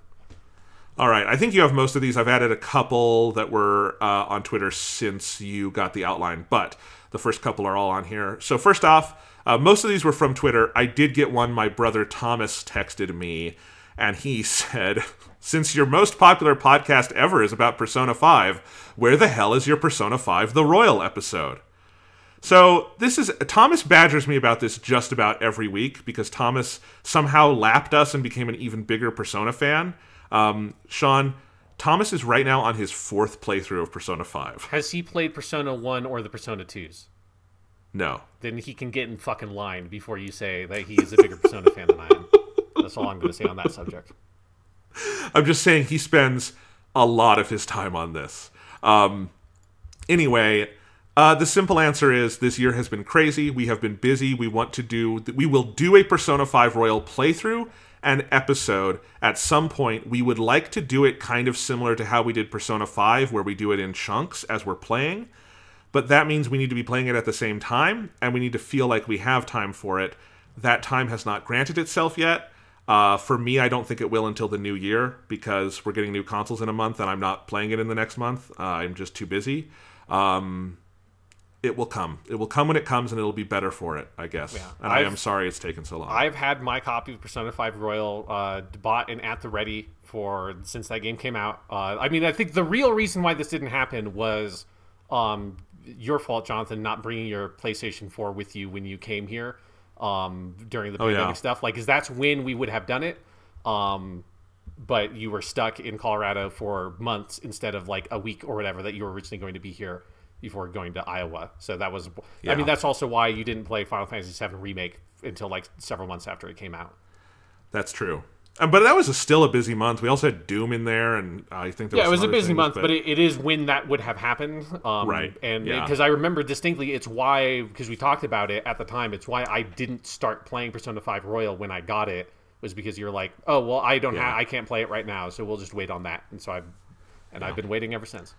All right. I think you have most of these. I've added a couple that were uh, on Twitter since you got the outline, but the first couple are all on here. So, first off, uh, most of these were from Twitter. I did get one my brother Thomas texted me, and he said, Since your most popular podcast ever is about Persona 5, where the hell is your Persona 5 The Royal episode? So this is Thomas badgers me about this just about every week because Thomas somehow lapped us and became an even bigger Persona fan. Um, Sean, Thomas is right now on his fourth playthrough of Persona Five. Has he played Persona 1 or the Persona 2s? No, Then he can get in fucking line before you say that he is a bigger Persona fan than I am. That's all I'm going to say on that subject. I'm just saying he spends a lot of his time on this. Um, anyway, uh, the simple answer is this year has been crazy. We have been busy. We want to do. We will do a Persona 5 Royal playthrough and episode at some point. We would like to do it kind of similar to how we did Persona 5, where we do it in chunks as we're playing. But that means we need to be playing it at the same time, and we need to feel like we have time for it. That time has not granted itself yet. Uh, for me, I don't think it will until the new year because we're getting new consoles in a month, and I'm not playing it in the next month. Uh, I'm just too busy. Um, it will come. It will come when it comes, and it'll be better for it, I guess. And I I've- am sorry it's taken so long. I've had my copy of Persona 5 Royal uh, bought and at the ready for since that game came out. Uh, I mean, I think the real reason why this didn't happen was um, your fault, Jonathan, not bringing your PlayStation 4 with you when you came here um, during the Oh, yeah. pandemic stuff. Like, because that's when we would have done it. Um, but you were stuck in Colorado for months instead of like a week or whatever that you were originally going to be here before going to Iowa. So that was, I mean, that's also why you didn't play Final Fantasy VII Remake until like several months after it came out. That's true. Uh, but that was a, still a busy month. We also had Doom in there, and I think there Yeah, it was a busy things, month, but, it, it is when that would have happened. Um, Right, And yeah. because I remember distinctly, it's why, because we talked about it at the time, it's why I didn't start playing Persona 5 Royal when I got it, was because you're like, oh, well, I don't Yeah. have, I can't play it right now, so we'll just wait on that. And so I, and I've been waiting ever since.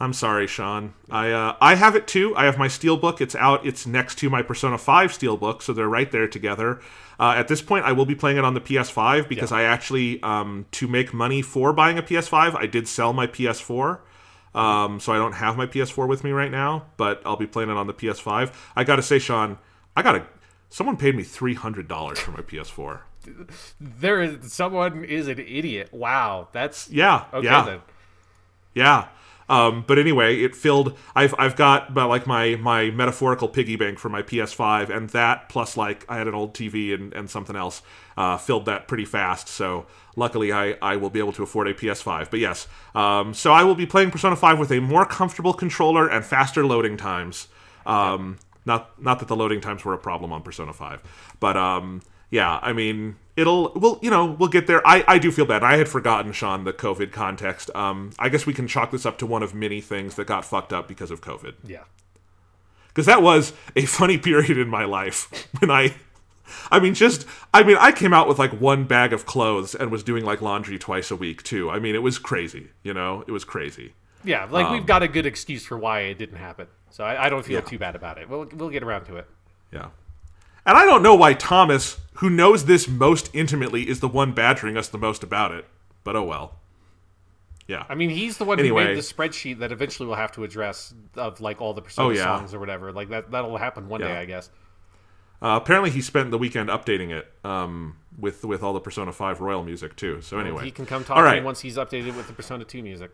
I'm sorry, Sean. I uh, I have it too. I have my steelbook. It's out. It's next to my Persona 5 steelbook, so they're right there together. Uh, at this point, I will be playing it on the PS5 because I actually, um, to make money for buying a PS5, I did sell my PS4. Um, so I don't have my PS4 with me right now, but I'll be playing it on the PS5. I got to say, Sean, I got to. Someone paid me three hundred dollars for my PS4. There is, someone is an idiot. Wow. That's, Yeah, okay yeah. then. Yeah. Um, but anyway, it filled. I've I've got like my my metaphorical piggy bank for my PS5, and that plus like I had an old TV and, and something else uh, filled that pretty fast. So luckily, I I will be able to afford a PS5. But yes, um, so I will be playing Persona 5 with a more comfortable controller and faster loading times. Um, not not that the loading times were a problem on Persona 5, but um, yeah, I mean, it'll we'll you know we'll get there. I I do feel bad. I had forgotten Sean the COVID context. Um, I guess we can chalk this up to one of many things that got fucked up because of COVID. Yeah. Because that was a funny period in my life when I. I mean, just, I mean, I came out with like one bag of clothes and was doing like laundry twice a week too. I mean, it was crazy, you know? It was crazy. Yeah. Like, Um, we've got a good excuse for why it didn't happen. So I, I don't feel too bad about it. We'll, we'll get around to it. Yeah. And I don't know why Thomas, who knows this most intimately, is the one badgering us the most about it. But oh well. Yeah. I mean, he's the one who Anyway. made the spreadsheet that eventually we'll have to address of like all the Persona Oh, yeah. songs or whatever. Like that that'll happen one day, I guess. Uh, apparently, he spent the weekend updating it um, with with all the Persona Five Royal music too. So anyway, He can come talk to me once he's updated with the Persona 2 music.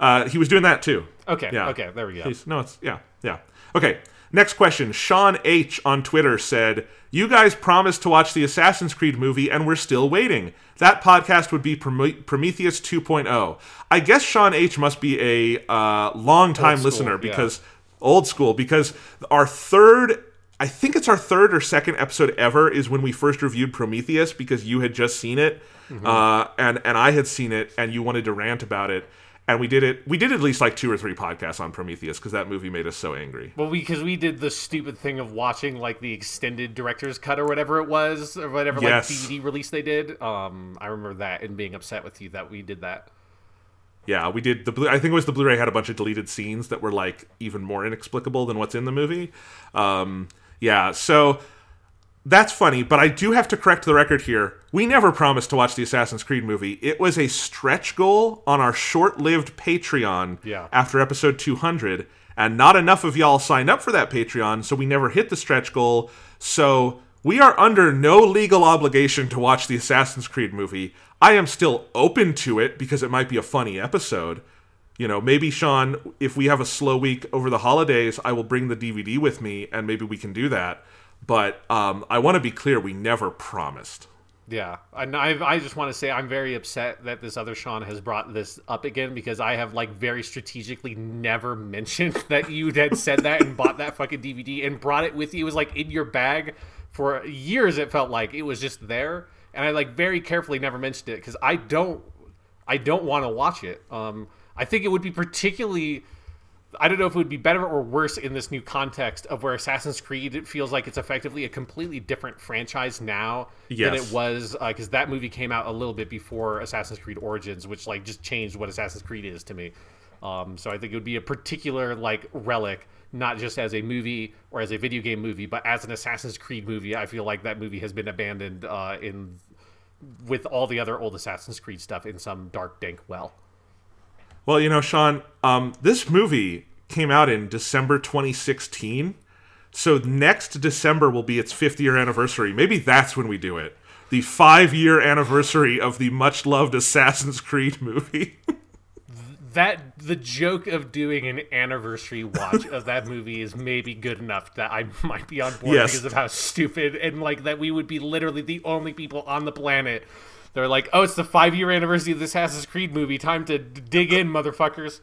Uh, he was doing that too. Okay, Yeah. okay, there we go. He's- no, it's yeah, yeah. Okay. Next question. Sean H on Twitter said, "You guys promised to watch the Assassin's Creed movie, and we're still waiting. That podcast would be Prome- Prometheus 2.0. I guess Sean H must be a uh, long-time school, listener yeah. because old school because our third I think it's our third or second episode ever is when we first reviewed Prometheus because you had just seen it, Mm-hmm. uh, and and I had seen it, and you wanted to rant about it, and we did it. We did at least like two or three podcasts on Prometheus because that movie made us so angry. Well, because we did the stupid thing of watching like the extended director's cut or whatever it was, or whatever Yes. like DVD release they did. Um, I remember that and being upset with you that we did that. Yeah, we did the. blue I think it was the Blu-ray had a bunch of deleted scenes that were like even more inexplicable than what's in the movie. Um, yeah, so that's funny, but I do have to correct the record here. We never promised to watch the Assassin's Creed movie. It was a stretch goal on our short-lived Patreon Yeah. after episode 200, and not enough of y'all signed up for that Patreon, so we never hit the stretch goal. So we are under no legal obligation to watch the Assassin's Creed movie. I am still open to it because it might be a funny episode. You know, maybe Sean, if we have a slow week over the holidays, I will bring the DVD with me and maybe we can do that. But um, I want to be clear, we never promised. Yeah, and I, I just want to say I'm very upset that this other Sean has brought this up again because I have like very strategically never mentioned that you had said that and bought that fucking DVD and brought it with you. It was like in your bag for years. It felt like it was just there, and I like very carefully never mentioned it because I don't, I don't want to watch it. Um, I think it would be particularly I don't know if it would be better or worse in this new context of where Assassin's Creed feels like it's effectively a completely different franchise now than it was because that movie came out a little bit before Assassin's Creed Origins, which like just changed what Assassin's Creed is to me. Um, so I think it would be a particular like relic, not just as a movie or as a video game movie, but as an Assassin's Creed movie. I feel like that movie has been abandoned uh, in with all the other old Assassin's Creed stuff in some dark dank well. Well, you know, Sean, um, this movie came out in December 2016. So next December will be its fifth year anniversary. Maybe that's when we do it. The five year anniversary of the much loved Assassin's Creed movie. that the joke of doing an anniversary watch of that movie is maybe good enough that I might be on board Yes. because of how stupid and like that we would be literally the only people on the planet. They're like, oh, it's the five year anniversary of this Assassin's Creed movie. Time to d- dig in, motherfuckers.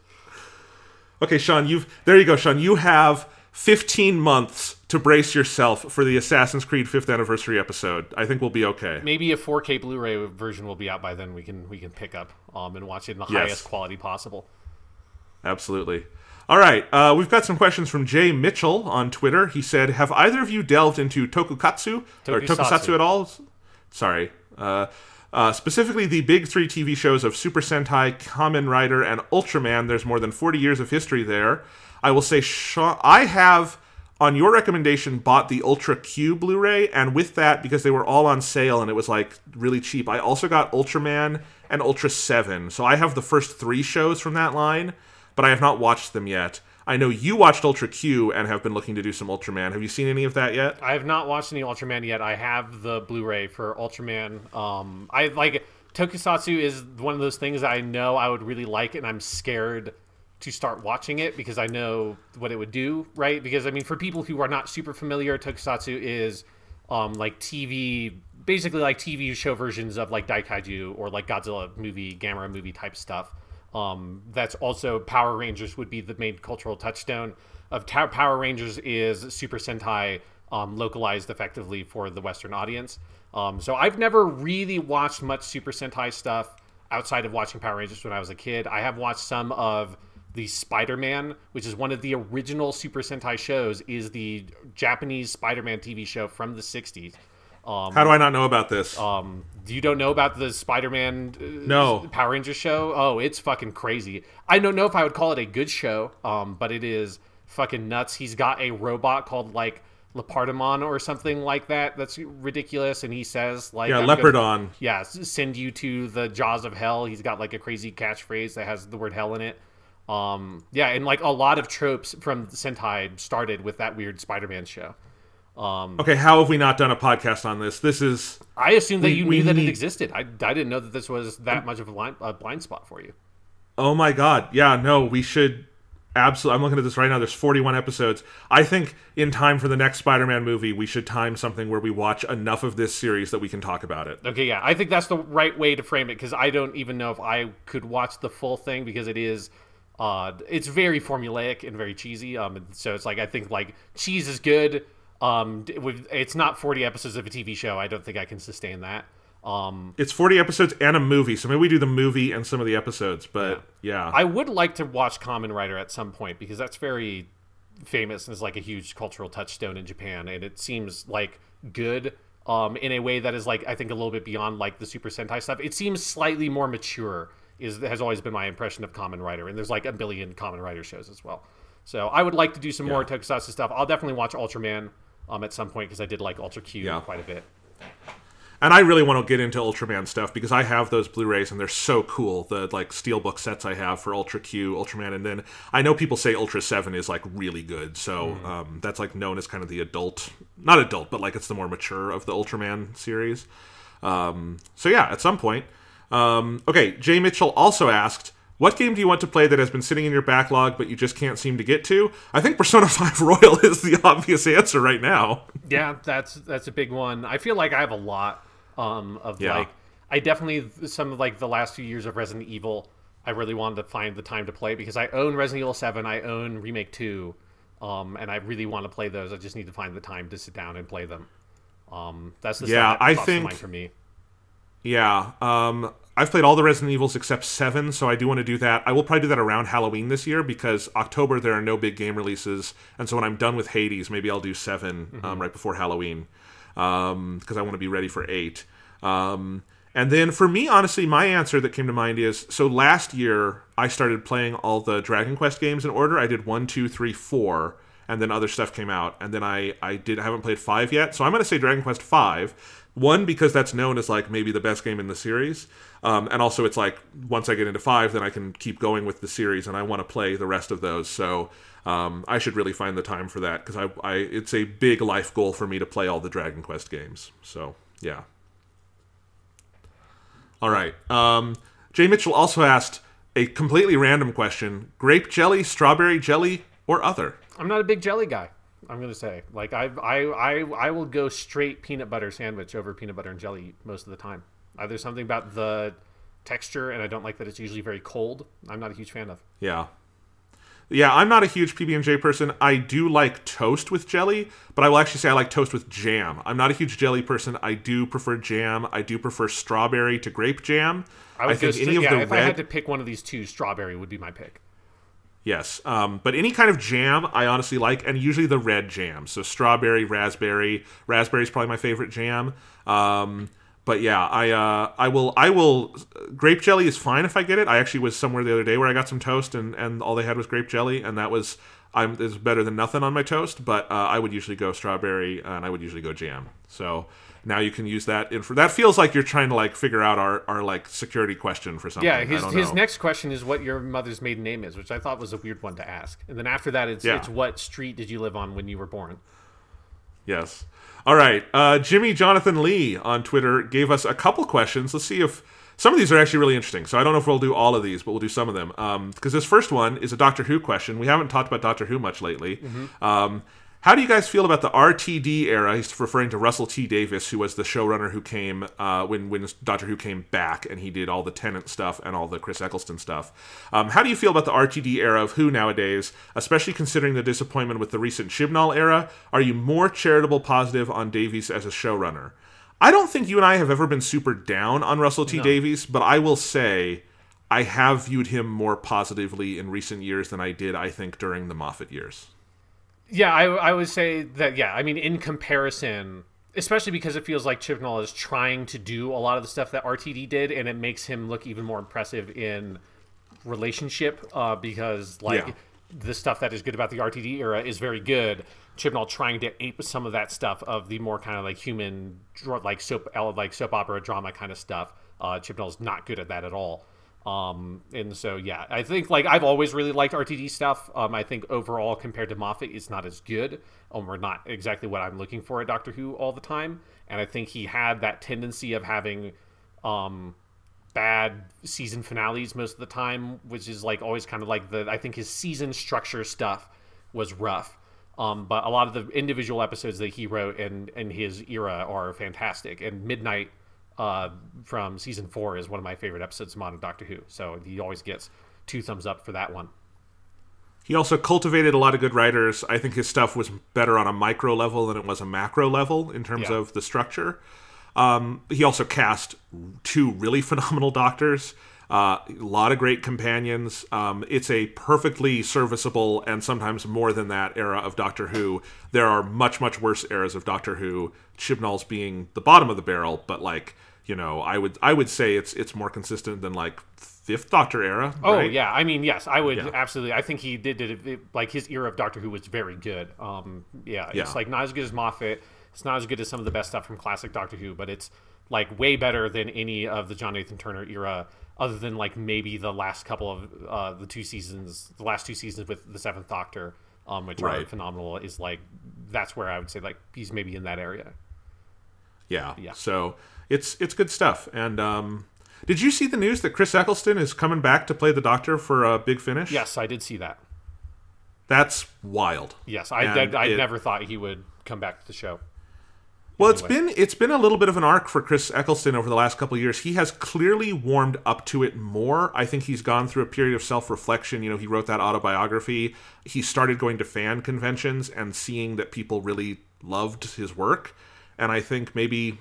Okay, Sean, you've there you go, Sean. You have 15 months to brace yourself for the Assassin's Creed 5th anniversary episode. I think we'll be okay. Maybe a 4K Blu-ray version will be out by then. We can we can pick up um and watch it in the Yes. highest quality possible. Absolutely. All right, uh, we've got some questions from Jay Mitchell on Twitter. He said, "Have either of you delved into tokukatsu or Tokusatsu. tokusatsu at all?" Sorry. Uh, uh, specifically, the big three TV shows of Super Sentai, Kamen Rider, and Ultraman. There's more than 40 years of history there. I will say, Sean, I have, on your recommendation, bought the Ultra Q Blu-ray, and with that, because they were all on sale and it was like really cheap, I also got Ultraman and Ultra Seven. So I have the first three shows from that line, but I have not watched them yet. I know you watched Ultra Q and have been looking to do some Ultraman. Have you seen any of that yet? I have not watched any Ultraman yet. I have the Blu-ray for Ultraman. Um, I like Tokusatsu is one of those things I know I would really like, and I'm scared to start watching it because I know what it would do. Right? Because I mean, for people who are not super familiar, Tokusatsu is um, like TV, basically like TV show versions of like Daikaiju or like Godzilla movie, Gamera movie type stuff. Um, that's also Power Rangers would be the main cultural touchstone of Ta- Power Rangers is Super Sentai um, localized effectively for the Western audience. Um, so I've never really watched much Super Sentai stuff outside of watching Power Rangers when I was a kid. I have watched some of the Spider-Man, which is one of the original Super Sentai shows, is the Japanese Spider-Man TV show from the '60s. Um, How do I not know about this? um, you don't know about the Spider-Man uh, No. Power Rangers show? Oh, it's fucking crazy. I don't know if I would call it a good show, um, but it is fucking nuts. He's got a robot called like Lepardamon or something like that. That's ridiculous, and he says like yeah, I'm gonna- Leopardon. yeah, send you to the jaws of hell. He's got like a crazy catchphrase that has the word hell in it. Um, yeah, and like a lot of tropes from Sentai started with that weird Spider-Man show. Um, Okay, how have we not done a podcast on this? This is I assumed that We- you knew that it existed. I, I didn't know that this was that much of a blind, a blind spot for you. Oh my god. Yeah, no, we should absolutely I'm looking at this right now. There's 41 episodes. I think in time for the next Spider-Man movie, we should time something where we watch enough of this series that we can talk about it. Okay, yeah, I think that's the right way to frame it because I don't even know if I could watch the full thing because it is, uh, it's very formulaic and very cheesy. Um, so it's like I think like cheese is good. Um, with it's not forty episodes of a TV show. I don't think I can sustain that. Um, It's 40 episodes and a movie, so maybe we do the movie and some of the episodes, but yeah. I would like to watch Kamen Rider at some point because that's very famous and is like a huge cultural touchstone in Japan, and it seems like good um, in a way that is like I think a little bit beyond like the Super Sentai stuff. It seems slightly more mature. Is has always been my impression of Kamen Rider, and there's like a billion Kamen Rider shows as well. So I would like to do some more Tokusatsu stuff. I'll definitely watch Ultraman um, at some point because I did like Ultra Q Yeah. quite a bit. And I really want to get into Ultraman stuff because I have those Blu-rays and they're so cool. The like steelbook sets I have for Ultra Q, Ultraman, and then I know people say Ultra Seven is like really good. So um, that's like known as kind of the adult, not adult, but like it's the more mature of the Ultraman series. Um, so yeah, at some point. Um, okay, Jay Mitchell also asked, "What game do you want to play that has been sitting in your backlog but you just can't seem to get to?" I think Persona Five Royal is the obvious answer right now. Yeah, that's that's a big one. I feel like I have a lot um, of Yeah. like I definitely some of like the last few years of Resident Evil. I really wanted to find the time to play because I own Resident Evil Seven, I own Remake Two, um, and I really want to play those. I just need to find the time to sit down and play them. Um, that's the Yeah, that I think- for me. Yeah, um, I've played all the Resident Evils except seven, so I do want to do that. I will probably do that around Halloween this year because October there are no big game releases, and so when I'm done with Hades, maybe I'll do 7 um, right before Halloween because I want to be ready for eight. Um, and then for me, honestly, my answer that came to mind is so last year I started playing all the Dragon Quest games in order. I did one, two, three, four, and then other stuff came out, and then I I did I haven't played five yet, so I'm going to say Dragon Quest five. One because that's known as like maybe the best game in the series, um, and also it's like once I get into five, then I can keep going with the series, and I want to play the rest of those. So um, I should really find the time for that because I, I it's a big life goal for me to play all the Dragon Quest games. So yeah. All right. Um, Jay Mitchell also asked a completely random question: grape jelly, strawberry jelly, or other? I'm not a big jelly guy. I'm gonna say like I I I I will go straight peanut butter sandwich over peanut butter and jelly most of the time. Uh, there's something about the texture, and I don't like that it's usually very cold. I'm not a huge fan of. Yeah. Yeah, I'm not a huge PB and J person. I do like toast with jelly, but I will actually say I like toast with jam. I'm not a huge jelly person. I do prefer jam. I do prefer strawberry to grape jam. I would I think go, any of yeah, the if red... I had to pick one of these two, strawberry would be my pick. Yes, um, but any kind of jam I honestly like, and usually the red jam. So strawberry, raspberry. Raspberry is probably my favorite jam. Um, but yeah, I uh, I will I will grape jelly is fine if I get it. I actually was somewhere the other day where I got some toast and, and all they had was grape jelly, and that was I'm is better than nothing on my toast. But uh, I would usually go strawberry and I would usually go jam. So now you can use that in for that feels like you're trying to like figure out our, our like security question for something. Yeah, his his next question is what your mother's maiden name is, which I thought was a weird one to ask. And then after that, it's yeah. it's what street did you live on when you were born? Yes. All right. Uh, Jimmy Jonathan Lee on Twitter gave us a couple questions. Let's see if some of these are actually really interesting. So I don't know if we'll do all of these, but we'll do some of them. Because um, this first one is a Doctor Who question. We haven't talked about Doctor Who much lately. Mm-hmm. Um, how do you guys feel about the RTD era? He's referring to Russell T Davies, who was the showrunner who came uh, when when Doctor Who came back, and he did all the Tennant stuff and all the Chris Eccleston stuff. Um, how do you feel about the RTD era of Who nowadays, especially considering the disappointment with the recent Chibnall era? Are you more charitable positive on Davies as a showrunner? I don't think you and I have ever been super down on Russell T no. Davies, but I will say I have viewed him more positively in recent years than I did, I think, during the Moffat years. Yeah, I, I would say that. Yeah, I mean, in comparison, especially because it feels like Chibnall is trying to do a lot of the stuff that RTD did, and it makes him look even more impressive in relationship. Uh, because like yeah. The stuff that is good about the RTD era is very good. Chibnall trying to ape some of that stuff of the more kind of like human, like soap, like soap opera drama kind of stuff. Uh, Chibnall's not good at that at all. Um, and so yeah, I think like I've always really liked RTD stuff. Um, I think overall compared to Moffat, it's not as good. Um, or not exactly what I'm looking for at Doctor Who all the time. And I think he had that tendency of having um bad season finales most of the time, which is like always kind of like the I think his season structure stuff was rough. Um, but a lot of the individual episodes that he wrote in in his era are fantastic. And Midnight uh, from season four is one of my favorite episodes of Modern Doctor Who. So he always gets two thumbs up for that one. He also cultivated a lot of good writers. I think his stuff was better on a micro level than it was a macro level in terms yeah. of the structure. Um, he also cast two really phenomenal doctors. Uh, a lot of great companions. Um, it's a perfectly serviceable and sometimes more than that era of Doctor Who. There are much, much worse eras of Doctor Who. Chibnall's being the bottom of the barrel, but like you know, I would I would say it's it's more consistent than like fifth Doctor era. Oh yeah, I mean yes, I would yeah. absolutely. I think he did did it, like his era of Doctor Who was very good. Um, yeah, it's like not as good as Moffat. It's not as good as some of the best stuff from classic Doctor Who, but it's like way better than any of the John Nathan Turner era, other than like maybe the last couple of uh, the two seasons, the last two seasons with the Seventh Doctor, um, which right. are phenomenal. Is like that's where I would say like he's maybe in that area. Yeah. Yeah. So it's it's good stuff. And um, did you see the news that Chris Eccleston is coming back to play the Doctor for a Big Finish? Yes, I did see that. That's wild. Yes, I I, it, never thought he would come back to the show. Well, anyway. it's been it's been a little bit of an arc for Chris Eccleston over the last couple years. He has clearly warmed up to it more. I think he's gone through a period of self-reflection. You know, he wrote that autobiography. He started going to fan conventions and seeing that people really loved his work. And I think maybe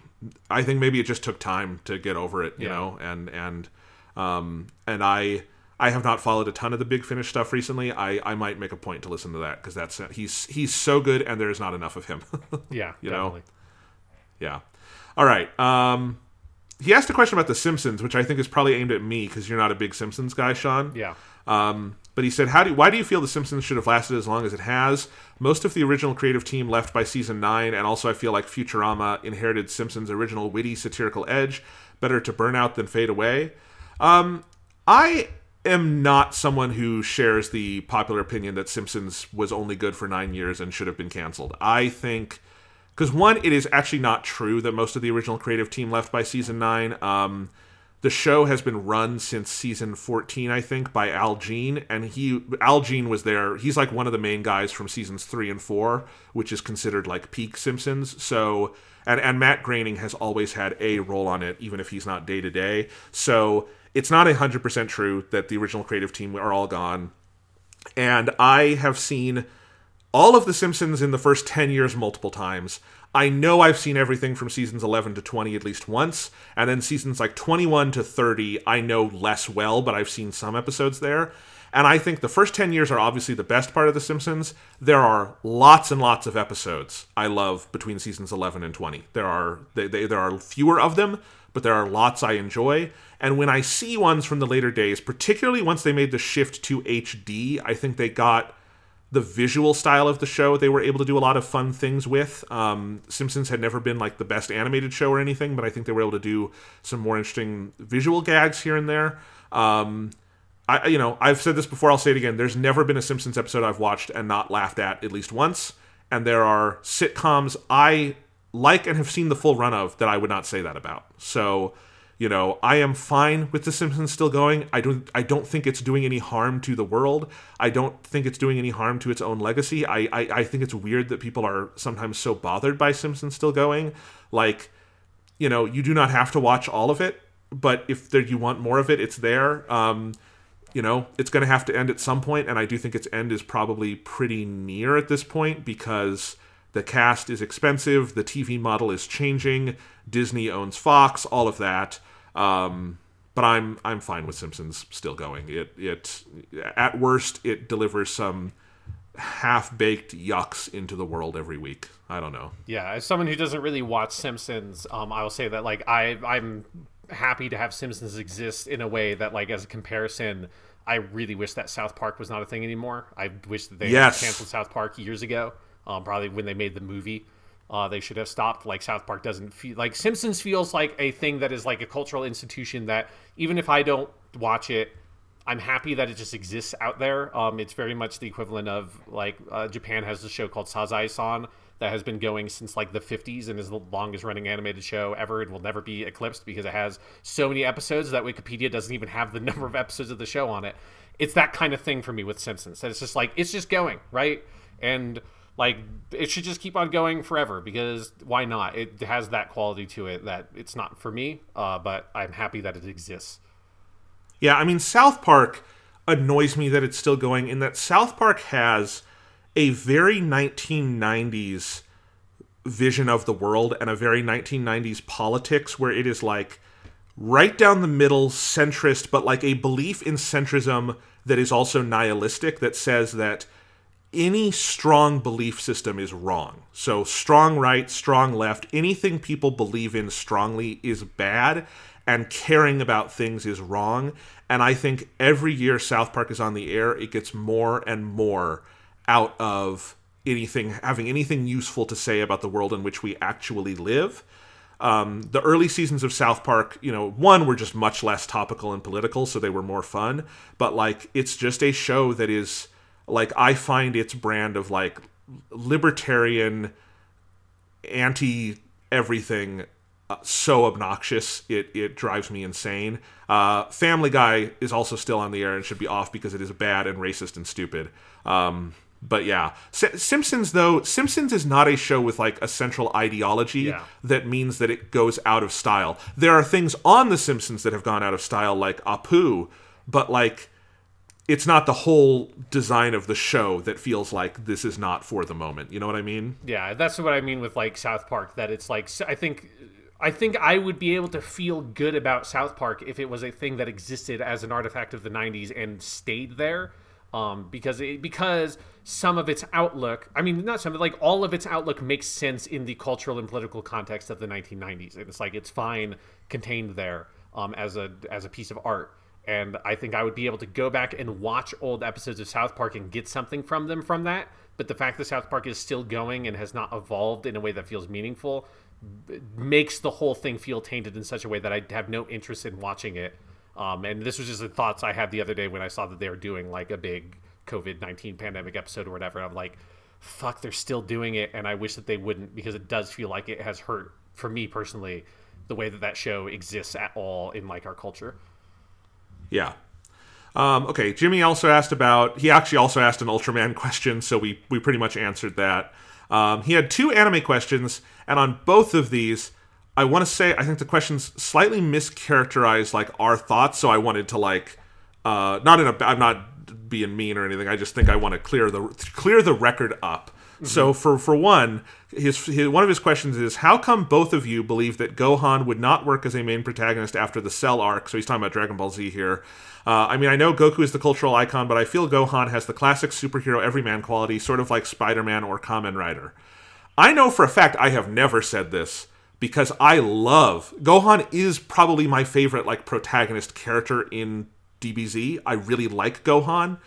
I think maybe it just took time to get over it, you yeah. know, and and um and I I have not followed a ton of the Big Finish stuff recently. I I might make a point to listen to that because that's he's he's so good and there's not enough of him. yeah, you definitely. know. Yeah. All right. Um he asked a question about the Simpsons, which I think is probably aimed at me because you're not a big Simpsons guy, Sean. Yeah. Um, but he said, "How do why do you feel The Simpsons should have lasted as long as it has? Most of the original creative team left by season nine, and also I feel like Futurama inherited Simpsons' original witty satirical edge. Better to burn out than fade away." Um, I am not someone who shares the popular opinion that Simpsons was only good for nine years and should have been canceled. I think because one, it is actually not true that most of the original creative team left by season nine. Um, the show has been run since season 14 i think by al jean and he al jean was there. He's like one of the main guys from seasons 3 and 4 which is considered like peak simpsons. So and, and matt groening has always had a role on it even if he's not day to day so it's not 100% true that the original creative team are all gone. And i have seen all of the simpsons in the first 10 years multiple times I know I've seen everything from seasons 11 to 20 at least once, and then seasons like 21 to 30 I know less well, but I've seen some episodes there. And I think the first 10 years are obviously the best part of The Simpsons. There are lots and lots of episodes I love between seasons 11 and 20. There are they, they, there are fewer of them, but there are lots I enjoy. And when I see ones from the later days, particularly once they made the shift to HD, I think they got the visual style of the show they were able to do a lot of fun things with. Um, simpsons had never been like the best animated show or anything but i think they were able to do some more interesting visual gags here and there. Um, I, you know i've said this before i'll say it again. There's never been a simpsons episode i've watched and not laughed at at least once and there are sitcoms i like and have seen the full run of that i would not say that about. So you know, I am fine with The Simpsons still going. I don't I don't think it's doing any harm to the world. I don't think it's doing any harm to its own legacy. I, I, I think it's weird that people are sometimes so bothered by Simpsons still going. Like, you know, you do not have to watch all of it, but if there, you want more of it, it's there. Um, you know, it's going to have to end at some point, and I do think its end is probably pretty near at this point because the cast is expensive, the TV model is changing, Disney owns Fox, all of that. Um, but I'm I'm fine with Simpsons still going. It it at worst it delivers some half baked yucks into the world every week. I don't know. Yeah, as someone who doesn't really watch Simpsons, um, I will say that like I I'm happy to have Simpsons exist in a way that like as a comparison, I really wish that South Park was not a thing anymore. I wish that they yes. canceled South Park years ago um, probably when they made the movie. Uh, they should have stopped. Like South Park doesn't feel like Simpsons feels like a thing that is like a cultural institution that even if I don't watch it, I'm happy that it just exists out there. Um, it's very much the equivalent of like uh, Japan has a show called Sazae-san that has been going since like the 50s and is the longest running animated show ever. It will never be eclipsed because it has so many episodes that Wikipedia doesn't even have the number of episodes of the show on it. It's that kind of thing for me with Simpsons. That it's just like it's just going right and like it should just keep on going forever because why not? It has that quality to it that it's not for me, uh, but I'm happy that it exists. Yeah, I mean South Park annoys me that it's still going in that South Park has a very 1990s vision of the world and a very 1990s politics where it is like right down the middle centrist but like a belief in centrism that is also nihilistic that says that any strong belief system is wrong. So, strong right, strong left, anything people believe in strongly is bad, and caring about things is wrong. And I think every year South Park is on the air, it gets more and more out of anything, having anything useful to say about the world in which we actually live. Um, the early seasons of South Park, you know, one were just much less topical and political, so they were more fun. But like, it's just a show that is like I find its brand of like libertarian anti everything uh, so obnoxious it it drives me insane. Uh, Family Guy is also still on the air and should be off because it is bad and racist and stupid. Um, but yeah, S- Simpsons though Simpsons is not a show with like a central ideology yeah. that means that it goes out of style. There are things on the Simpsons that have gone out of style like Apu, but like it's not the whole design of the show that feels like this is not for the moment. You know what I mean? Yeah, that's what I mean with like South Park. That it's like I think I think I would be able to feel good about South Park if it was a thing that existed as an artifact of the '90s and stayed there. Um, because it, because some of its outlook, I mean, not some, but like all of its outlook makes sense in the cultural and political context of the 1990s, and it's like it's fine contained there um, as a as a piece of art and I think I would be able to go back and watch old episodes of South Park and get something from them from that. But the fact that South Park is still going and has not evolved in a way that feels meaningful makes the whole thing feel tainted in such a way that I have no interest in watching it. Um, and this was just the thoughts I had the other day when I saw that they were doing like a big COVID nineteen pandemic episode or whatever. I'm like, fuck, they're still doing it, and I wish that they wouldn't because it does feel like it has hurt for me personally the way that that show exists at all in like our culture. Yeah. Um, okay, Jimmy also asked about. He actually also asked an Ultraman question, so we we pretty much answered that. Um, he had two anime questions, and on both of these, I want to say I think the questions slightly mischaracterized like our thoughts. So I wanted to like, uh, not in a. I'm not being mean or anything. I just think I want to clear the clear the record up. Mm-hmm. So for for one, his, his, one of his questions is how come both of you believe that Gohan would not work as a main protagonist after the Cell arc? So he's talking about Dragon Ball Z here. Uh, I mean, I know Goku is the cultural icon, but I feel Gohan has the classic superhero everyman quality, sort of like Spider Man or Kamen Rider. I know for a fact I have never said this because I love Gohan is probably my favorite like protagonist character in DBZ. I really like Gohan,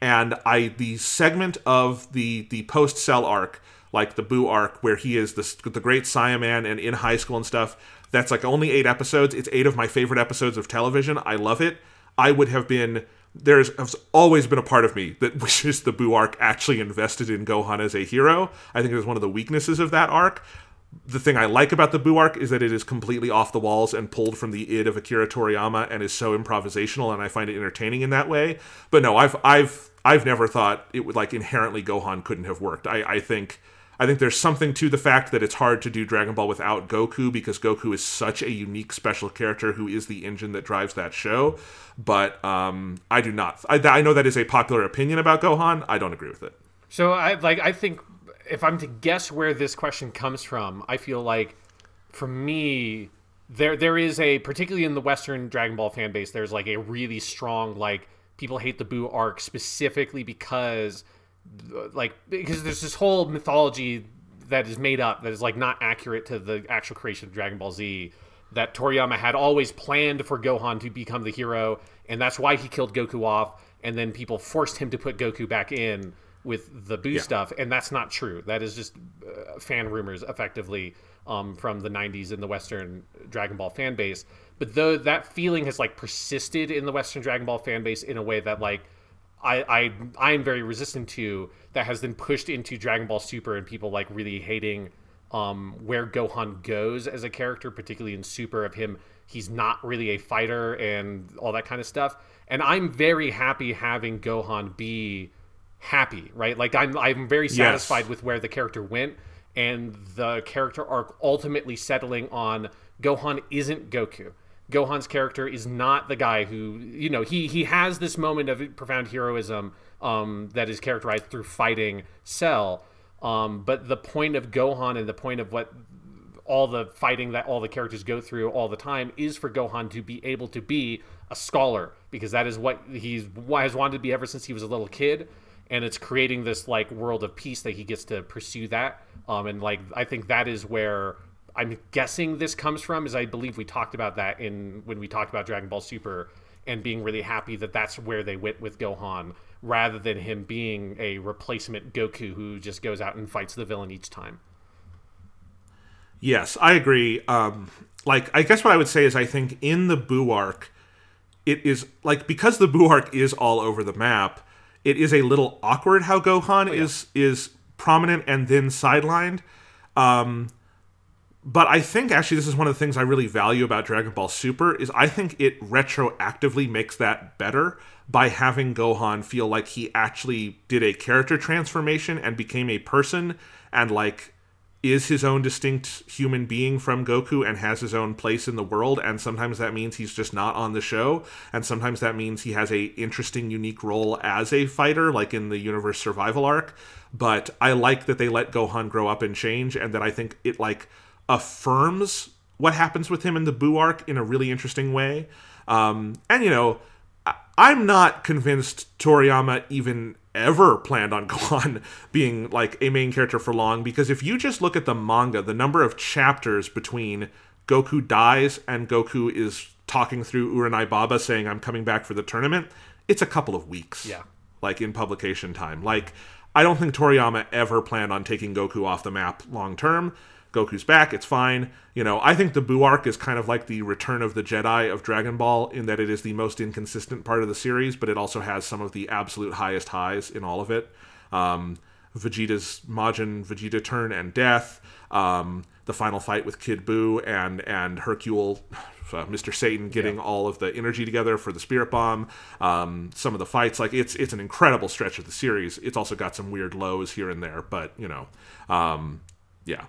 and I the segment of the the post Cell arc, like the Buu arc, where he is the the great Saiyaman and in high school and stuff. That's like only eight episodes. It's eight of my favorite episodes of television. I love it. I would have been there's always been a part of me that wishes the Buu arc actually invested in Gohan as a hero. I think it was one of the weaknesses of that arc. The thing I like about the Buu arc is that it is completely off the walls and pulled from the id of Akira Toriyama and is so improvisational, and I find it entertaining in that way. But no, I've I've I've never thought it would like inherently Gohan couldn't have worked. I, I think I think there's something to the fact that it's hard to do Dragon Ball without Goku because Goku is such a unique special character who is the engine that drives that show. But um, I do not. I, I know that is a popular opinion about Gohan. I don't agree with it. So I like. I think if I'm to guess where this question comes from, I feel like for me there there is a particularly in the Western Dragon Ball fan base. There's like a really strong like people hate the Buu arc specifically because like because there's this whole mythology that is made up that is like not accurate to the actual creation of Dragon Ball Z. That Toriyama had always planned for Gohan to become the hero, and that's why he killed Goku off. And then people forced him to put Goku back in with the Buu yeah. stuff, and that's not true. That is just uh, fan rumors, effectively, um, from the '90s in the Western Dragon Ball fan base. But though that feeling has like persisted in the Western Dragon Ball fan base in a way that like I, I I am very resistant to that has been pushed into Dragon Ball Super and people like really hating um, where Gohan goes as a character, particularly in Super of him. He's not really a fighter and all that kind of stuff. And I'm very happy having Gohan be happy, right? Like I'm I'm very satisfied yes. with where the character went and the character arc ultimately settling on Gohan isn't Goku. Gohan's character is not the guy who you know he he has this moment of profound heroism um, that is characterized through fighting Cell. Um, but the point of Gohan and the point of what all the fighting that all the characters go through all the time is for Gohan to be able to be a scholar because that is what he's has wanted to be ever since he was a little kid and it's creating this like world of peace that he gets to pursue that um, and like I think that is where I'm guessing this comes from is I believe we talked about that in when we talked about Dragon Ball Super and being really happy that that's where they went with Gohan rather than him being a replacement Goku who just goes out and fights the villain each time. Yes, I agree. Um, like, I guess what I would say is I think in the Buu arc, it is like because the Buu arc is all over the map. It is a little awkward how Gohan oh, yeah. is is prominent and then sidelined. Um, but I think actually this is one of the things I really value about Dragon Ball Super is I think it retroactively makes that better by having Gohan feel like he actually did a character transformation and became a person and like is his own distinct human being from Goku and has his own place in the world and sometimes that means he's just not on the show and sometimes that means he has a interesting unique role as a fighter like in the universe survival arc but I like that they let Gohan grow up and change and that I think it like affirms what happens with him in the Buu arc in a really interesting way. Um, and you know, I'm not convinced Toriyama even ever planned on Gohan being like a main character for long because if you just look at the manga, the number of chapters between Goku dies and Goku is talking through Uranai Baba saying I'm coming back for the tournament, it's a couple of weeks. Yeah. Like in publication time. Like I don't think Toriyama ever planned on taking Goku off the map long term. Goku's back, it's fine. You know, I think the Buu arc is kind of like the Return of the Jedi of Dragon Ball in that it is the most inconsistent part of the series, but it also has some of the absolute highest highs in all of it. Um, Vegeta's Majin Vegeta turn and death, um, the final fight with Kid Buu and and Hercule, uh, Mr. Satan getting Yeah. all of the energy together for the Spirit Bomb, um, some of the fights like it's it's an incredible stretch of the series. It's also got some weird lows here and there, but you know, um, yeah,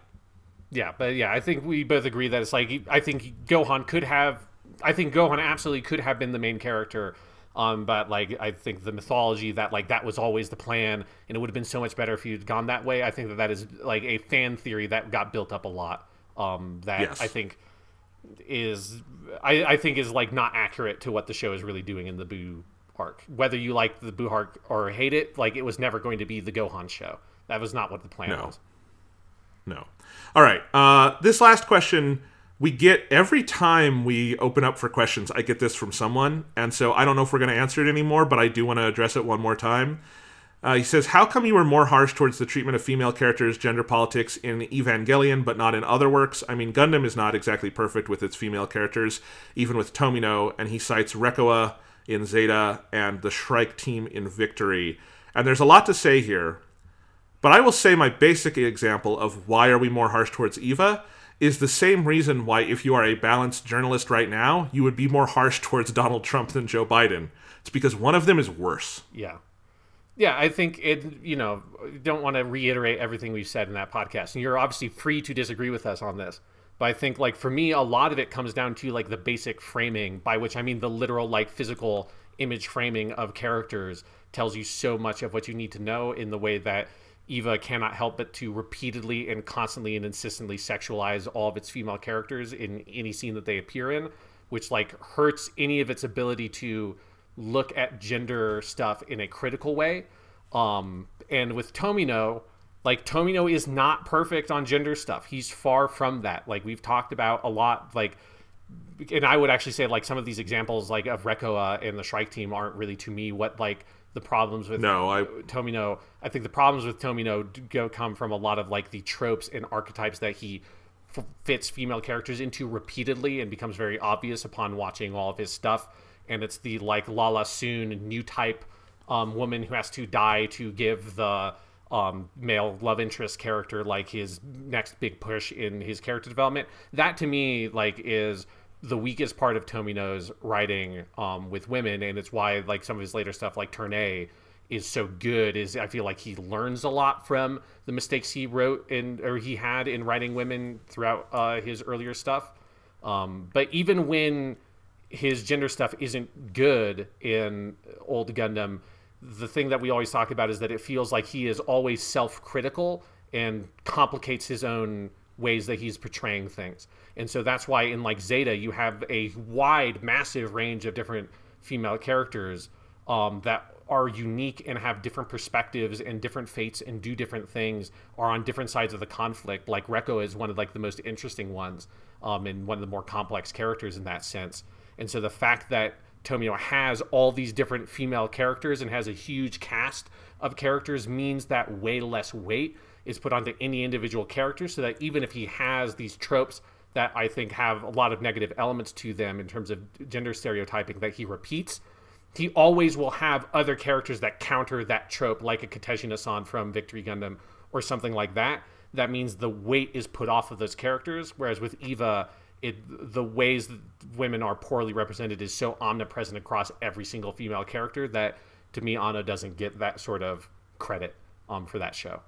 Yeah, but yeah, I think we both agree that it's like I think Gohan could have, I think Gohan absolutely could have been the main character. Um, but like I think the mythology that like that was always the plan, and it would have been so much better if you'd gone that way. I think that that is like a fan theory that got built up a lot. Um, that Yes. I think is I, I think is like not accurate to what the show is really doing in the Buu arc. Whether you like the Buu arc or hate it, like it was never going to be the Gohan show. That was not what the plan No. was. No. All right. Uh, this last question we get every time we open up for questions. I get this from someone, and so I don't know if we're going to answer it anymore, but I do want to address it one more time. Uh, he says, "How come you were more harsh towards the treatment of female characters, gender politics in Evangelion, but not in other works? I mean, Gundam is not exactly perfect with its female characters, even with Tomino, and he cites Reccoa in Zeta and the Shrike team in Victory. And there's a lot to say here, but I will say my basic example of why are we more harsh towards Eva is the same reason why if you are a balanced journalist right now, you would be more harsh towards Donald Trump than Joe Biden. It's because one of them is worse. Yeah. Yeah, I think it, you know, don't want to reiterate everything we've said in that podcast. And you're obviously free to disagree with us on this. But I think, like, for me, a lot of it comes down to, like, the basic framing, by which I mean the literal, like, physical image framing of characters tells you so much of what you need to know in the way that Eva cannot help but to repeatedly and constantly and insistently sexualize all of its female characters in any scene that they appear in, which, like, hurts any of its ability to look at gender stuff in a critical way. Um, and with Tomino, like Tomino is not perfect on gender stuff. He's far from that. Like we've talked about a lot. Like, and I would actually say like some of these examples like of Reccoa and the Shrike team aren't really to me what like the problems with No, I Tomino. I think the problems with Tomino go come from a lot of like the tropes and archetypes that he f- fits female characters into repeatedly and becomes very obvious upon watching all of his stuff. And it's the like Lalah Sune new type um, woman who has to die to give the um, male love interest character like his next big push in his character development. That to me like is the weakest part of Tomino's writing um, with women, and it's why like some of his later stuff, like Turn A, is so good. Is I feel like he learns a lot from the mistakes he wrote in or he had in writing women throughout uh, his earlier stuff. Um, but even when his gender stuff isn't good in old Gundam, the thing that we always talk about is that it feels like he is always self-critical and complicates his own ways that he's portraying things. And so that's why in like Zeta you have a wide, massive range of different female characters um, that are unique and have different perspectives and different fates and do different things are on different sides of the conflict. Like Reko is one of like the most interesting ones um, and one of the more complex characters in that sense. And so the fact that Tomino has all these different female characters and has a huge cast of characters means that way less weight is put onto any individual character so that even if he has these tropes that I think have a lot of negative elements to them in terms of gender stereotyping that he repeats, he always will have other characters that counter that trope, like a Kateshi Nasan from Victory Gundam or something like that. That means the weight is put off of those characters. Whereas with Eva, it the ways that women are poorly represented is so omnipresent across every single female character that to me, Anno doesn't get that sort of credit um, for that show.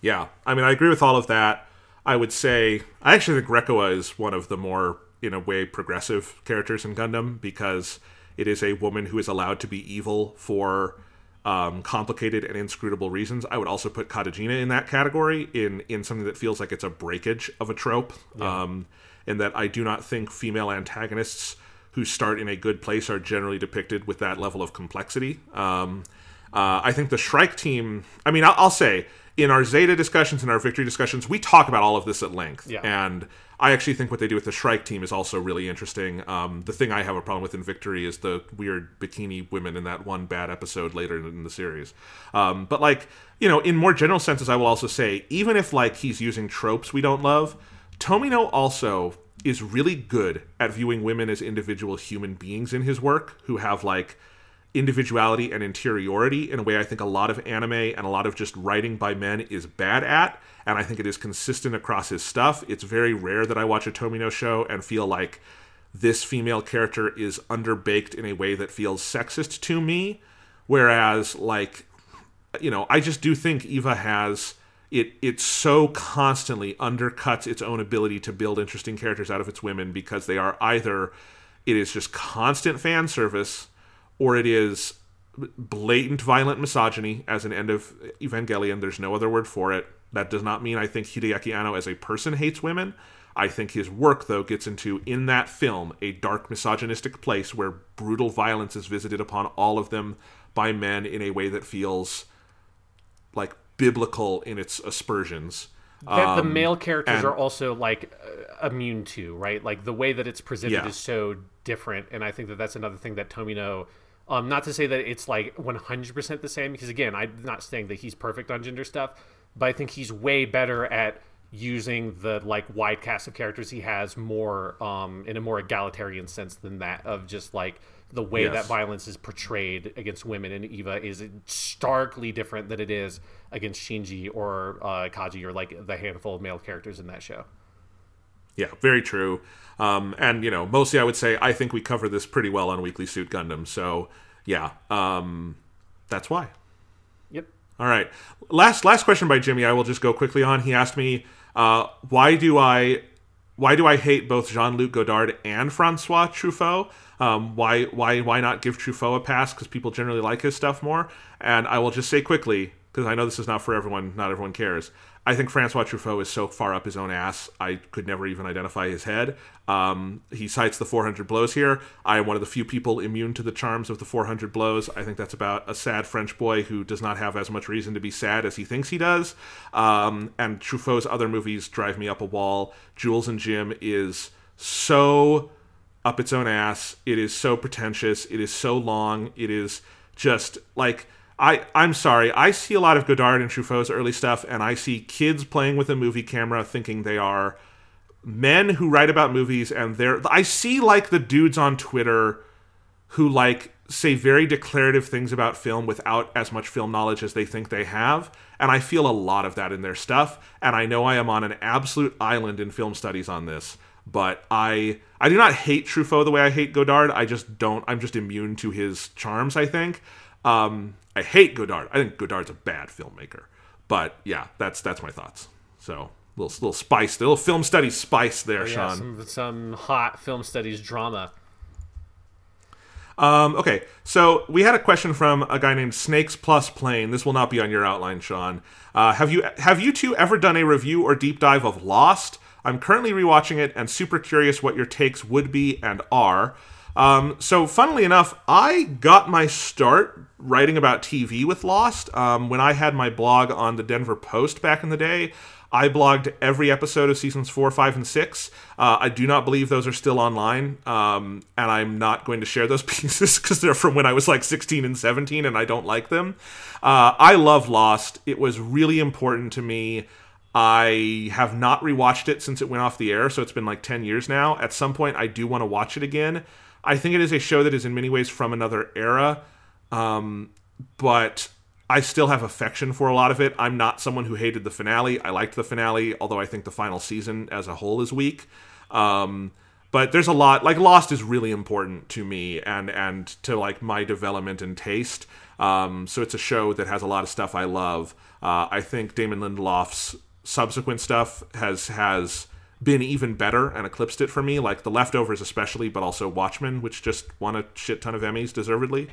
Yeah, I mean, I agree with all of that. I would say I actually think Reccoa is one of the more, in a way, progressive characters in Gundam because it is a woman who is allowed to be evil for um, complicated and inscrutable reasons. I would also put Katejina in that category in in something that feels like it's a breakage of a trope. Um, in that I do not think female antagonists who start in a good place are generally depicted with that level of complexity. Um, uh, I think the Shrike team. I mean, I'll, I'll say in our Zeta discussions and our victory discussions, we talk about all of this at length. Yeah. And I actually think what they do with the Shrike team is also really interesting. Um, the thing I have a problem with in Victory is the weird bikini women in that one bad episode later in the series. Um, but like, you know, in more general senses, I will also say, even if like he's using tropes we don't love, Tomino also is really good at viewing women as individual human beings in his work who have like individuality and interiority in a way I think a lot of anime and a lot of just writing by men is bad at. And I think it is consistent across his stuff. It's very rare that I watch a Tomino show and feel like this female character is underbaked in a way that feels sexist to me. Whereas, like, you know, I just do think Eva has it it so constantly undercuts its own ability to build interesting characters out of its women because they are either it is just constant fan service or it is blatant violent misogyny as an end of Evangelion. There's no other word for it. That does not mean I think Hideaki Anno as a person hates women. I think his work, though, gets into, in that film, a dark misogynistic place where brutal violence is visited upon all of them by men in a way that feels like biblical in its aspersions. that the Um, male characters and- are also like uh, immune to, right? Like the way that it's presented Yeah. is so different, and I think that that's another thing that Tomino. Um, not to say that it's like 100% the same, because again, I'm not saying that he's perfect on gender stuff, but I think he's way better at using the like wide cast of characters he has more um, in a more egalitarian sense than that of just like the way Yes. that violence is portrayed against women in Eva is starkly different than it is against Shinji or uh, Kaji or like the handful of male characters in that show. Yeah, very true. Um, and you know, mostly I would say I think we cover this pretty well on Weekly Suit Gundam. So yeah, um, that's why. Yep. All right. Last last question by Jimmy. I will just go quickly on. He asked me, uh, "Why do I, why do I hate both Jean Luc Godard and Francois Truffaut? Um, why why why not give Truffaut a pass? Because people generally like his stuff more." And I will just say quickly, because I know this is not for everyone. Not everyone cares. I think Francois Truffaut is so far up his own ass, I could never even identify his head. Um, he cites the 400 blows here. I am one of the few people immune to the charms of the 400 blows. I think that's about a sad French boy who does not have as much reason to be sad as he thinks he does. Um, and Truffaut's other movies drive me up a wall. Jules and Jim is so up its own ass. It is so pretentious. It is so long. It is just like I I'm sorry. I see a lot of Godard and Truffaut's early stuff, and I see kids playing with a movie camera thinking they are men who write about movies, and they're I see like the dudes on Twitter who like say very declarative things about film without as much film knowledge as they think they have and i feel a lot of that in their stuff and i know i am on an absolute island in film studies on this but i i do not hate truffaut the way i hate godard i just don't i'm just immune to his charms i think um i hate godard i think godard's a bad filmmaker but yeah that's that's my thoughts so little little spice little film studies spice there Yeah, sean some, some hot film studies drama. Um, okay, so we had a question from a guy named Snakes Plus Plane. This will not be on your outline, Sean. Uh, have you have you two ever done a review or deep dive of Lost? I'm currently rewatching it and super curious what your takes would be and are. Um, so, funnily enough, I got my start writing about TV with Lost um, when I had my blog on the Denver Post back in the day. I blogged every episode of seasons four, five, and six. Uh, I do not believe those are still online, um, and I'm not going to share those pieces because they're from when I was like 16 and 17, and I don't like them. Uh, I love Lost. It was really important to me. I have not rewatched it since it went off the air, so it's been like 10 years now. At some point, I do want to watch it again. I think it is a show that is in many ways from another era, um, but I still have affection for a lot of it. I'm not someone who hated the finale. I liked the finale, although I think the final season as a whole is weak. Um, but there's a lot like Lost is really important to me and and to like my development and taste. Um, so it's a show that has a lot of stuff I love. Uh, I think Damon Lindelof's subsequent stuff has has been even better and eclipsed it for me, like The Leftovers especially, but also Watchmen, which just won a shit ton of Emmys deservedly.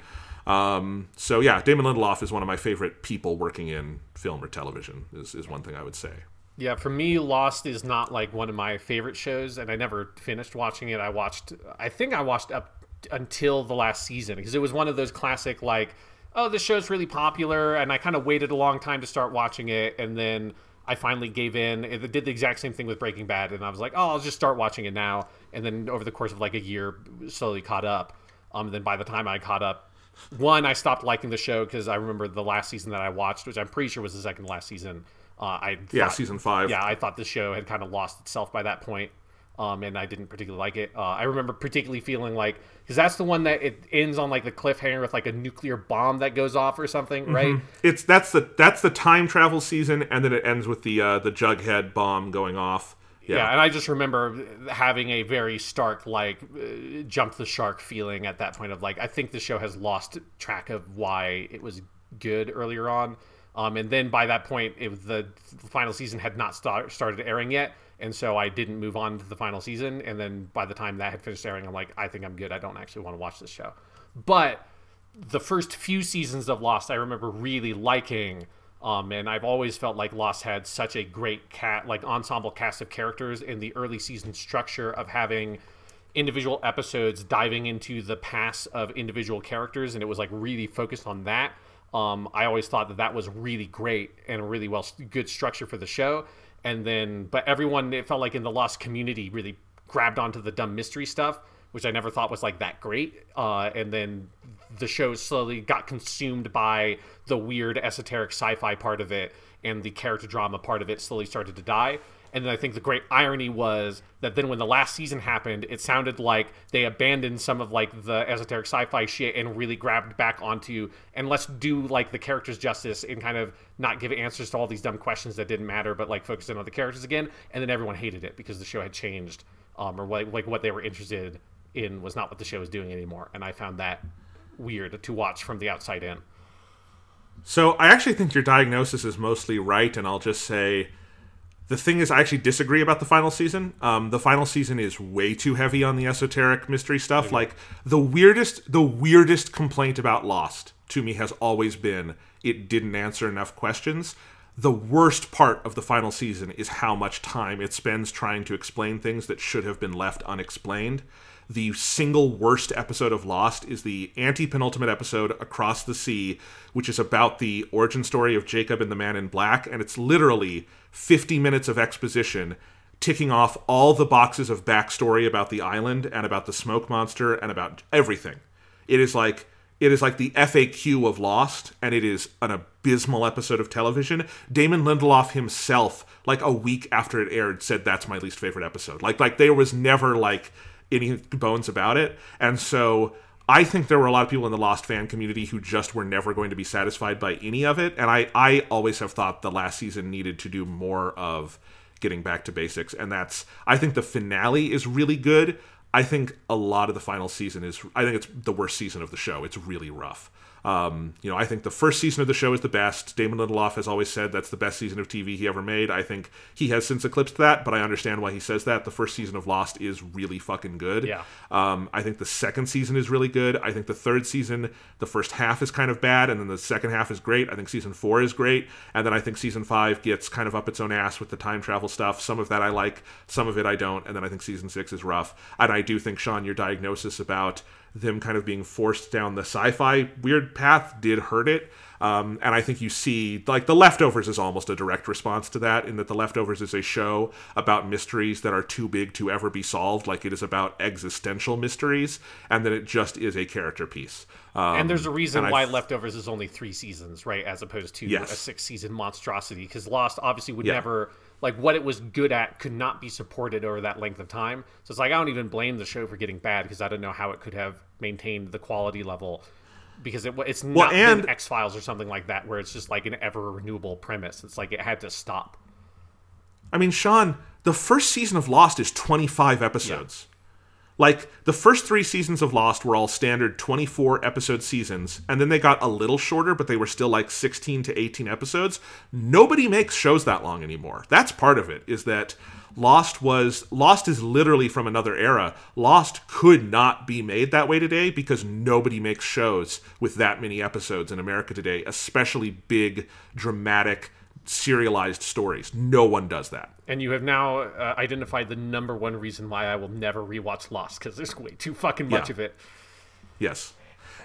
Um, so yeah, Damon Lindelof is one of my favorite people working in film or television. Is is one thing I would say. Yeah, for me, Lost is not like one of my favorite shows, and I never finished watching it. I watched, I think I watched up until the last season because it was one of those classic like oh, this show's really popular, and I kind of waited a long time to start watching it, and then I finally gave in. It did the exact same thing with Breaking Bad, and I was like, oh, I'll just start watching it now. And then over the course of like a year, slowly caught up. Um, then by the time I caught up, one, I stopped liking the show because I remember the last season that I watched, which I'm pretty sure was the second last season. Uh, I Yeah, season five. Yeah, I thought the show had kind of lost itself by that point, um, and I didn't particularly like it. Uh, I remember particularly feeling like because that's the one that it ends on like the cliffhanger with like a nuclear bomb that goes off or something, right? It's that's the that's the time travel season, and then it ends with the uh, the Jughead bomb going off. Yeah. and I just remember having a very stark, like, uh, jump the shark feeling at that point of like, I think the show has lost track of why it was good earlier on. Um, and then by that point, it the, the final season had not start, started airing yet. And so I didn't move on to the final season. And then by the time that had finished airing, I'm like, I think I'm good. I don't actually want to watch this show. But the first few seasons of Lost, I remember really liking. Um, and I've always felt like Lost had such a great cat, like ensemble cast of characters in the early season structure of having individual episodes diving into the past of individual characters, and it was like really focused on that. Um, I always thought that that was really great and a really well good structure for the show. And then, but everyone, it felt like in the Lost community really grabbed onto the dumb mystery stuff, which I never thought was like that great. Uh, and then the show slowly got consumed by the weird esoteric sci-fi part of it, and the character drama part of it slowly started to die. And then I think the great irony was that then when the last season happened, it sounded like they abandoned some of like the esoteric sci-fi shit and really grabbed back onto and let's do like the characters justice and kind of not give answers to all these dumb questions that didn't matter, but like focus in on the characters again. And then everyone hated it because the show had changed, um, or like, like what they were interested in was not what the show was doing anymore. And I found that weird to watch from the outside in. So I actually think your diagnosis is mostly right, and I'll just say the thing is, I actually disagree about the final season. Um, the final season is way too heavy on the esoteric mystery stuff. Like the weirdest, the weirdest complaint about Lost to me has always been it didn't answer enough questions. The worst part of the final season is how much time it spends trying to explain things that should have been left unexplained. The single worst episode of Lost is the anti penultimate episode, Across the Sea, which is about the origin story of Jacob and the Man in Black. And it's literally 50 minutes of exposition ticking off all the boxes of backstory about the island and about the smoke monster and about everything. It is like it is like the FAQ of Lost, and it is an abysmal episode of television. Damon Lindelof himself, like a week after it aired, said that's my least favorite episode. Like like there was never like any bones about it. And so I think there were a lot of people in the Lost fan community who just were never going to be satisfied by any of it. And I, I always have thought the last season needed to do more of getting back to basics. And that's, I think the finale is really good. I think a lot of the final season is, I think it's the worst season of the show. It's really rough. Um, you know, I think the first season of the show is the best. Damon Lindelof has always said that's the best season of TV he ever made. I think he has since eclipsed that, but I understand why he says that. The first season of Lost is really fucking good. Yeah. Um, I think the second season is really good. I think the third season, the first half is kind of bad, and then the second half is great. I think season four is great, and then I think season five gets kind of up its own ass with the time travel stuff. Some of that I like, some of it I don't, and then I think season six is rough. And I do think Sean, your diagnosis about them kind of being forced down the sci-fi weird path did hurt it. Um, and I think you see, like, The Leftovers is almost a direct response to that, in that The Leftovers is a show about mysteries that are too big to ever be solved. Like, it is about existential mysteries, and then it just is a character piece. Um, and there's a reason and I why Leftovers is only three seasons, right? As opposed to Yes. a six season monstrosity. Because Lost obviously would Yeah. never, like, what it was good at could not be supported over that length of time. So it's like, I don't even blame the show for getting bad because I don't know how it could have maintained the quality level. Because it, it's not and- X Files or something like that, where it's just like an ever renewable premise. It's like it had to stop. I mean, Sean, the first season of Lost is 25 episodes. Like, the first three seasons of Lost were all standard 24 episode seasons, and then they got a little shorter, but they were still like 16 to 18 episodes. Nobody makes shows that long anymore. That's part of it, is that Lost was. Lost is literally from another era. Lost could not be made that way today because nobody makes shows with that many episodes in America today, especially big, dramatic, serialized stories. No one does that. And you have now uh, identified the number one reason why I will never rewatch Lost because there's way too fucking much Yeah. of it. Yes.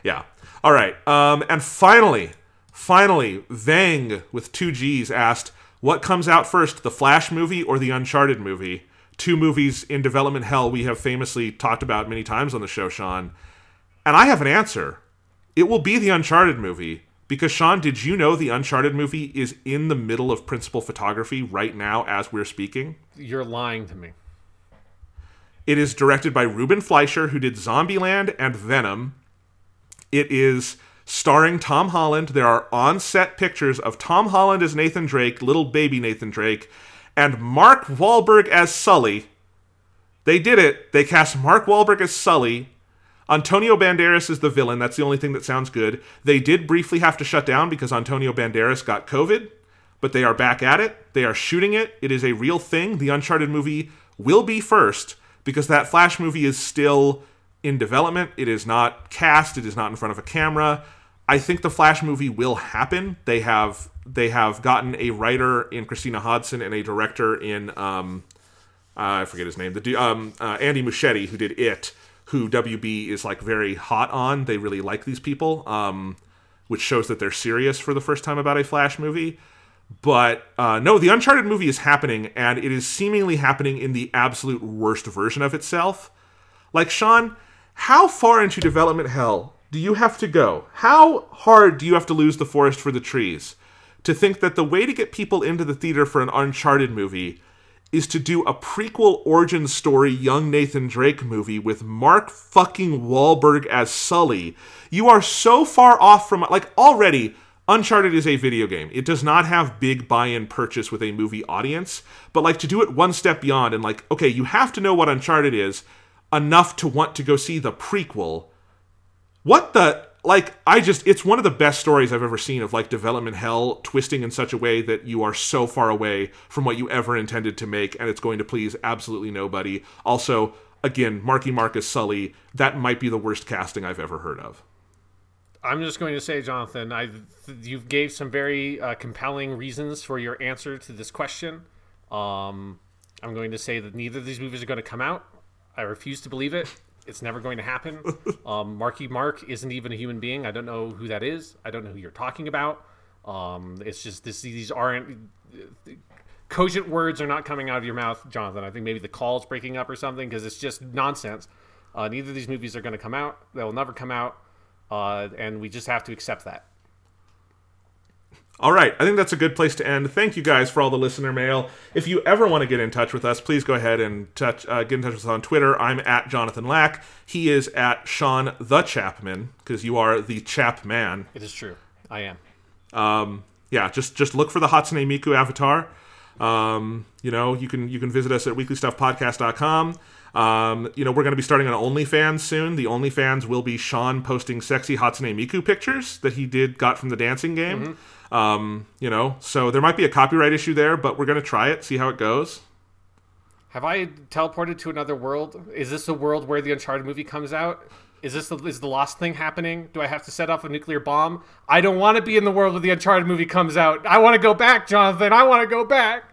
Yeah. All right. Um, and finally, finally, Vang with two G's asked, "What comes out first, the Flash movie or the Uncharted movie?" Two movies in development hell we have famously talked about many times on the show, Sean. And I have an answer. It will be the Uncharted movie. Because, Sean, did you know the Uncharted movie is in the middle of principal photography right now as we're speaking? You're lying to me. It is directed by Ruben Fleischer, who did Zombieland and Venom. It is starring Tom Holland. There are on set pictures of Tom Holland as Nathan Drake, little baby Nathan Drake, and Mark Wahlberg as Sully. They did it. They cast Mark Wahlberg as Sully. Antonio Banderas is the villain. That's the only thing that sounds good. They did briefly have to shut down because Antonio Banderas got COVID, but they are back at it. They are shooting it. It is a real thing. The Uncharted movie will be first because that Flash movie is still in development. It is not cast. It is not in front of a camera. I think the Flash movie will happen. They have they have gotten a writer in Christina Hodson and a director in um, uh, I forget his name. The um, uh, Andy Muschietti who did it, who WB is like very hot on. They really like these people, um, which shows that they're serious for the first time about a Flash movie. But uh, no, the Uncharted movie is happening, and it is seemingly happening in the absolute worst version of itself. Like Sean, how far into development hell do you have to go? How hard do you have to lose the forest for the trees to think that the way to get people into the theater for an Uncharted movie is to do a prequel origin story young Nathan Drake movie with Mark fucking Wahlberg as Sully? You are so far off from like already Uncharted is a video game. It does not have big buy-in purchase with a movie audience, but like to do it one step beyond and like okay, you have to know what Uncharted is enough to want to go see the prequel. What the like I just it's one of the best stories I've ever seen of like development hell twisting in such a way that you are so far away from what you ever intended to make and it's going to please absolutely nobody. Also, again, Marky Mark as Sully, that might be the worst casting I've ever heard of. I'm just going to say, Jonathan, I you gave some very uh, compelling reasons for your answer to this question. Um, I'm going to say that neither of these movies are going to come out. I refuse to believe it. It's never going to happen. Um, Marky Mark isn't even a human being. I don't know who that is. I don't know who you're talking about. Um, it's just this, these aren't cogent words are not coming out of your mouth, Jonathan. I think maybe the call's breaking up or something because it's just nonsense. Uh, neither of these movies are going to come out. They will never come out uh, and we just have to accept that. All right, I think that's a good place to end. Thank you guys for all the listener mail. If you ever want to get in touch with us, please go ahead and touch, uh, get in touch with us on Twitter. I'm at Jonathan Lack. He is at Sean the Chapman because you are the Chap Man. It is true. I am. Um, yeah, just just look for the Hatsune Miku avatar. Um, you know, you can you can visit us at weeklystuffpodcast.com. Um, you know, we're going to be starting an OnlyFans soon. The OnlyFans will be Sean posting sexy Hatsune Miku pictures that he did got from the dancing game. Mm-hmm. Um, you know, so there might be a copyright issue there, but we're going to try it, see how it goes. Have I teleported to another world? Is this a world where the Uncharted movie comes out? Is this the, is the lost thing happening? Do I have to set off a nuclear bomb? I don't want to be in the world where the Uncharted movie comes out. I want to go back, Jonathan. I want to go back.